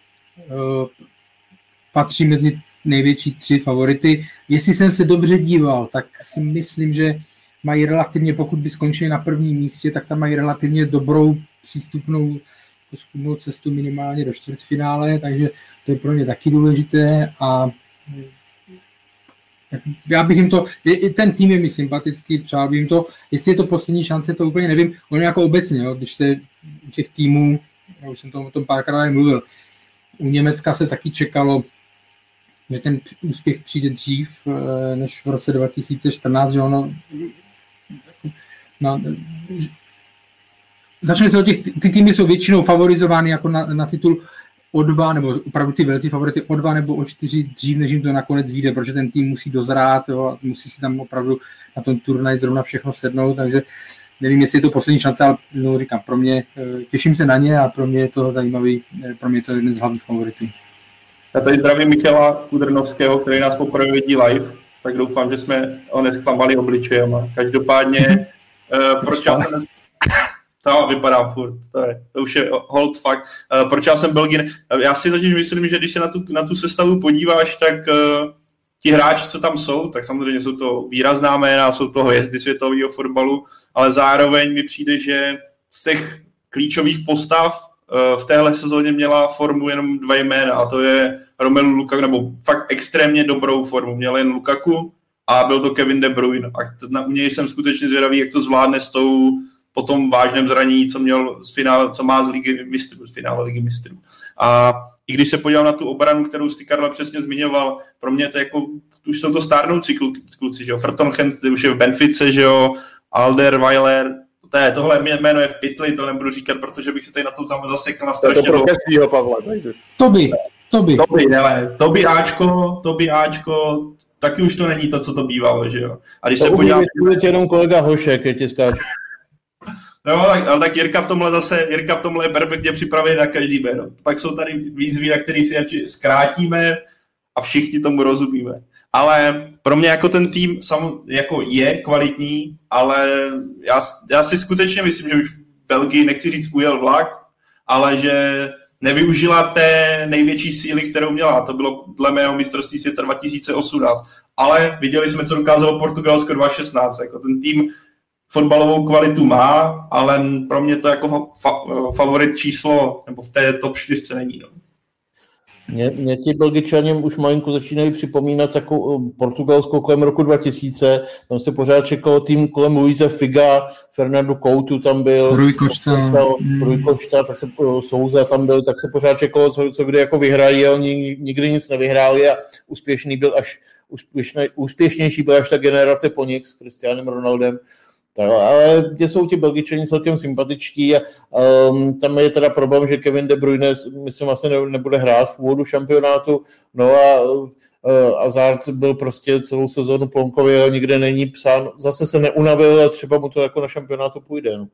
Speaker 7: patří mezi největší tři favority. Jestli jsem se dobře díval, tak si myslím, že mají relativně, pokud by skončili na prvním místě, tak tam mají relativně dobrou přístupnou schudnou cestu minimálně do čtvrtfinále, takže to je pro ně taky důležité a já bych jim to, i ten tým je mi sympatický, přál bych jim to, jestli je to poslední šance, to úplně nevím, on jako obecně, jo, když se u těch týmů, já už jsem to o tom párkrát mluvil, u Německa se taky čekalo, že ten úspěch přijde dřív eh, než v roce 2014, že ono no, začne se o těch, ty týmy jsou většinou favorizovány jako na, na titul o dva, nebo opravdu ty velcí favority o dva nebo o čtyři dřív, než jim to nakonec vyjde, protože ten tým musí dozrát, jo, musí si tam opravdu na tom turnaj zrovna všechno sednout, takže nevím, jestli je to poslední šance, ale znovu říkám, pro mě, eh, těším se na ně a pro mě je to zajímavý, eh, pro mě je to jeden z hlavních favoritů.
Speaker 6: Já tady zdravím Michala Kudrnovského, který nás poprvé vidí live, tak doufám, že jsme ho nesklamali obličejem. Každopádně, uh, proč já jsem... To vypadá furt, to, je, to už je hold fakt. Uh, proč já jsem Belgin? Já si totiž myslím, že když se na tu, na tu sestavu podíváš, tak uh, ti hráči, co tam jsou, tak samozřejmě jsou to výrazná jména, jsou to hvězdy světového fotbalu, ale zároveň mi přijde, že z těch klíčových postav v téhle sezóně měla formu jenom dva jména a to je Romelu Lukaku, nebo fakt extrémně dobrou formu. Měl jen Lukaku a byl to Kevin De Bruyne. A na mě jsem skutečně zvědavý, jak to zvládne s tou po tom vážném zranění, co měl z finále, co má z ligy mistrů, z finále ligy mistrů. A i když se podívám na tu obranu, kterou jsi Karla přesně zmiňoval, pro mě to jako, už jsou to stárnoucí kluci, že jo, Frtonchen, už je v Benfice, že jo, Alder, Weiler, to je, tohle jméno je v pytli, to nebudu říkat, protože bych se tady na to zasekl na strašně
Speaker 4: dlouho. To Pavla, takže.
Speaker 7: To by, to by.
Speaker 6: To by, ale to by Ačko, to by Ačko, taky už to není to, co to bývalo, že jo.
Speaker 5: A když to se podívám... To jenom kolega Hošek, je ti skáču.
Speaker 6: No, tak, ale tak Jirka v tomhle zase, Jirka v tomhle je perfektně připravený na každý jméno. Pak jsou tady výzvy, na které si zkrátíme a všichni tomu rozumíme. Ale pro mě jako ten tým sam, jako je kvalitní, ale já, já si skutečně myslím, že už Belgii, nechci říct ujel vlak, ale že nevyužila té největší síly, kterou měla. To bylo dle mého mistrovství světa 2018. Ale viděli jsme, co dokázalo Portugalsko 2016. Jako ten tým fotbalovou kvalitu má, ale pro mě to jako fa- favorit číslo, nebo v té top 4 není. No.
Speaker 5: Mě, mě ti Belgičani už malinko začínají připomínat takovou eh, portugalskou kolem roku 2000. Tam se pořád čekalo tým kolem Luise Figa, Fernando Couto tam byl.
Speaker 7: Rui Costa.
Speaker 5: Mm. Rui Costa, tak se eh, Souza tam byl, tak se pořád čekalo, co, co kdy jako vyhrají a oni nikdy nic nevyhráli a úspěšný byl až úspěšný, úspěšnější byla až ta generace po nich s Cristianem Ronaldem. Ale kde jsou ti Belgičani celkem sympatičtí a um, tam je teda problém, že Kevin De Bruyne, myslím, vlastně ne, nebude hrát v úvodu šampionátu, no a uh, Azard byl prostě celou sezónu plonkově, nikde není psán, zase se neunavil a třeba mu to jako na šampionátu půjde. No.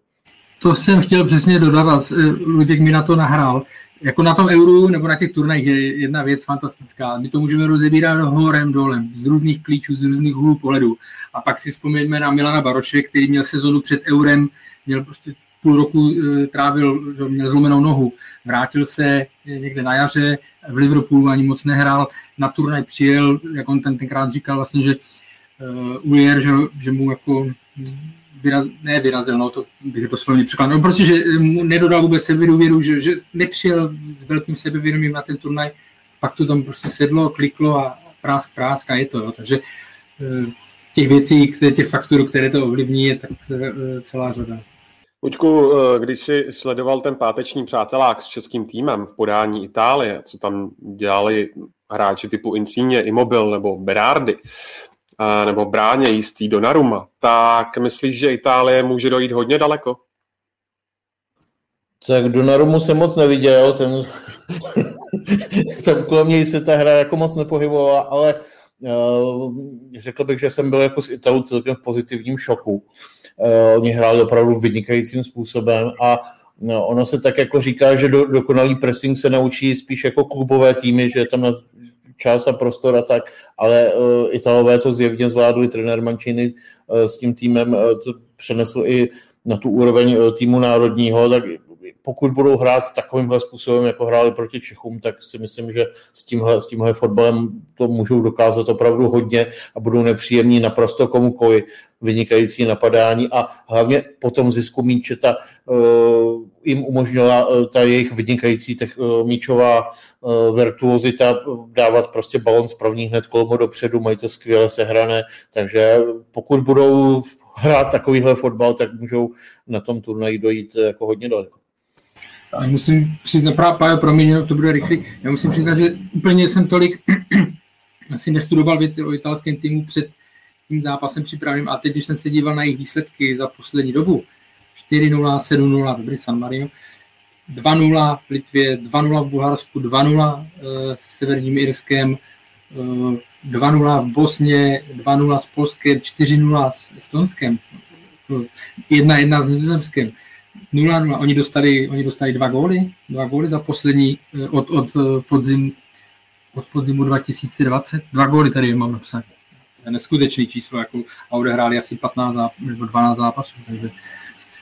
Speaker 7: To jsem chtěl přesně dodávat, Luděk mi na to nahrál. Jako na tom euru nebo na těch turnajích je jedna věc fantastická. My to můžeme rozebírat horem, dolem, z různých klíčů, z různých úhlů pohledu. A pak si vzpomeňme na Milana Baroše, který měl sezonu před eurem, měl prostě půl roku e, trávil, že měl zlomenou nohu. Vrátil se někde na jaře, v Liverpoolu ani moc nehrál, na turnaj přijel, jak on ten tenkrát říkal vlastně, že uh, Ujer, že, že mu jako vyraz, ne vyrazil, no to bych doslovně překlad. No prostě, že mu nedodal vůbec sebedůvěru, že, že nepřijel s velkým sebevědomím na ten turnaj, pak to tam prostě sedlo, kliklo a prásk, prásk a je to. Jo. Takže těch věcí, těch faktorů, které to ovlivní, je tak celá řada.
Speaker 4: Luďku, když jsi sledoval ten páteční přátelák s českým týmem v podání Itálie, co tam dělali hráči typu Insigne, Immobile nebo Berardi, nebo bráně jistý Donnarumma, tak myslíš, že Itálie může dojít hodně daleko?
Speaker 5: Tak Donnarumu jsem moc neviděl, ten tam kolem něj se ta hra jako moc nepohybovala, ale uh, řekl bych, že jsem byl jako s Italou celkem v pozitivním šoku. Uh, oni hráli opravdu vynikajícím způsobem a no, ono se tak jako říká, že do, dokonalý pressing se naučí spíš jako klubové týmy, že tam na čas a prostor a tak, ale uh, Italové to zjevně zvládli, trenér Mancini uh, s tím týmem uh, to přenesl i na tu úroveň týmu národního, tak pokud budou hrát takovýmhle způsobem, jako hráli proti Čechům, tak si myslím, že s tímhle, s tímhle fotbalem to můžou dokázat opravdu hodně a budou nepříjemní naprosto komukoli vynikající napadání a hlavně potom zisku míče ta, uh, jim umožnila uh, ta jejich vynikající tech, uh, míčová uh, virtuozita dávat prostě balon z první hned kolmo dopředu, mají to skvěle sehrané, takže pokud budou hrát takovýhle fotbal, tak můžou na tom turnaji dojít jako hodně daleko.
Speaker 7: Já musím přiznat, právě pro mě to bude rychlý, já musím přiznat, že úplně jsem tolik asi nestudoval věci o italském týmu před tím zápasem připraveným a teď, když jsem se díval na jejich výsledky za poslední dobu, 4-0, 7-0, dobrý San Marino, 2-0 v Litvě, 2-0 v Bulharsku, 2-0 se Severním Irskem, 2-0 v Bosně, 2-0 s Polskem, 4-0 s Estonskem, 1-1 s Nizozemskem. 0-0. Oni dostali, oni dostali dva góly, dva góly za poslední eh, od, od eh, podzim, od podzimu 2020. Dva góly tady mám je neskutečný číslo, jako, a odehráli asi 15 záp- nebo 12 zápasů, takže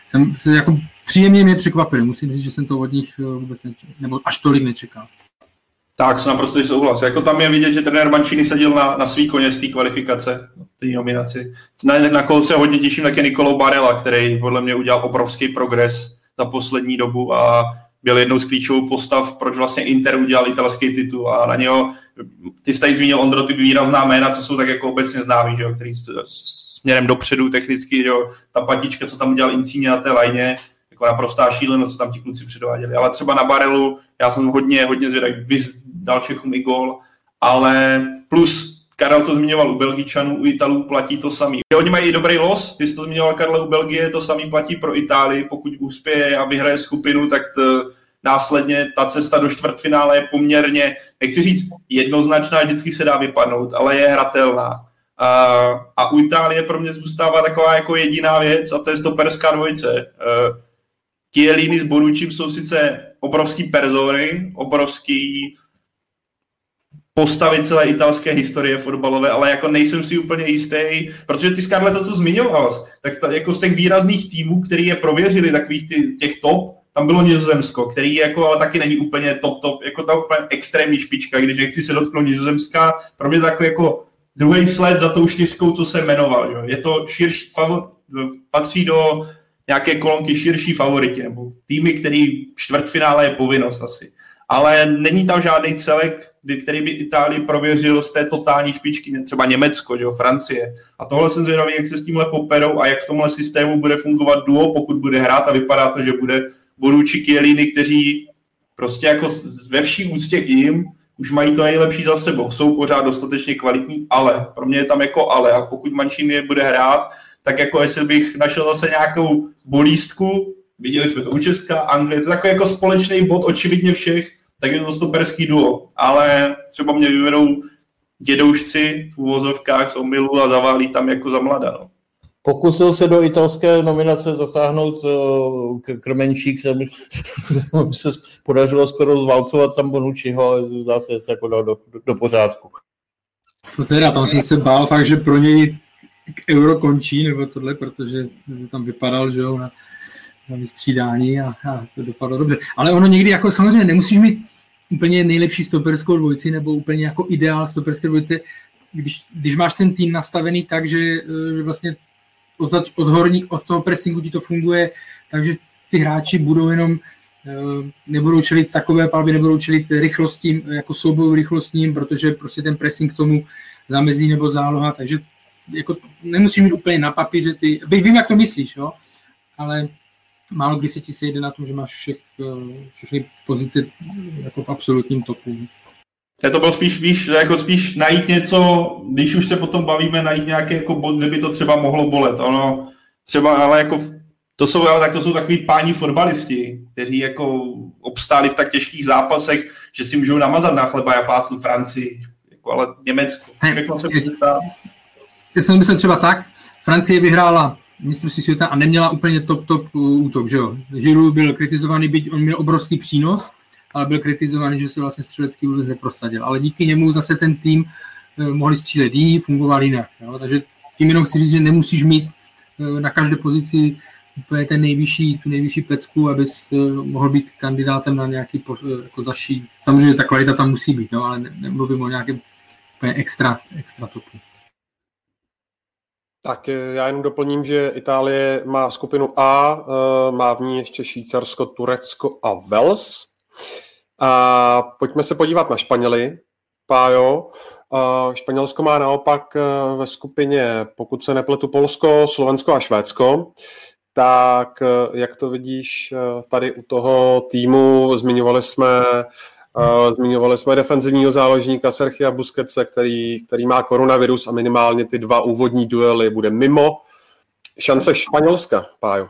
Speaker 7: jsem se jako příjemně mě překvapil. Musím říct, že jsem to od nich eh, vůbec nečekal, nebo až tolik nečekal.
Speaker 6: Tak, se naprosto souhlas. Jako tam je vidět, že trenér Mancini seděl na, na svý koně z té kvalifikace, té nominaci. Na, na koho se hodně těším, tak je Nikolou Barella, který podle mě udělal obrovský progres za poslední dobu a byl jednou z klíčovou postav, proč vlastně Inter udělal italský titul a na něho, ty jsi tady zmínil Ondro, ty výrazná jména, co jsou tak jako obecně známý, že jo, který směrem dopředu technicky, že jo, ta patička, co tam udělal Insigne na té lajně, jako naprostá šílenost, co tam ti kluci předváděli. Ale třeba na Barelu, já jsem hodně, hodně zvědavý, dal Čechům i gol, ale plus Karel to zmiňoval u Belgičanů, u Italů platí to samý. Oni mají i dobrý los, ty jsi to zmiňoval Karle u Belgie, to samý platí pro Itálii, pokud uspěje a vyhraje skupinu, tak to, následně ta cesta do čtvrtfinále je poměrně, nechci říct jednoznačná, vždycky se dá vypadnout, ale je hratelná. A, a u Itálie pro mě zůstává taková jako jediná věc a to je stoperská dvojice. Chiellini s Bonucci jsou sice obrovský persony, obrovský postavy celé italské historie fotbalové, ale jako nejsem si úplně jistý, protože ty Scarlett to, co zmiňoval, tak ta, jako z těch výrazných týmů, který je prověřili, takových ty, těch top, tam bylo Nizozemsko, který jako ale taky není úplně top top, jako ta úplně extrémní špička, když nechci se dotknout Nizozemska, pro mě takový jako druhý sled za tou čtyřkou, co se jmenoval. Jo. Je to širší, favor, patří do nějaké kolonky širší favoriti, nebo týmy, který čtvrtfinále je povinnost asi. Ale není tam žádný celek, který by Itálii prověřil z té totální špičky, třeba Německo, že jo, Francie. A tohle jsem zvědavý, jak se s tímhle poperou a jak v tomhle systému bude fungovat duo, pokud bude hrát a vypadá to, že bude Bonucci Chiellini, kteří prostě jako ve vší úctě k ním už mají to nejlepší za sebou. Jsou pořád dostatečně kvalitní, ale pro mě je tam jako ale. A pokud Mancini bude hrát, tak jako jestli bych našel zase nějakou bolístku, viděli jsme to u Česka, Anglie, to je takový jako společný bod očividně všech, tak je to stoperský duo. Ale třeba mě vyvedou dědoušci v úvozovkách z omylu a zaválí tam jako za mlada. No.
Speaker 5: Pokusil se do italské nominace zasáhnout uh, Krmenčík, tam se podařilo skoro zvalcovat tam Bonucciho, ale zdá se, že se jako dal do, do, do pořádku.
Speaker 7: To teda, tam jsem se bál fakt, že pro něj k euro končí, nebo tohle, protože tam vypadal, že jo, na, na vystřídání a, a to dopadlo dobře. Ale ono někdy jako samozřejmě nemusíš mít úplně nejlepší stoperskou dvojici nebo úplně jako ideál stoperské dvojice, když, když máš ten tým nastavený tak, že, že vlastně od, od, horní, od toho pressingu ti to funguje, takže ty hráči budou jenom nebudou čelit takové palby, nebudou čelit rychlostím, jako soubojů rychlostním, protože prostě ten pressing tomu zamezí nebo záloha, takže jako nemusíš mít úplně na papíře ty, vím, jak to myslíš, jo, ale málo kdy se ti sejde na tom, že máš všech, všechny pozice jako v absolutním topu.
Speaker 6: Je to bylo spíš, víš, jako spíš najít něco, když už se potom bavíme, najít nějaký jako bod, kde by to třeba mohlo bolet. Ono třeba, ale jako to jsou, ale tak to jsou takový páni fotbalisti, kteří jako obstáli v tak těžkých zápasech, že si můžou namazat na chleba, já Francii, jako, ale Německo. Všechno se
Speaker 7: Já jsem myslel třeba tak, Francie vyhrála mistrovství světa a neměla úplně top, top útok, že jo. Žiru byl kritizovaný, byť on měl obrovský přínos, ale byl kritizovaný, že se vlastně střelecký vůbec neprosadil. Ale díky němu zase ten tým eh, mohli střílet jiní, fungoval jinak. Jo? Takže tím jenom chci říct, že nemusíš mít eh, na každé pozici úplně ten nejvyšší, tu nejvyšší pecku, abys eh, mohl být kandidátem na nějaký jako zaší. Samozřejmě ta kvalita tam musí být, no, ale nemluvím o nějakém úplně extra, extra topu.
Speaker 4: Tak já jen doplním, že Itálie má skupinu A, má v ní ještě Švýcarsko, Turecko a Wales. A pojďme se podívat na Španěli. Pájo, Španělsko má naopak ve skupině, pokud se nepletu, Polsko, Slovensko a Švédsko. Tak jak to vidíš tady u toho týmu? Zmiňovali jsme Zmiňovali jsme defenzivního záložníka Serchia Busquetse, který, který má koronavirus a minimálně ty dva úvodní duely bude mimo. Šance Španělska, Pájo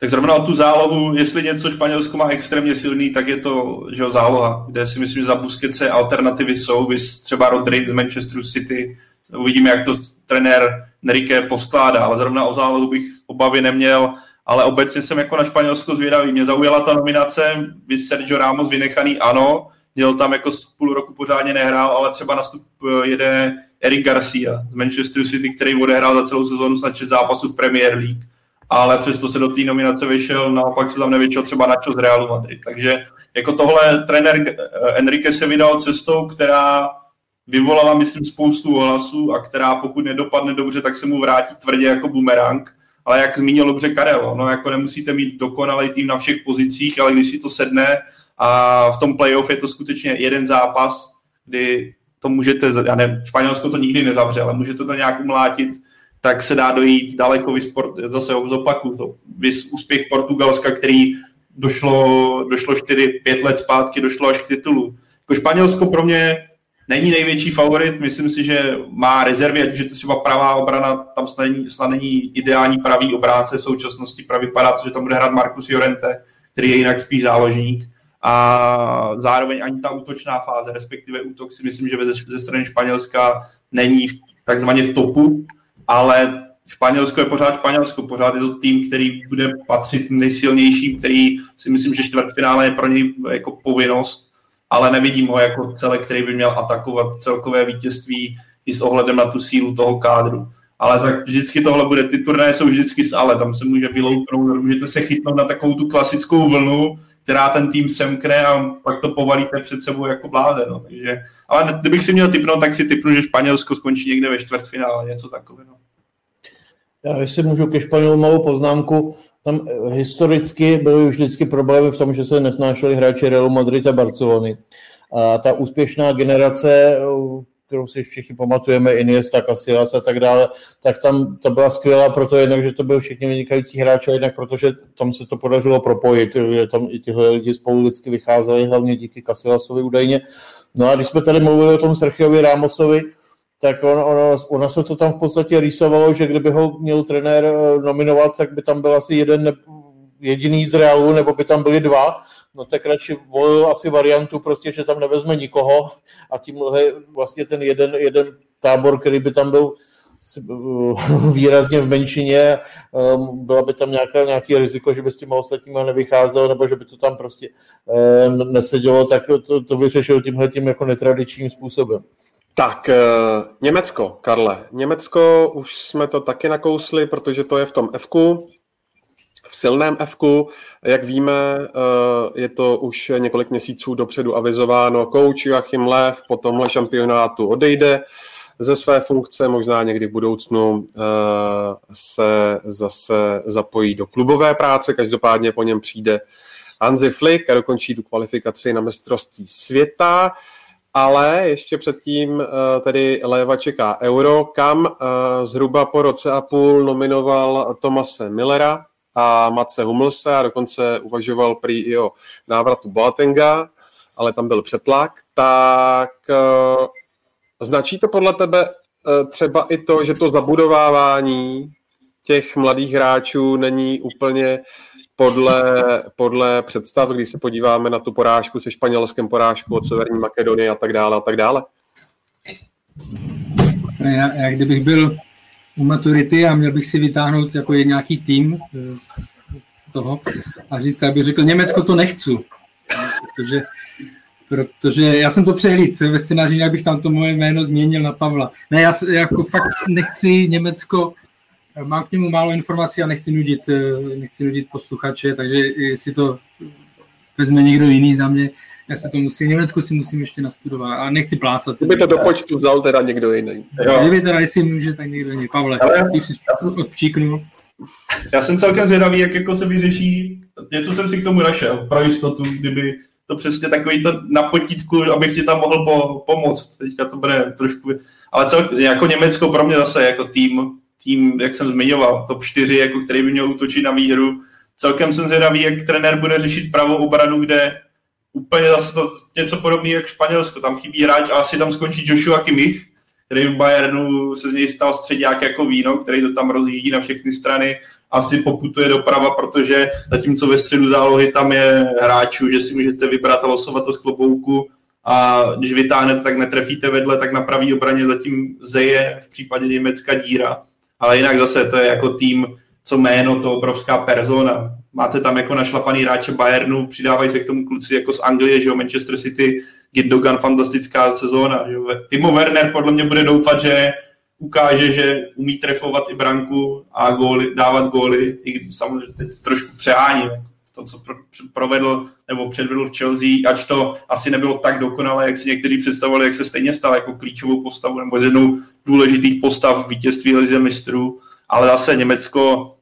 Speaker 6: tak zrovna tu zálohu, jestli něco Španělsko má extrémně silný, tak je to že jo, záloha, kde si myslím, že za Busquetse alternativy jsou, vys třeba Rodri z Manchesteru City, uvidíme, jak to trenér Enrique poskládá, ale zrovna o zálohu bych obavy neměl, ale obecně jsem jako na Španělsko zvědavý. Mě zaujala ta nominace, vys Sergio Ramos vynechaný, ano, měl tam jako půl roku pořádně nehrál, ale třeba nastup eh, jede Eric Garcia z Manchesteru City, který odehrál za celou sezónu snad 6 zápasů v Premier League ale přesto se do té nominace vyšel, naopak se tam nevyšel třeba Nacho z Realu Madrid. Takže jako tohle trenér eh, Enrique se vydal cestou, která vyvolala, myslím, spoustu hlasů a která pokud nedopadne dobře, tak se mu vrátí tvrdě jako bumerang. Ale jak zmínil dobře Karel, no jako nemusíte mít dokonalý tým na všech pozicích, ale když si to sedne a v tom playoff je to skutečně jeden zápas, kdy to můžete, já ne, Španělsko to nikdy nezavře, ale můžete to nějak umlátit, tak se dá dojít daleko, vysport, zase zopakuju to, vys úspěch Portugalska, který došlo, došlo 4-5 let zpátky, došlo až k titulu. Jako Španělsko pro mě není největší favorit, myslím si, že má rezervy, ať už je to třeba pravá obrana, tam snad není, snad není ideální pravý obránce v současnosti, pravý vypadá to, že tam bude hrát Marcus Jorente, který je jinak spíš záložník. A zároveň ani ta útočná fáze, respektive útok si myslím, že ze strany Španělska není takzvaně v topu, ale Španělsko je pořád Španělsko, pořád je to tým, který bude patřit nejsilnějším, který si myslím, že čtvrtfinále je pro něj jako povinnost, ale nevidím ho jako celek, který by měl atakovat celkové vítězství i s ohledem na tu sílu toho kádru. Ale tak vždycky tohle bude, ty turnaje jsou vždycky s ale, tam se může vyloupnout, můžete se chytnout na takovou tu klasickou vlnu, která ten tým semkne a pak to povalíte před sebou jako bláze. No. Takže, ale kdybych si měl typnout, tak si typnu, že Španělsko skončí někde ve čtvrtfinále, něco takového.
Speaker 5: Já jestli můžu ke Španělu malou poznámku, tam eh, historicky byly už vždycky problémy v tom, že se nesnášeli hráči Realu Madrid a Barcelony. A ta úspěšná generace, kterou si všichni pamatujeme, Iniesta, Casillas a tak dále, tak tam to byla skvělá, proto jednak, že to byl všichni vynikající hráči, a jednak protože tam se to podařilo propojit, že tam i tyhle lidi spolu vždycky vycházeli, hlavně díky Casillasovi údajně. No a když jsme tady mluvili o tom Sergiovi Rámosovi, tak on, ono, ono se to tam v podstatě rýsovalo, že kdyby ho měl trenér eh, nominovat, tak by tam byl asi jeden ne, jediný z Realu, nebo by tam byli dva, no tak radši volil asi variantu prostě, že tam nevezme nikoho a tím vlastně ten jeden, jeden tábor, který by tam byl eh, výrazně v menšině, eh, byla by tam nějaká, nějaký riziko, že by s těma ostatníma nevycházel, nebo že by to tam prostě nesedělo, tak to, to vyřešil tímhle tím jako netradičním způsobem.
Speaker 4: Tak, eh, Německo, Karle. Německo už jsme to taky nakousli, protože to je v tom f v silném f Jak víme, eh, je to už několik měsíců dopředu avizováno. Kouč Joachim Lev po tomhle šampionátu odejde ze své funkce, možná někdy v budoucnu eh, se zase zapojí do klubové práce, každopádně po něm přijde Hansi Flick a dokončí tu kvalifikaci na mistrovství světa. Ale ještě předtím tedy Léva čeká Euro, kam zhruba po roce a půl nominoval Tomase Millera a Mace Humlse a dokonce uvažoval prý i o návratu Boatenga, ale tam byl přetlak. Tak značí to podle tebe třeba i to, že to zabudovávání těch mladých hráčů není úplně podle, podle představ, když se podíváme na tu porážku se španělském porážku od Severní Makedonie a tak dále a tak dále.
Speaker 7: Já, já kdybych byl u maturity a měl bych si vytáhnout jako je nějaký tým z, z toho a říct, abych řekl, Německo to nechci. Protože, protože já jsem to přehlíd ve scénáři, abych tam to moje jméno změnil na Pavla. Ne, já jako fakt nechci Německo Mám k němu málo informací a nechci nudit, eh, nechci nudit posluchače, takže jestli to vezme někdo jiný za mě, já se to musím, Německu si musím ještě nastudovat a nechci plácat.
Speaker 4: Kdyby to do počtu vzal teda někdo jiný.
Speaker 7: Jo. Kdyby teda, jestli může, tak někdo jiný. Pavle, Ale ty jsi odpčíknul.
Speaker 6: Já jsem celkem zvědavý, jak jako se vyřeší, něco jsem si k tomu našel, pro jistotu, kdyby to přesně takový to na potítku, abych ti tam mohl po, pomoct. Teďka to bude trošku, ale cel, jako Německo pro mě zase jako tým tým, jak jsem zmiňoval, top 4, jako který by měl útočit na výhru. Celkem jsem zvědavý, jak trenér bude řešit pravou obranu, kde úplně zase to něco podobného jak Španělsko. Tam chybí hráč a asi tam skončí Joshua Kimmich, který v Bayernu se z něj stal středák jako víno, který to tam rozjíždí na všechny strany, asi poputuje doprava, protože zatímco ve středu zálohy tam je hráčů, že si můžete vybrat a losovat to z klobouku a když vytáhnete, tak netrefíte vedle, tak na pravý obraně zatím zeje v případě Německa díra ale jinak zase to je jako tým, co jméno, to obrovská persona. Máte tam jako našlapaný hráče Bayernu, přidávají se k tomu kluci jako z Anglie, že jo, Manchester City, Gindogan, fantastická sezóna. Že jo. Timo Werner podle mě bude doufat, že ukáže, že umí trefovat i branku a góly, dávat góly, i samozřejmě teď trošku přehání. To, co pro, provedl nebo předvedl v Chelsea, ač to asi nebylo tak dokonalé, jak si někteří představovali, jak se stejně stal jako klíčovou postavu nebo jednou důležitých postav vítězství Lize mistrů, ale zase Německo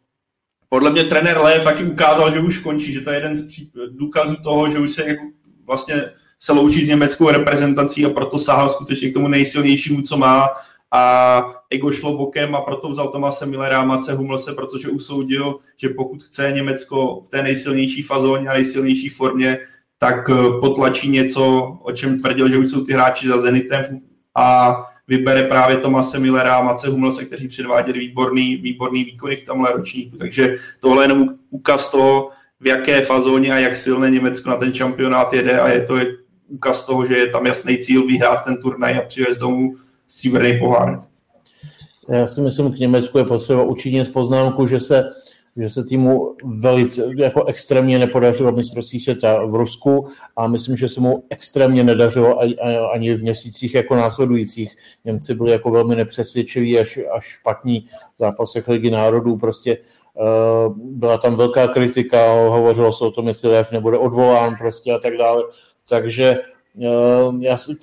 Speaker 6: podle mě trenér Lev taky ukázal, že už končí, že to je jeden z důkazů toho, že už se jako vlastně se loučí s německou reprezentací a proto sahal skutečně k tomu nejsilnějšímu, co má a ego šlo bokem a proto vzal Tomase Millera a Mace Humlse, protože usoudil, že pokud chce Německo v té nejsilnější fazóně a nejsilnější formě, tak eh, potlačí něco, o čem tvrdil, že už jsou ty hráči za Zenitem a vybere právě Tomase Millera a Mace Humlse, kteří předváděli výborný, výborný výkony v tomhle ročníku. Takže tohle je jenom ukaz toho, v jaké fazóně a jak silné Německo na ten šampionát jede a je to ukaz toho, že je tam jasný cíl vyhrát ten turnaj a přivést domů stříbrný pohár.
Speaker 5: Já si myslím, k Německu je potřeba učinit poznámku, že se, že se týmu velice, jako extrémně nepodařilo mistrovství světa v Rusku a myslím, že se mu extrémně nedařilo ani v měsících jako následujících. Němci byli jako velmi nepřesvědčiví až, až špatní v zápasech Ligy národů. Prostě uh, byla tam velká kritika, hovořilo se o tom, jestli Lev nebude odvolán prostě a tak dále. Takže uh, já si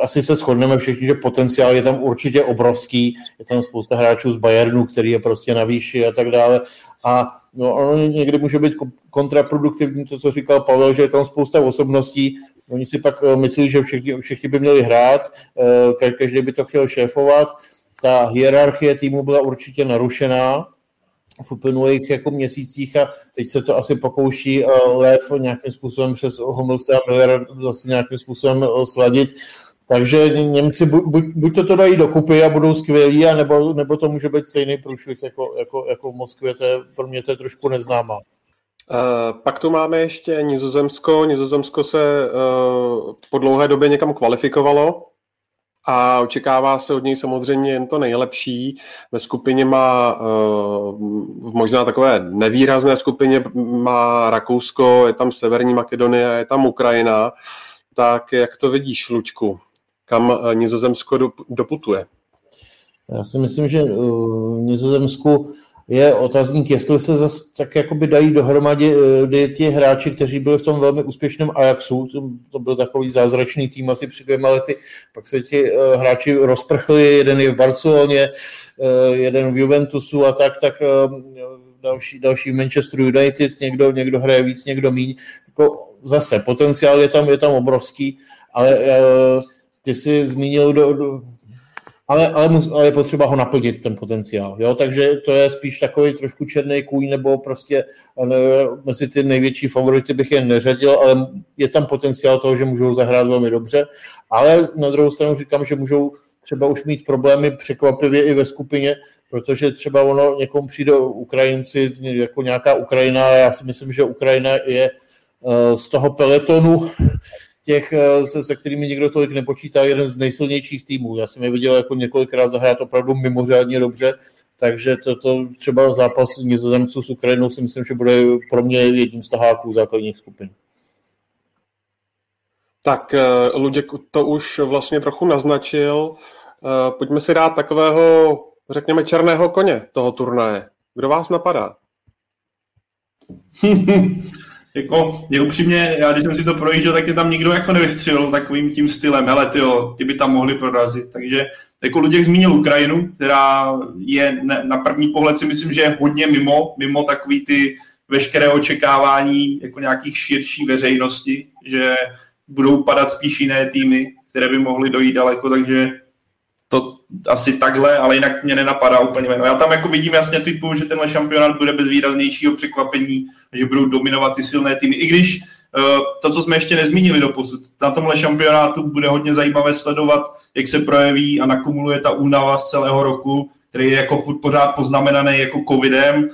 Speaker 5: asi se shodneme všichni, že potenciál je tam určitě obrovský. Je tam spousta hráčů z Bayernu, který je prostě na výši a tak dále. A no, ono někdy může být kontraproduktivní to, co říkal Pavel, že je tam spousta osobností. Oni si pak eh, myslí, že všichni, všichni by měli hrát, eh, každý by to chtěl šéfovat. Ta hierarchie týmu byla určitě narušená, v uplynulých jako měsících a teď se to asi pokouší uh, Lev nějakým způsobem přes Homelse a Miller zase nějakým způsobem sladit. Takže Němci buď, buď, buď to, to dají dokupy a budou skvělí, a nebo, nebo to může být stejný průšvih jako, jako, jako v Moskvě, to je, pro mě to je trošku neznámá.
Speaker 4: Uh, pak tu máme ještě Nizozemsko. Nizozemsko se uh, po dlouhé době někam kvalifikovalo a očekává se od něj samozřejmě jen to nejlepší. Ve skupině má, uh, v možná takové nevýrazné skupině má Rakousko, je tam Severní Makedonie, je tam Ukrajina. Tak jak to vidíš, Luďku? Kam eh, Nizozemsko doputuje?
Speaker 5: Já si myslím, že v Nizozemsku je otazník, jestli se zase tak jakoby dají dohromady eh, ti hráči, kteří byli v tom velmi úspěšném Ajaxu, to byl takový zázračný tým asi před dvěma lety, pak se ti eh, hráči rozprchli, jeden je v Barceloně, jeden v Juventusu a tak, tak další, další Manchester United, někdo, někdo hraje víc, někdo míň. Jako zase, potenciál je tam, je tam obrovský, ale ty jsi zmínil do, do, ale, ale, mus, ale je potřeba ho naplnit, ten potenciál. Jo? Takže to je spíš takový trošku černý kůň, nebo prostě ne, mezi ty největší favority bych je neřadil, ale je tam potenciál toho, že můžou zahrát velmi dobře. Ale na druhou stranu říkám, že můžou třeba už mít problémy překvapivě i ve skupině, protože třeba ono někomu přijde Ukrajinci jako nějaká Ukrajina, já si myslím, že Ukrajina je eh, z toho peletonu těch, eh, se, se kterými nikdo tolik nepočítá, jeden z nejsilnějších týmů. Já jsem je viděl jako několikrát zahrát opravdu mimořádně dobře, takže to, to třeba zápas nizozemců s Ukrajinou si myslím, že bude pro mě jedním z taháků základních skupin.
Speaker 4: Tak eh, Luděk to už vlastně trochu naznačil. Eh, pojďme si dát takového, řekněme, černého koně toho turnaje. Kdo vás napadá?
Speaker 6: jako, je upřímně, já když jsem si to projížděl, tak je tam nikdo jako nevystřelil takovým tím stylem, hele tyjo, ty by tam mohli prorazit, takže jako Luděk zmínil Ukrajinu, která je na první pohled si myslím, že je hodně mimo, mimo takový ty veškeré očekávání jako nějakých širší veřejnosti, že budou padat spíš jiné týmy, které by mohly dojít daleko, takže asi takhle, ale jinak mě nenapadá úplně jméno. Já tam jako vidím jasně typu, že tenhle šampionát bude bez výraznějšího překvapení, že budou dominovat ty silné týmy. I když uh, to, co jsme ještě nezmínili do posud, na tomhle šampionátu bude hodně zajímavé sledovat, jak se projeví a nakumuluje ta únava z celého roku, který je jako furt pořád poznamenaný jako covidem,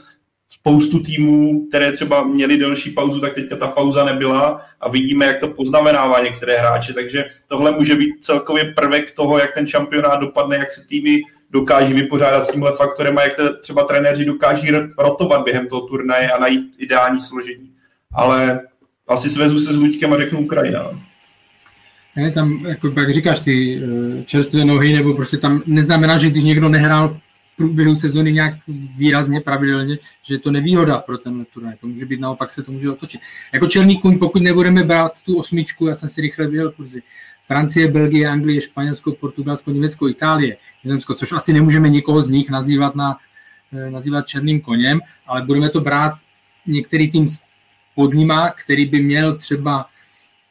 Speaker 6: spoustu týmů, které třeba měly delší pauzu, tak teďka ta pauza nebyla a vidíme, jak to poznamenává některé hráče. Takže tohle může být celkově prvek toho, jak ten šampionát dopadne, jak se týmy dokáží vypořádat s tímhle faktorem a jak třeba trenéři dokáží rotovat během toho turnaje a najít ideální složení. Ale asi svezu se s Luďkem a řeknu Ukrajina. No.
Speaker 7: Ne, tam, jako, jak říkáš, ty eh, čerstvé nohy, nebo prostě tam neznamená, že když někdo nehrál v průběhu sezony nějak výrazně pravidelně, že je to nevýhoda pro ten turnaj. To může být naopak se to může otočit. Jako černý kuň, pokud nebudeme brát tu osmičku, já jsem si rychle vyjel kurzy. Francie, Belgie, Anglie, Španělsko, Portugalsko, Německo, Itálie, Německo, což asi nemůžeme nikoho z nich nazývat, na, eh, nazývat černým koněm, ale budeme to brát některý tým pod nima, který by měl třeba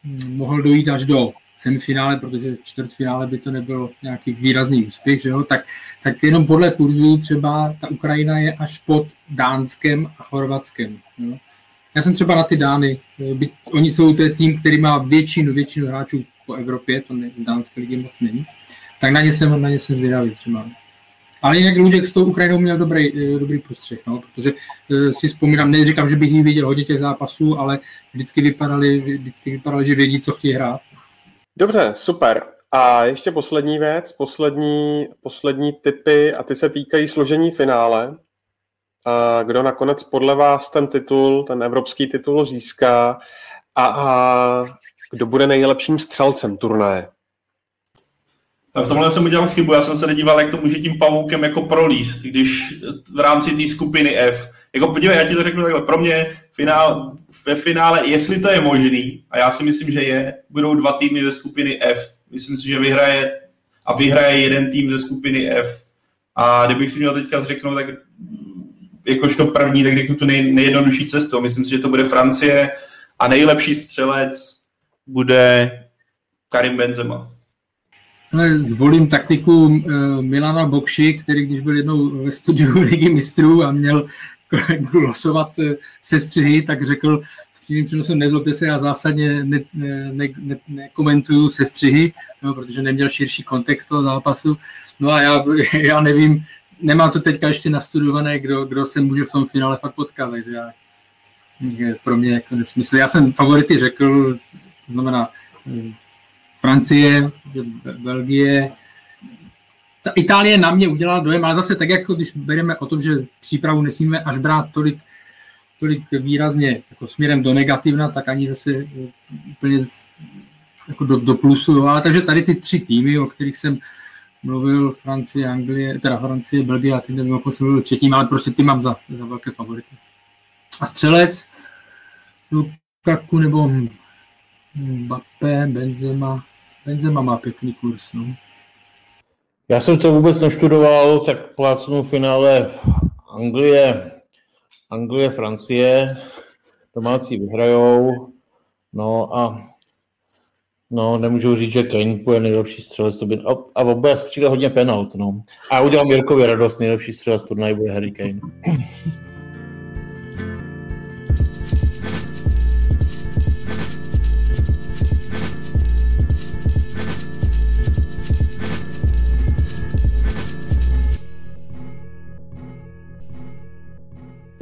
Speaker 7: hm, mohl dojít až do semifinále, protože čtvrtfinále by to nebylo nějaký výrazný úspěch, že jo? Tak, tak jenom podle kurzů třeba ta Ukrajina je až pod Dánskem a Chorvatskem. Jo? Já jsem třeba na ty Dány, by, oni jsou to tým, který má většinu, většinu hráčů po Evropě, to ne, z dánské ligy moc není, tak na ně jsem, na ně jsem zvědavý třeba. Ale jinak Luděk s tou Ukrajinou měl dobrý, eh, dobrý postřeh, no, protože uh, si vzpomínám, neříkám, že bych jí viděl hodně těch zápasů, ale vždycky vypadali, vždycky vypadali, že vědí, co chtějí hrát.
Speaker 4: Dobře, super. A ještě poslední věc, poslední, poslední typy, a ty se týkají složení finále. A kdo nakonec podle vás ten titul, ten evropský titul získá a, a kdo bude nejlepším střelcem turnaje?
Speaker 6: A v tomhle jsem udělal chybu, já jsem se nedíval, jak to může tím pavoukem jako prolíst, když v rámci té skupiny F. Jako podívej, já ti to řeknu takhle, pro mě finál, ve finále, jestli to je možný, a já si myslím, že je, budou dva týmy ze skupiny F. Myslím si, že vyhraje a vyhraje jeden tým ze skupiny F. A kdybych si měl teďka řeknout, tak jakožto první, tak řeknu tu nej, nejjednodušší cestu. Myslím si, že to bude Francie a nejlepší střelec bude Karim Benzema.
Speaker 7: Zvolím taktiku uh, Milana Bokši, který když byl jednou ve studiu Ligy mistrů a měl glosovat eh, sestřihy, tak řekl, přímým přenosem nezlobte se, já zásadně ne, ne, ne, nekomentuju sestřihy, no, protože neměl širší kontext toho zápasu. No a já, já nevím, nemám to teďka ještě nastudované, kdo, kdo se může v tom finále fakt potkat, takže já, pro mě jako nesmysl. Já jsem favority řekl, to znamená eh, Francie, Belgie, ta Itálie na mě udělala dojem, ale zase tak, jako když bereme o tom, že přípravu nesmíme až brát tolik, tolik výrazně jako směrem do negativna, tak ani zase eh, úplně z, jako do, do plusu. Ale takže tady ty tři týmy, o kterých jsem mluvil, Francie, Anglie, teda Francie, Belgie a ty nevím, jako jsem mluvil třetím, ale prostě ty mám za, za velké favority. A střelec, Lukaku nebo Mbappé, Benzema, Benzema má pěkný kurz, no.
Speaker 5: Já jsem to vůbec neštudoval, tak plácnu finále Anglie, Anglie, Francie, domácí vyhrajou, no a No, nemůžu říct, že Kane bude nejlepší střelec. To by, a, a bude střílet hodně penalt, no. A udělám Jirkovi radost, nejlepší střelec turnaje bude Harry Kane.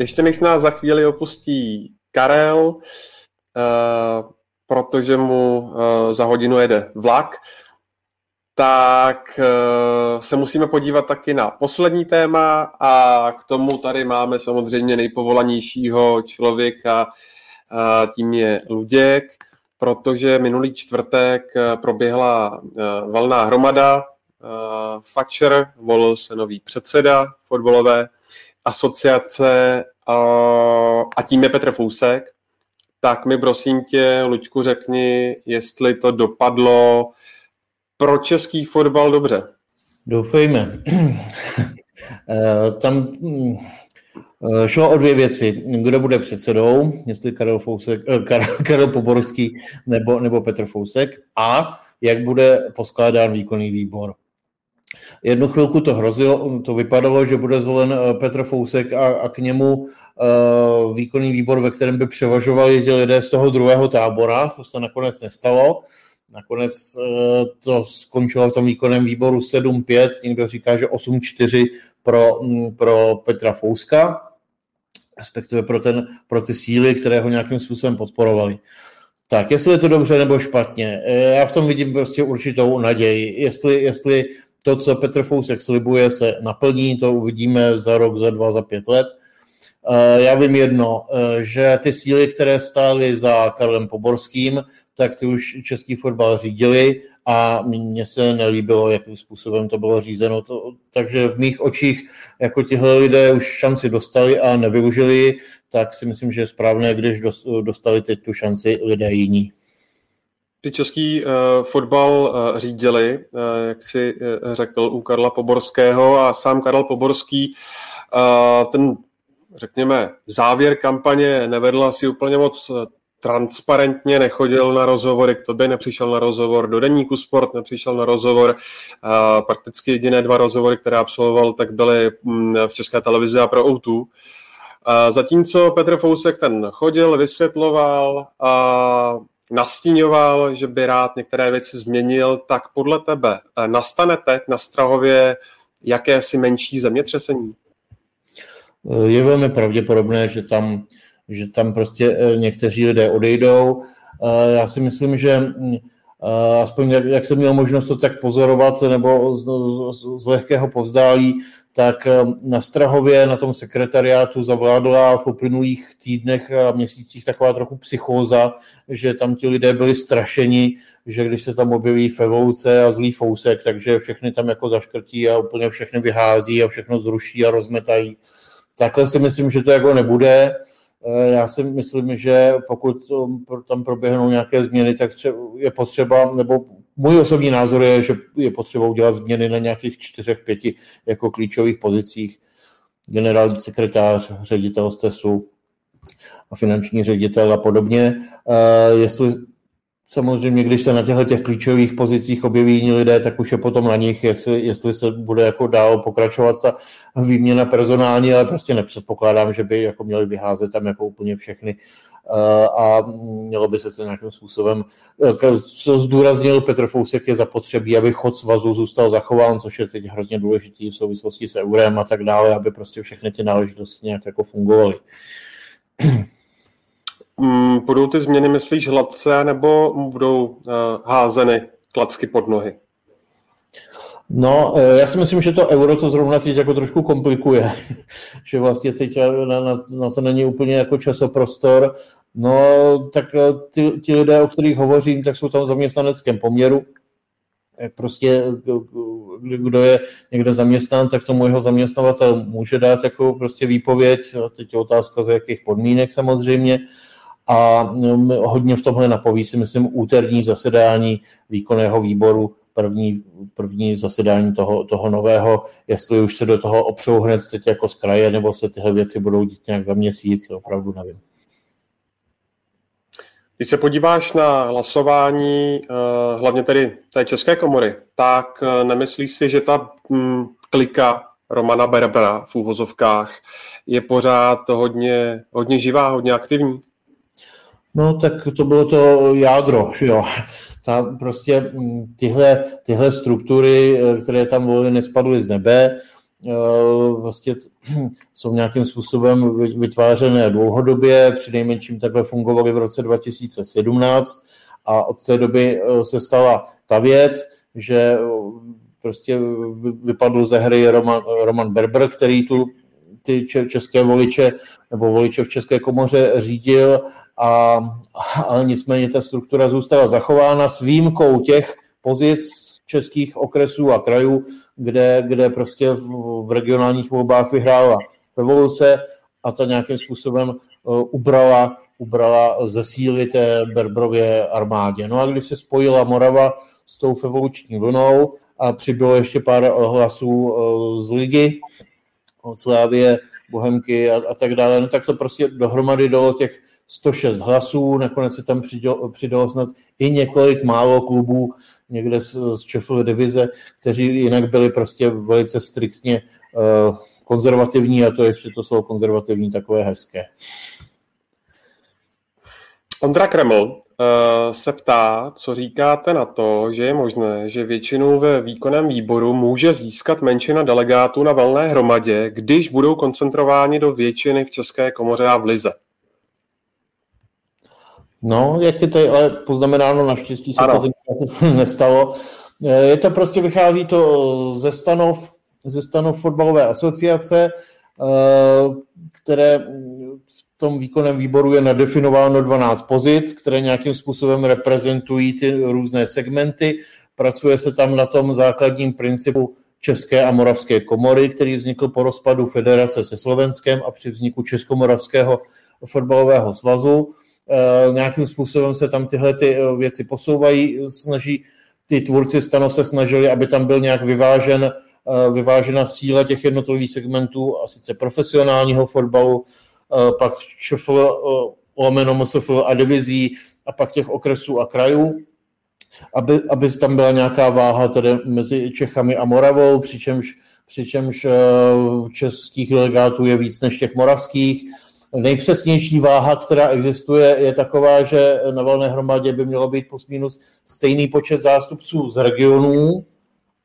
Speaker 4: Ještě než nás za chvíli opustí Karel, uh, protože mu uh, za hodinu jede vlak, tak uh, se musíme podívat taky na poslední téma a k tomu tady máme samozřejmě nejpovolanějšího člověka, uh, tím je Luděk, protože minulý čtvrtek proběhla uh, valná hromada, Fatcher volil se nový předseda fotbalové asociace uh, a tím je Petr Fousek tak mi prosím tě, Luďku, řekni, jestli to dopadlo pro český fotbal dobře.
Speaker 5: Doufejme. Eh, tam mm, eh, šlo o dvě věci. Kdo bude předsedou, jestli Karel, Fousek, eh, Karel, Karel Poborský nebo, nebo Petr Fousek a jak bude poskládán výkonný výbor. Jednu chvilku to hrozilo, to vypadalo, že bude zvolen Petr Fousek a, a k němu uh, výkonný výbor, ve kterém by převažovali ti lidé z toho druhého tábora, to se nakonec nestalo. Nakonec uh, to skončilo v tom výkonném výboru 7-5, někdo říká, že 8-4 pro, um, pro Petra Fouska, respektive pro, ten, pro ty síly, které ho nějakým způsobem podporovali. Tak, jestli je to dobře nebo špatně, eh, já v tom vidím prostě určitou naději. Jestli, jestli to, co Petr Fousek slibuje, se naplní, to uvidíme za rok, za dva, za pět let. Eh, já vím jedno, eh, že ty síly, které stály za Karlem Poborským, tak ty už český fotbal řídili a mně se nelíbilo, jakým způsobem to bylo řízeno. To, takže v mých očích, jako tihle lidé už šanci dostali a nevyužili, tak si myslím, že je správné, když dostali teď tu šanci lidé jiní.
Speaker 4: Ty český uh, fotbal uh, řídili, uh, jak si uh, řekl, u Karla Poborského a sám Karel Poborský uh, ten řekněme, závěr kampaně nevedl asi úplně moc transparentně, nechodil na rozhovory k tobě, nepřišel na rozhovor do Deníku Sport, nepřišel na rozhovor. A prakticky jediné dva rozhovory, které absolvoval, tak byly mm, v České televizi a pro O2. A zatímco Petr Fousek ten chodil, vysvětloval a nastíňoval, že by rád některé věci změnil, tak podle tebe eh, nastane teď na Strahově jakési menší zemětřesení?
Speaker 5: je velmi pravděpodobné, že tam, že tam prostě eh, někteří lidé odejdou. Eh, já si myslím, že mm, eh, aspoň jak, jak jsem měl možnost to tak pozorovat nebo z, z, z lehkého povzdálí, tak na Strahově, na tom sekretariátu zavládla v uplynulých týdnech a měsících taková trochu psychóza, že tam ti lidé byli strašeni, že když se tam objeví fevouce a zlý fousek, takže všechny tam jako zaškrtí a úplně všechny vyhází a všechno zruší a rozmetají. Takhle si myslím, že to jako nebude. Eh, já si myslím, že pokud tam proběhnou nějaké změny, tak je potřeba, nebo můj osobní názor je, že je potřeba udělat změny na nějakých čtyřech, pěti jako klíčových pozicích. Generální sekretář, ředitel STESu, a finanční ředitel a podobně. Eh, jestli Samozřejmě, když se na těchto těch klíčových pozicích objeví jiní lidé, tak už je potom na nich, jestli, jestli se bude jako dál pokračovat ta výměna personální, ale prostě nepředpokládám, že by jako měli vyházet tam jako úplně všechny eh, a mělo by se to nějakým způsobem, eh, co zdůraznil Petr Fousek, je zapotřebí, aby chod svazu zůstal zachován, což je teď hrozně důležitý v souvislosti s eurem a tak dále, aby prostě všechny ty náležitosti nějak jako fungovaly.
Speaker 4: Mm, budou ty změny, myslíš, hladce, nebo budou uh, házeny klacky pod nohy?
Speaker 5: No, eh, já si myslím, že to euro to zrovna teď jako trošku komplikuje, že vlastně teď na, na, na to není úplně jako časoprostor. No, tak eh, ty, ti lidé, o kterých hovořím, tak jsou tam v zaměstnaneckém poměru. Prostě kdo je někde zaměstnán, tak tomu jeho zaměstnavatel může dát jako prostě výpověď. Teď je otázka, za jakých podmínek samozřejmě a mm, hodně v tomhle napoví si myslím úterní zasedání výkonného výboru první, první zasedání toho, toho nového, jestli už se do toho opřou hned teď jako z kraje, nebo se tyhle věci budou dít nějak za měsíc, opravdu nevím.
Speaker 4: Když se podíváš na hlasování, eh, hlavně tedy té České komory, tak eh, nemyslíš si, že ta mm, klika Romana Berbera v úvozovkách je pořád hodně, hodně živá, hodně aktivní?
Speaker 5: No tak to bylo to jádro, jo. Ta prostě mm, tyhle, tyhle struktury, eh, které tam volily, nespadly z nebe, vlastně jsou nějakým způsobem vytvářené dlouhodobě, při nejmenším takhle fungovaly v roce 2017 a od té doby eh, se stala ta věc, že prostě vypadl ze hry Roman, Roman Berber, který tu ty české voliče nebo voliče v České komoře řídil a, a nicméně ta struktura zůstala zachována s výjimkou těch pozic českých okresů a krajů, kde, kde prostě v, v regionálních volbách vyhrála revoluce a ta nějakým způsobem uh, ubrala, ubrala ze síly té Berbrově armádě. No a když se spojila Morava s tou revoluční vlnou a přibylo ještě pár hlasů uh, z ligy, Slávě, Bohemky a, a tak dále, no tak to prostě dohromady dalo těch 106 hlasů, nakonec se tam přidalo, přidalo snad i několik málo klubů, někde z, z Sheffield divize, kteří jinak byli prostě velice striktně uh, konzervativní a to ještě to slovo konzervativní takové hezké.
Speaker 4: Ondra Kreml se ptá, co říkáte na to, že je možné, že většinu ve výkonném výboru může získat menšina delegátů na valné hromadě, když budou koncentrováni do většiny v České komoře a v Lize.
Speaker 5: No, jak je to ale poznamenáno, naštěstí se ano. to nestalo. Eh, je to prostě, vychází to ze stanov, ze stanov fotbalové asociace, eh, které tom výkonném výboru je nadefinováno 12 pozic, které nějakým způsobem reprezentují ty různé segmenty. Pracuje se tam na tom základním principu České a Moravské komory, který vznikl po rozpadu federace se Slovenskem a při vzniku Českomoravského fotbalového svazu. Eh, nějakým způsobem se tam tyhle ty eh, věci posouvají, snaží, ty tvůrci stanov se snažili, aby tam byl nějak vyvážen, eh, vyvážena síla těch jednotlivých segmentů, a sice profesionálního fotbalu, pak ČFL, lomeno MSFL a divizí a pak těch okresů a krajů, aby, aby tam byla nějaká váha tedy mezi Čechami a Moravou, přičemž, přičemž českých delegátů je víc než těch moravských, Nejpřesnější váha, která existuje, je taková, že na valné hromadě by mělo být plus minus stejný počet zástupců z regionů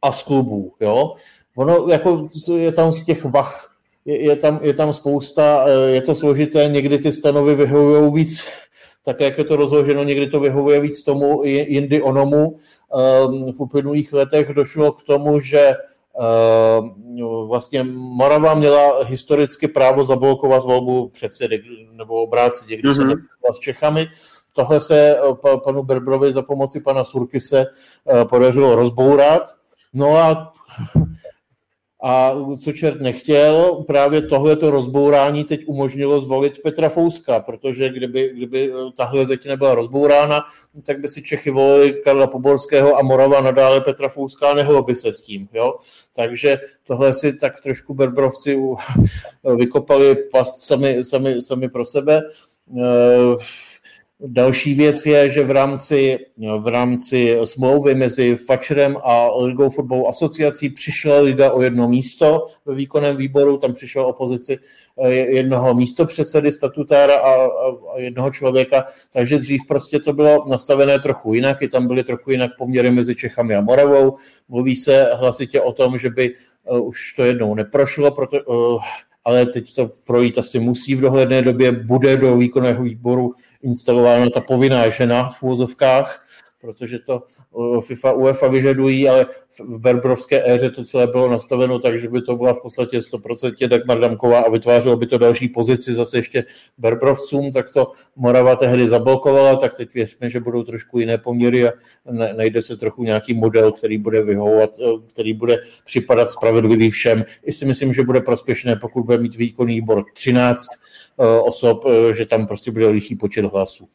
Speaker 5: a z klubů. Jo? Ono jako je tam z těch vach, je, je, tam, je tam spousta, eh, je to složité, někdy ty stanovy vyhovují víc, tak jak je to rozloženo, někdy to vyhovuje víc tomu, jindy onomu. Ehm, v uplynulých letech došlo k tomu, že Eh, vlastně Morava měla historicky právo zablokovat volbu předsedy nebo obráceně, když mm-hmm. se s Čechami. Tohle se eh, panu Berbrovi za pomoci pana Surkise eh, podařilo rozbourat. No a a co čert nechtěl, právě tohleto rozbourání teď umožnilo zvolit Petra Fouska, protože kdyby, kdyby tahle zeď nebyla rozbourána, tak by si Čechy volili Karla Poborského a Morava nadále Petra Fouska a nehlo by se s tím. Jo? Takže tohle si tak trošku Berbrovci vykopali past sami, sami, sami pro sebe. Další věc je, že v rámci, v rámci smlouvy mezi Fačerem a Ligou fotbalovou asociací přišla Liga o jedno místo ve výkonném výboru, tam přišla opozici eh, jednoho místo předsedy statutára a, a, jednoho člověka, takže dřív prostě to bylo nastavené trochu jinak, i tam byly trochu jinak poměry mezi Čechami a Moravou. Mluví se hlasitě o tom, že by uh, už to jednou neprošlo, proto, uh, ale teď to projít asi musí v dohledné době, bude do výkonného výboru instalována ta povinná žena v úvozovkách, protože to FIFA UEFA vyžadují, ale v Berbrovské éře to celé bylo nastaveno tak, že by to byla v podstatě 100% Dagmar Damková a vytvářelo by to další pozici zase ještě Berbrovcům, tak to Morava tehdy zablokovala, tak teď věřme, že budou trošku jiné poměry a najde se trochu nějaký model, který bude vyhovovat, který bude připadat spravedlivý všem. I si myslím, že bude prospěšné, pokud bude mít výkonný výbor 13 eh, osob, eh, že tam prostě bude lichý počet hlasů.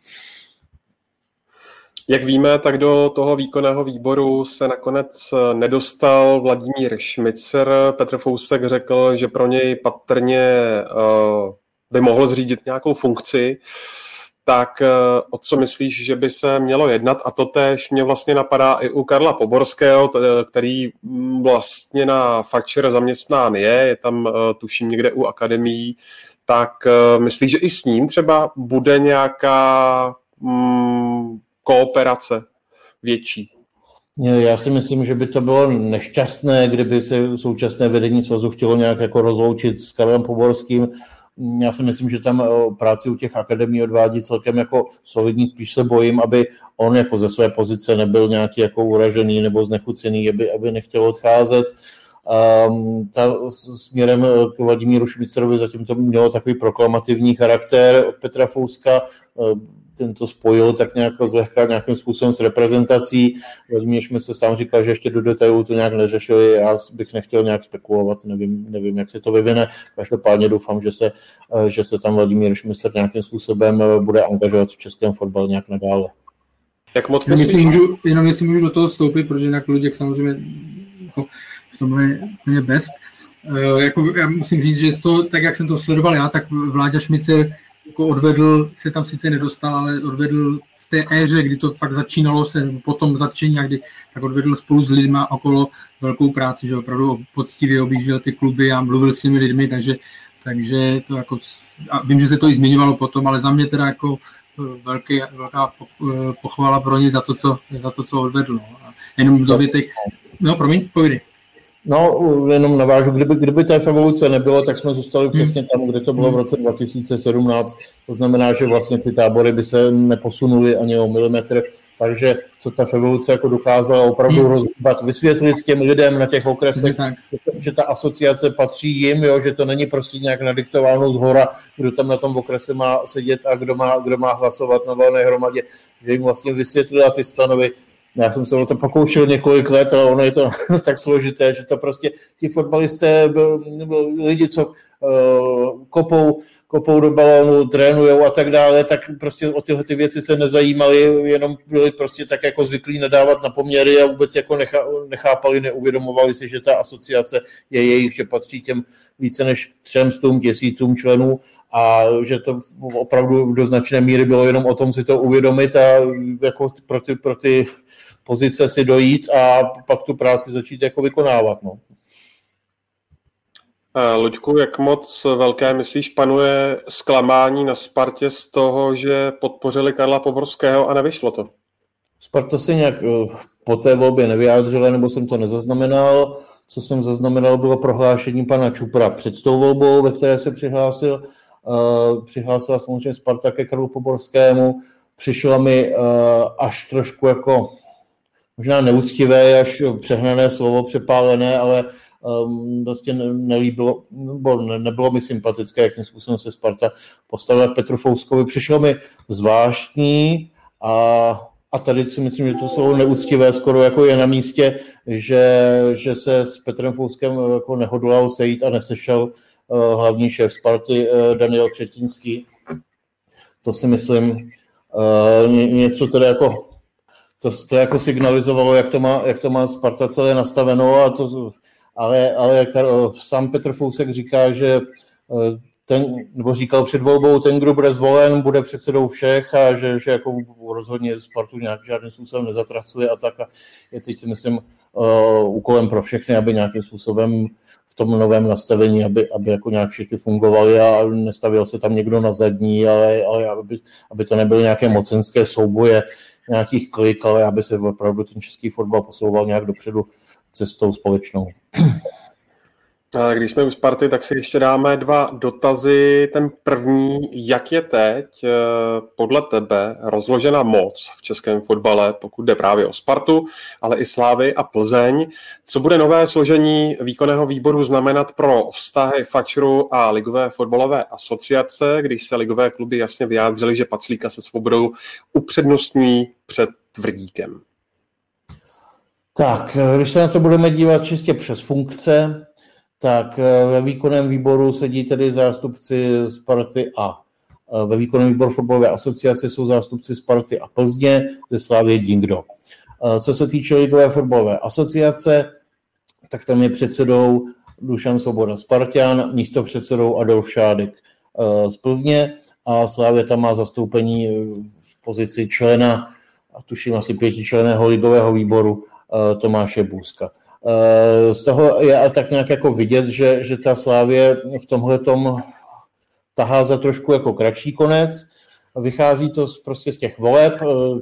Speaker 4: Jak víme, tak do toho výkonného výboru se nakonec nedostal Vladimír Šmicer. Petr Fousek řekl, že pro něj patrně uh, by mohl zřídit nějakou funkci. Tak uh, o co myslíš, že by se mělo jednat? A to tež mě vlastně napadá i u Karla Poborského, který vlastně na Fatcher zaměstnán je, je tam tuším někde u akademií. Tak myslíš, že i s ním třeba bude nějaká um, kooperace větší.
Speaker 5: Já si myslím, že by to bylo nešťastné, kdyby se současné vedení svazu chtělo nějak jako rozloučit s Karlem Poborským. Já si myslím, že tam práci u těch akademí odvádí celkem jako solidní, spíš se bojím, aby on jako ze své pozice nebyl nějaký jako uražený nebo znechucený, aby, aby nechtěl odcházet. Um, ta, směrem k Vladimíru Šmicerovi zatím to mělo takový proklamativní charakter od Petra Fouska ten to spojil tak nějak zlehka nějakým způsobem s reprezentací. Vladimír jsme se sám říkal, že ještě do detailů to nějak neřešili, já bych nechtěl nějak spekulovat, nevím, nevím jak se to vyvine. Každopádně doufám, že se, že se tam Vladimír Šmicer nějakým způsobem bude angažovat v českém fotbale nějak nadále.
Speaker 7: Jak moc jenom jestli, můžu, jenom jestli můžu do toho vstoupit, protože jinak Luděk samozřejmě jako v tomhle je best. Uh, jako, já musím říct, že to, tak jak jsem to sledoval já, tak Vláďa Šmicer jako odvedl, se tam sice nedostal, ale odvedl v té éře, kdy to fakt začínalo se potom zatčení, a kdy tak odvedl spolu s lidmi okolo velkou práci, že opravdu poctivě objížděl ty kluby a mluvil s těmi lidmi, takže, takže to jako, a vím, že se to i zmiňovalo potom, ale za mě teda jako eh, velký, velká eh, pochvala pro ně za to, co, za to, co odvedl. No. A jenom dobytek, no promiň, povídej.
Speaker 5: No, jenom navážu, kdyby, kdyby té evoluce nebylo, tak jsme zůstali hmm. přesně tam, kde to bylo v roce 2017. To znamená, že vlastně ty tábory by se neposunuly ani o milimetr. Takže co ta evoluce jako dokázala opravdu hmm. rozhýbat, vysvětlit těm lidem na těch okresech, že ta asociace patří jim, jo, že to není prostě nějak nadiktováno z hora, kdo tam na tom okrese má sedět a kdo má, kdo má hlasovat na valné hromadě, že jim vlastně vysvětlila ty stanovy, já jsem se o to pokoušel několik let, ale ono je to tak složité, že to prostě ti fotbalisté, lidi, co kopou, kopou do balónu, trénujou a tak dále, tak prostě o tyhle ty věci se nezajímali, jenom byli prostě tak jako zvyklí nadávat na poměry a vůbec jako nechápali, neuvědomovali si, že ta asociace je jejich, že patří těm více než třem stům tisícům členů a že to opravdu do značné míry bylo jenom o tom si to uvědomit a jako pro ty, pro ty pozice si dojít a pak tu práci začít jako vykonávat. No.
Speaker 4: Luďku, jak moc velké, myslíš, panuje zklamání na Spartě z toho, že podpořili Karla Poborského a nevyšlo to?
Speaker 5: Sparta se nějak eh, po té volbě nevyjádřila, nebo jsem to nezaznamenal. Co jsem zaznamenal, bylo prohlášení pana Čupra před tou volbou, ve které se přihlásil. Uh, přihlásila samozřejmě Sparta ke Karlu Poborskému. Přišlo mi až trošku jako možná neúctivé, až přehnané slovo, přepálené, ale um, vlastně nelíbilo, nebo ne, nebylo mi sympatické, jakým způsobem se Sparta postavila Petru Fouskovi. Přišlo mi zvláštní a, a tady si myslím, že to jsou neúctivé, skoro jako je na místě, že, že se s Petrem Fouskem jako nehodlal sejít a nesešel uh, hlavní šéf Sparty uh, Daniel Křetínský. To si myslím uh, něco tedy jako to, to jako signalizovalo, jak to má, jak to má Sparta celé nastaveno, a to, ale, ale sám Petr Fousek říká, že eh, ten, nebo říkal před volbou, ten, kdo bude zvolen, bude předsedou všech a že, že jako rozhodně Spartu nějak žádným způsobem nezatracuje a tak. A je teď si myslím uh, úkolem pro všechny, aby nějakým způsobem v tom novém nastavení, aby, aby jako nějak všichni fungovali a nestavil se tam někdo na zadní, ale, ale aby, aby to nebyly nějaké mocenské souboje, nějakých klik, ale aby se opravdu ten český fotbal posouval nějak dopředu cestou společnou.
Speaker 4: Když jsme u Sparty, tak si ještě dáme dva dotazy. Ten první, jak je teď eh, podle tebe rozložena moc v českém fotbale, pokud jde právě o Spartu, ale i Slávy a Plzeň. Co bude nové složení výkonného výboru znamenat pro vztahy Fačru a Ligové fotbalové asociace, když se ligové kluby jasně vyjádřili, že Paclíka se svobodou upřednostní před Tvrdíkem?
Speaker 5: Tak, eh, když se na to budeme dívat čistě přes funkce, tak eh, ve výkonném výboru sedí tedy zástupci Sparty a Ve výkonném výboru fotbalové asociace jsou zástupci Sparty a Plzně, ze Slávy nikdo. Co se týče Ligové fotbalové asociace, tak tam je předsedou Dušan Svoboda Spartian, místo předsedou Adolf Šádek z Plzně a Slávě tam má zastoupení v pozici člena, a tuším asi pětičleného ligového výboru Tomáše Bůzka. Z toho je tak nějak jako vidět, že, že ta Slávě v tomhle tom tahá za trošku jako kratší konec. Vychází to prostě z těch voleb,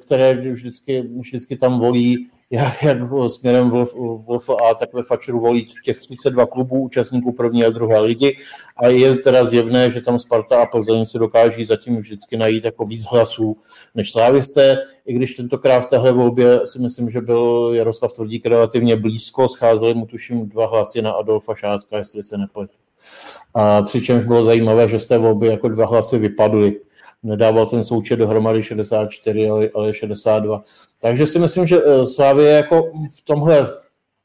Speaker 5: které vždycky, vždycky tam volí jak, jak směrem v, a tak ve Fačeru volí těch 32 klubů účastníků první a druhé ligy. A je teda zjevné, že tam Sparta a Plzeň se dokáží zatím vždycky najít jako víc hlasů než Slávisté, i když tentokrát v téhle volbě si myslím, že byl Jaroslav Tvrdík relativně blízko, scházeli mu tuším dva hlasy na Adolfa Šátka, jestli se nepletu. A přičemž bylo zajímavé, že z té volby jako dva hlasy vypadly nedával ten součet dohromady 64, ale 62. Takže si myslím, že eh, Slávě jako v tomhle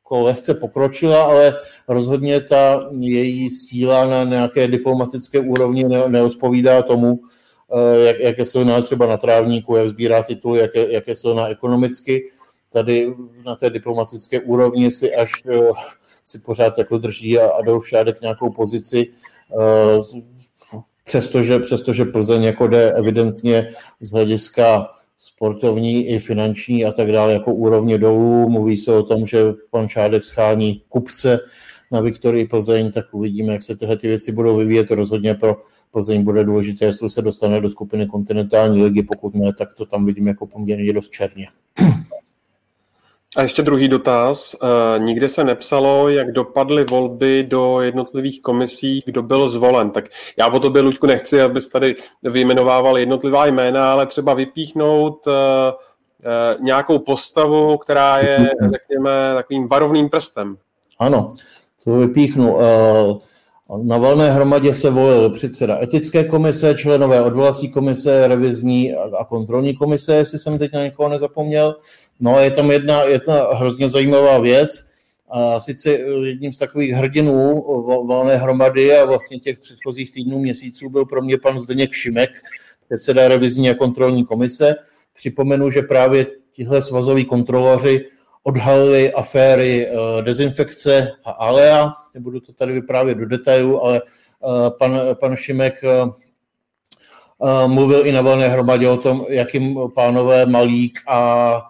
Speaker 5: jako lehce pokročila, ale rozhodně ta její síla na nějaké diplomatické úrovni ne, neodpovídá tomu, eh, jak, jak je silná třeba na trávníku, jak sbírá titul, jak je, jak je silná ekonomicky. Tady na té diplomatické úrovni si až eh, si pořád jako drží a Adolf Šádek nějakou pozici přestože, přestože Plzeň jako jde evidentně z hlediska sportovní i finanční a tak dále jako úrovně dolů. Mluví se o tom, že pan Šádek schání kupce na Viktorii Plzeň, tak uvidíme, jak se tyhle ty věci budou vyvíjet. Rozhodně pro Plzeň bude důležité, jestli se dostane do skupiny kontinentální ligy, pokud ne, tak to tam vidím jako poměrně dost černě.
Speaker 4: A ještě druhý dotaz. Eh, nikde se nepsalo, jak dopadly volby do jednotlivých komisí, kdo byl zvolen. Tak já po tobě, Luďku, nechci, abys tady vyjmenovával jednotlivá jména, ale třeba vypíchnout eh, eh, nějakou postavu, která je, řekněme, takovým varovným prstem.
Speaker 5: Ano, to vypíchnu. Na valné hromadě se volil předseda etické komise, členové odvolací komise, revizní a kontrolní komise, jestli jsem teď na někoho nezapomněl. No je tam jedna, jedna hrozně zajímavá věc, a sice jedním z takových hrdinů valné hromady a vlastně těch předchozích týdnů, měsíců byl pro mě pan Zdeněk Šimek, předseda revizní a kontrolní komise. Připomenu, že právě tihle svazoví kontroloři odhalili aféry eh, dezinfekce a alea. Nebudu to tady vyprávět do detailu, ale eh, pan, pan Šimek eh, mluvil i na valné hromadě o tom, jakým pánové Malík a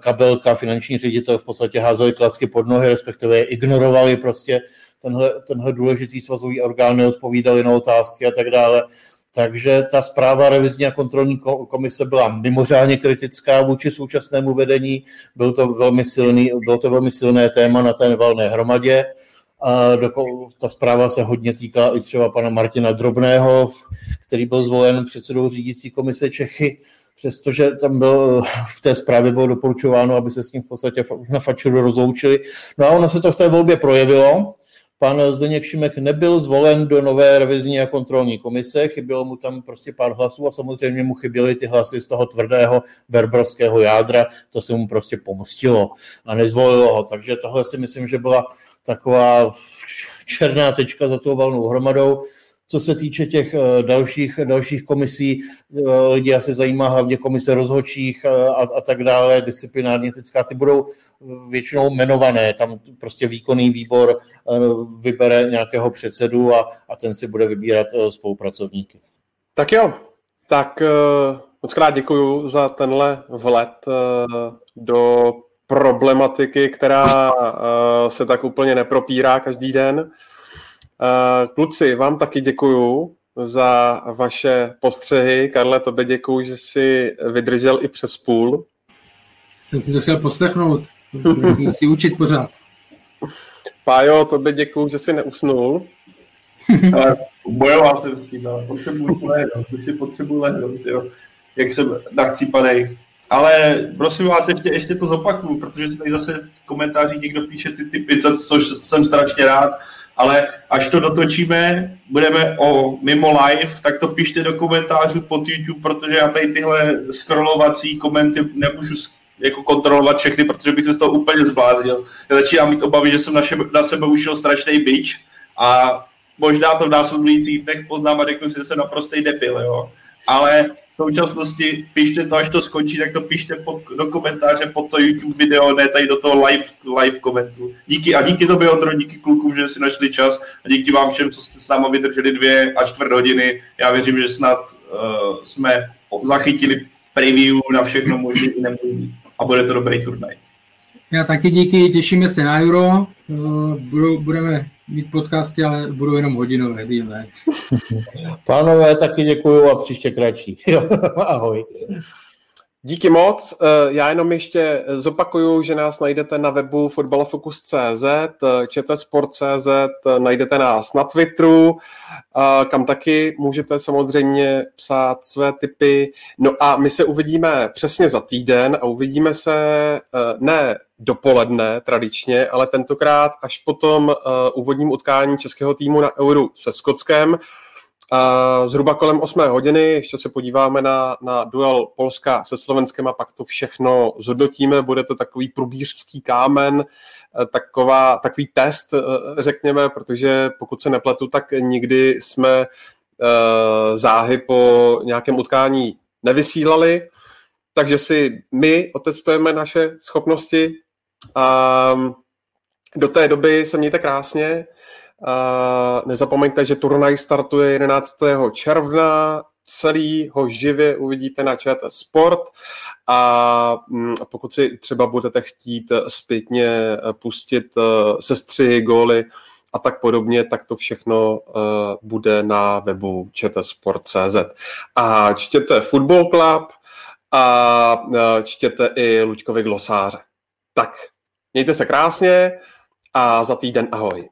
Speaker 5: Kabelka, finanční ředitel, v podstatě házeli klacky pod nohy, respektive ignorovali prostě tenhle, tenhle důležitý svazový orgán, neodpovídali na otázky a tak dále. Takže ta zpráva revizní a kontrolní komise byla mimořádně kritická vůči současnému vedení. Byl to velmi silný, bylo to velmi silné téma na té valné hromadě. A ta zpráva se hodně týká i třeba pana Martina Drobného, který byl zvolen předsedou řídící komise Čechy, přestože tam byl, v té zprávě bylo doporučováno, aby se s ním v podstatě na fačuru rozloučili. No a ono se to v té volbě projevilo. Pan Zdeněk Šimek nebyl zvolen do nové revizní a kontrolní komise, chybělo mu tam prostě pár hlasů a samozřejmě mu chyběly ty hlasy z toho tvrdého berbrovského jádra, to se mu prostě pomstilo a nezvolilo ho. Takže tohle si myslím, že byla taková černá tečka za tou valnou hromadou. Co se týče těch eh, dalších, dalších komisí, eh, lidi asi zajímá hlavně komise rozhodčích eh, a, a tak dále, disciplinární etická, ty budou většinou jmenované, tam prostě výkonný výbor vybere nějakého předsedu a, a ten si bude vybírat spolupracovníky.
Speaker 4: Tak jo, tak moc krát děkuji za tenhle vlet do problematiky, která se tak úplně nepropírá každý den. Eh, kluci, vám taky děkuju za vaše postřehy. Karle, tobě děkuju, že jsi vydržel i přes půl.
Speaker 7: Jsem si to chtěl poslechnout. Musím si učit pořád.
Speaker 4: Pájo, tobě děkuju, že jsi neusnul.
Speaker 6: bojoval jsem s tím, ale potřebuji lehnout, už si potřebuji lehnout, jo. Jak jsem nachcípanej. Ale prosím vás, ještě, ještě to zopakuju, protože se tady zase v komentářích někdo píše ty typy, což jsem strašně rád ale až to dotočíme, budeme o mimo live, tak to pište do komentářů pod YouTube, protože já tady tyhle scrollovací komenty nemůžu jako kontrolovat všechny, protože bych se z toho úplně zbláznil. Já začínám mít obavy, že jsem na, šebe, na sebe ušel strašný bič a možná to v následujících dnech poznám a řeknu si, že jsem naprostý debil, jo. ale v současnosti pište to, až to skončí, tak to pište pod, do komentáře pod to YouTube video, ne tady do toho live, live komentu. Díky a díky tobě, Ondro, díky klukům, že si našli čas a díky vám všem, co jste s námi vydrželi dvě a čtvrt hodiny. Já věřím, že snad uh, jsme zachytili preview na všechno možné i nemožné a bude to dobrý turnaj.
Speaker 7: Já taky díky, těšíme se na Euro. Budou, budeme mít podcasty, ale budou jenom hodinové, dílné.
Speaker 5: Pánové, taky děkuju a příště kratší. Ahoj.
Speaker 4: Díky moc. Já jenom ještě zopakuju, že nás najdete na webu fotbalofocus.cz, čtsport.cz, najdete nás na Twitteru, kam taky můžete samozřejmě psát své typy. No a my se uvidíme přesně za týden a uvidíme se ne dopoledne tradičně, ale tentokrát až po tom úvodním utkání českého týmu na Euro se Skotskem. Zhruba kolem 8 hodiny ještě se podíváme na, na duel Polska se Slovenskem a pak to všechno zhodnotíme. Bude to takový průbířský kámen, uh, taková, takový test, uh, řekněme, protože pokud se nepletu, tak nikdy jsme uh, záhy po nějakém utkání nevysílali, takže si my otestujeme naše schopnosti a do té doby se mějte krásně. Nezapomeňte, že turnaj startuje 11. června, celý ho živě uvidíte na ČT Sport a mm, pokud si třeba budete chtít zpětně pustit e, sestři, góly a tak podobně, tak to všechno e, bude na webu čtsport.cz. A čtěte Football Club a e, čtěte i Luďkovi glosáře. Tak, Mějte se krásně a za týden ahoj.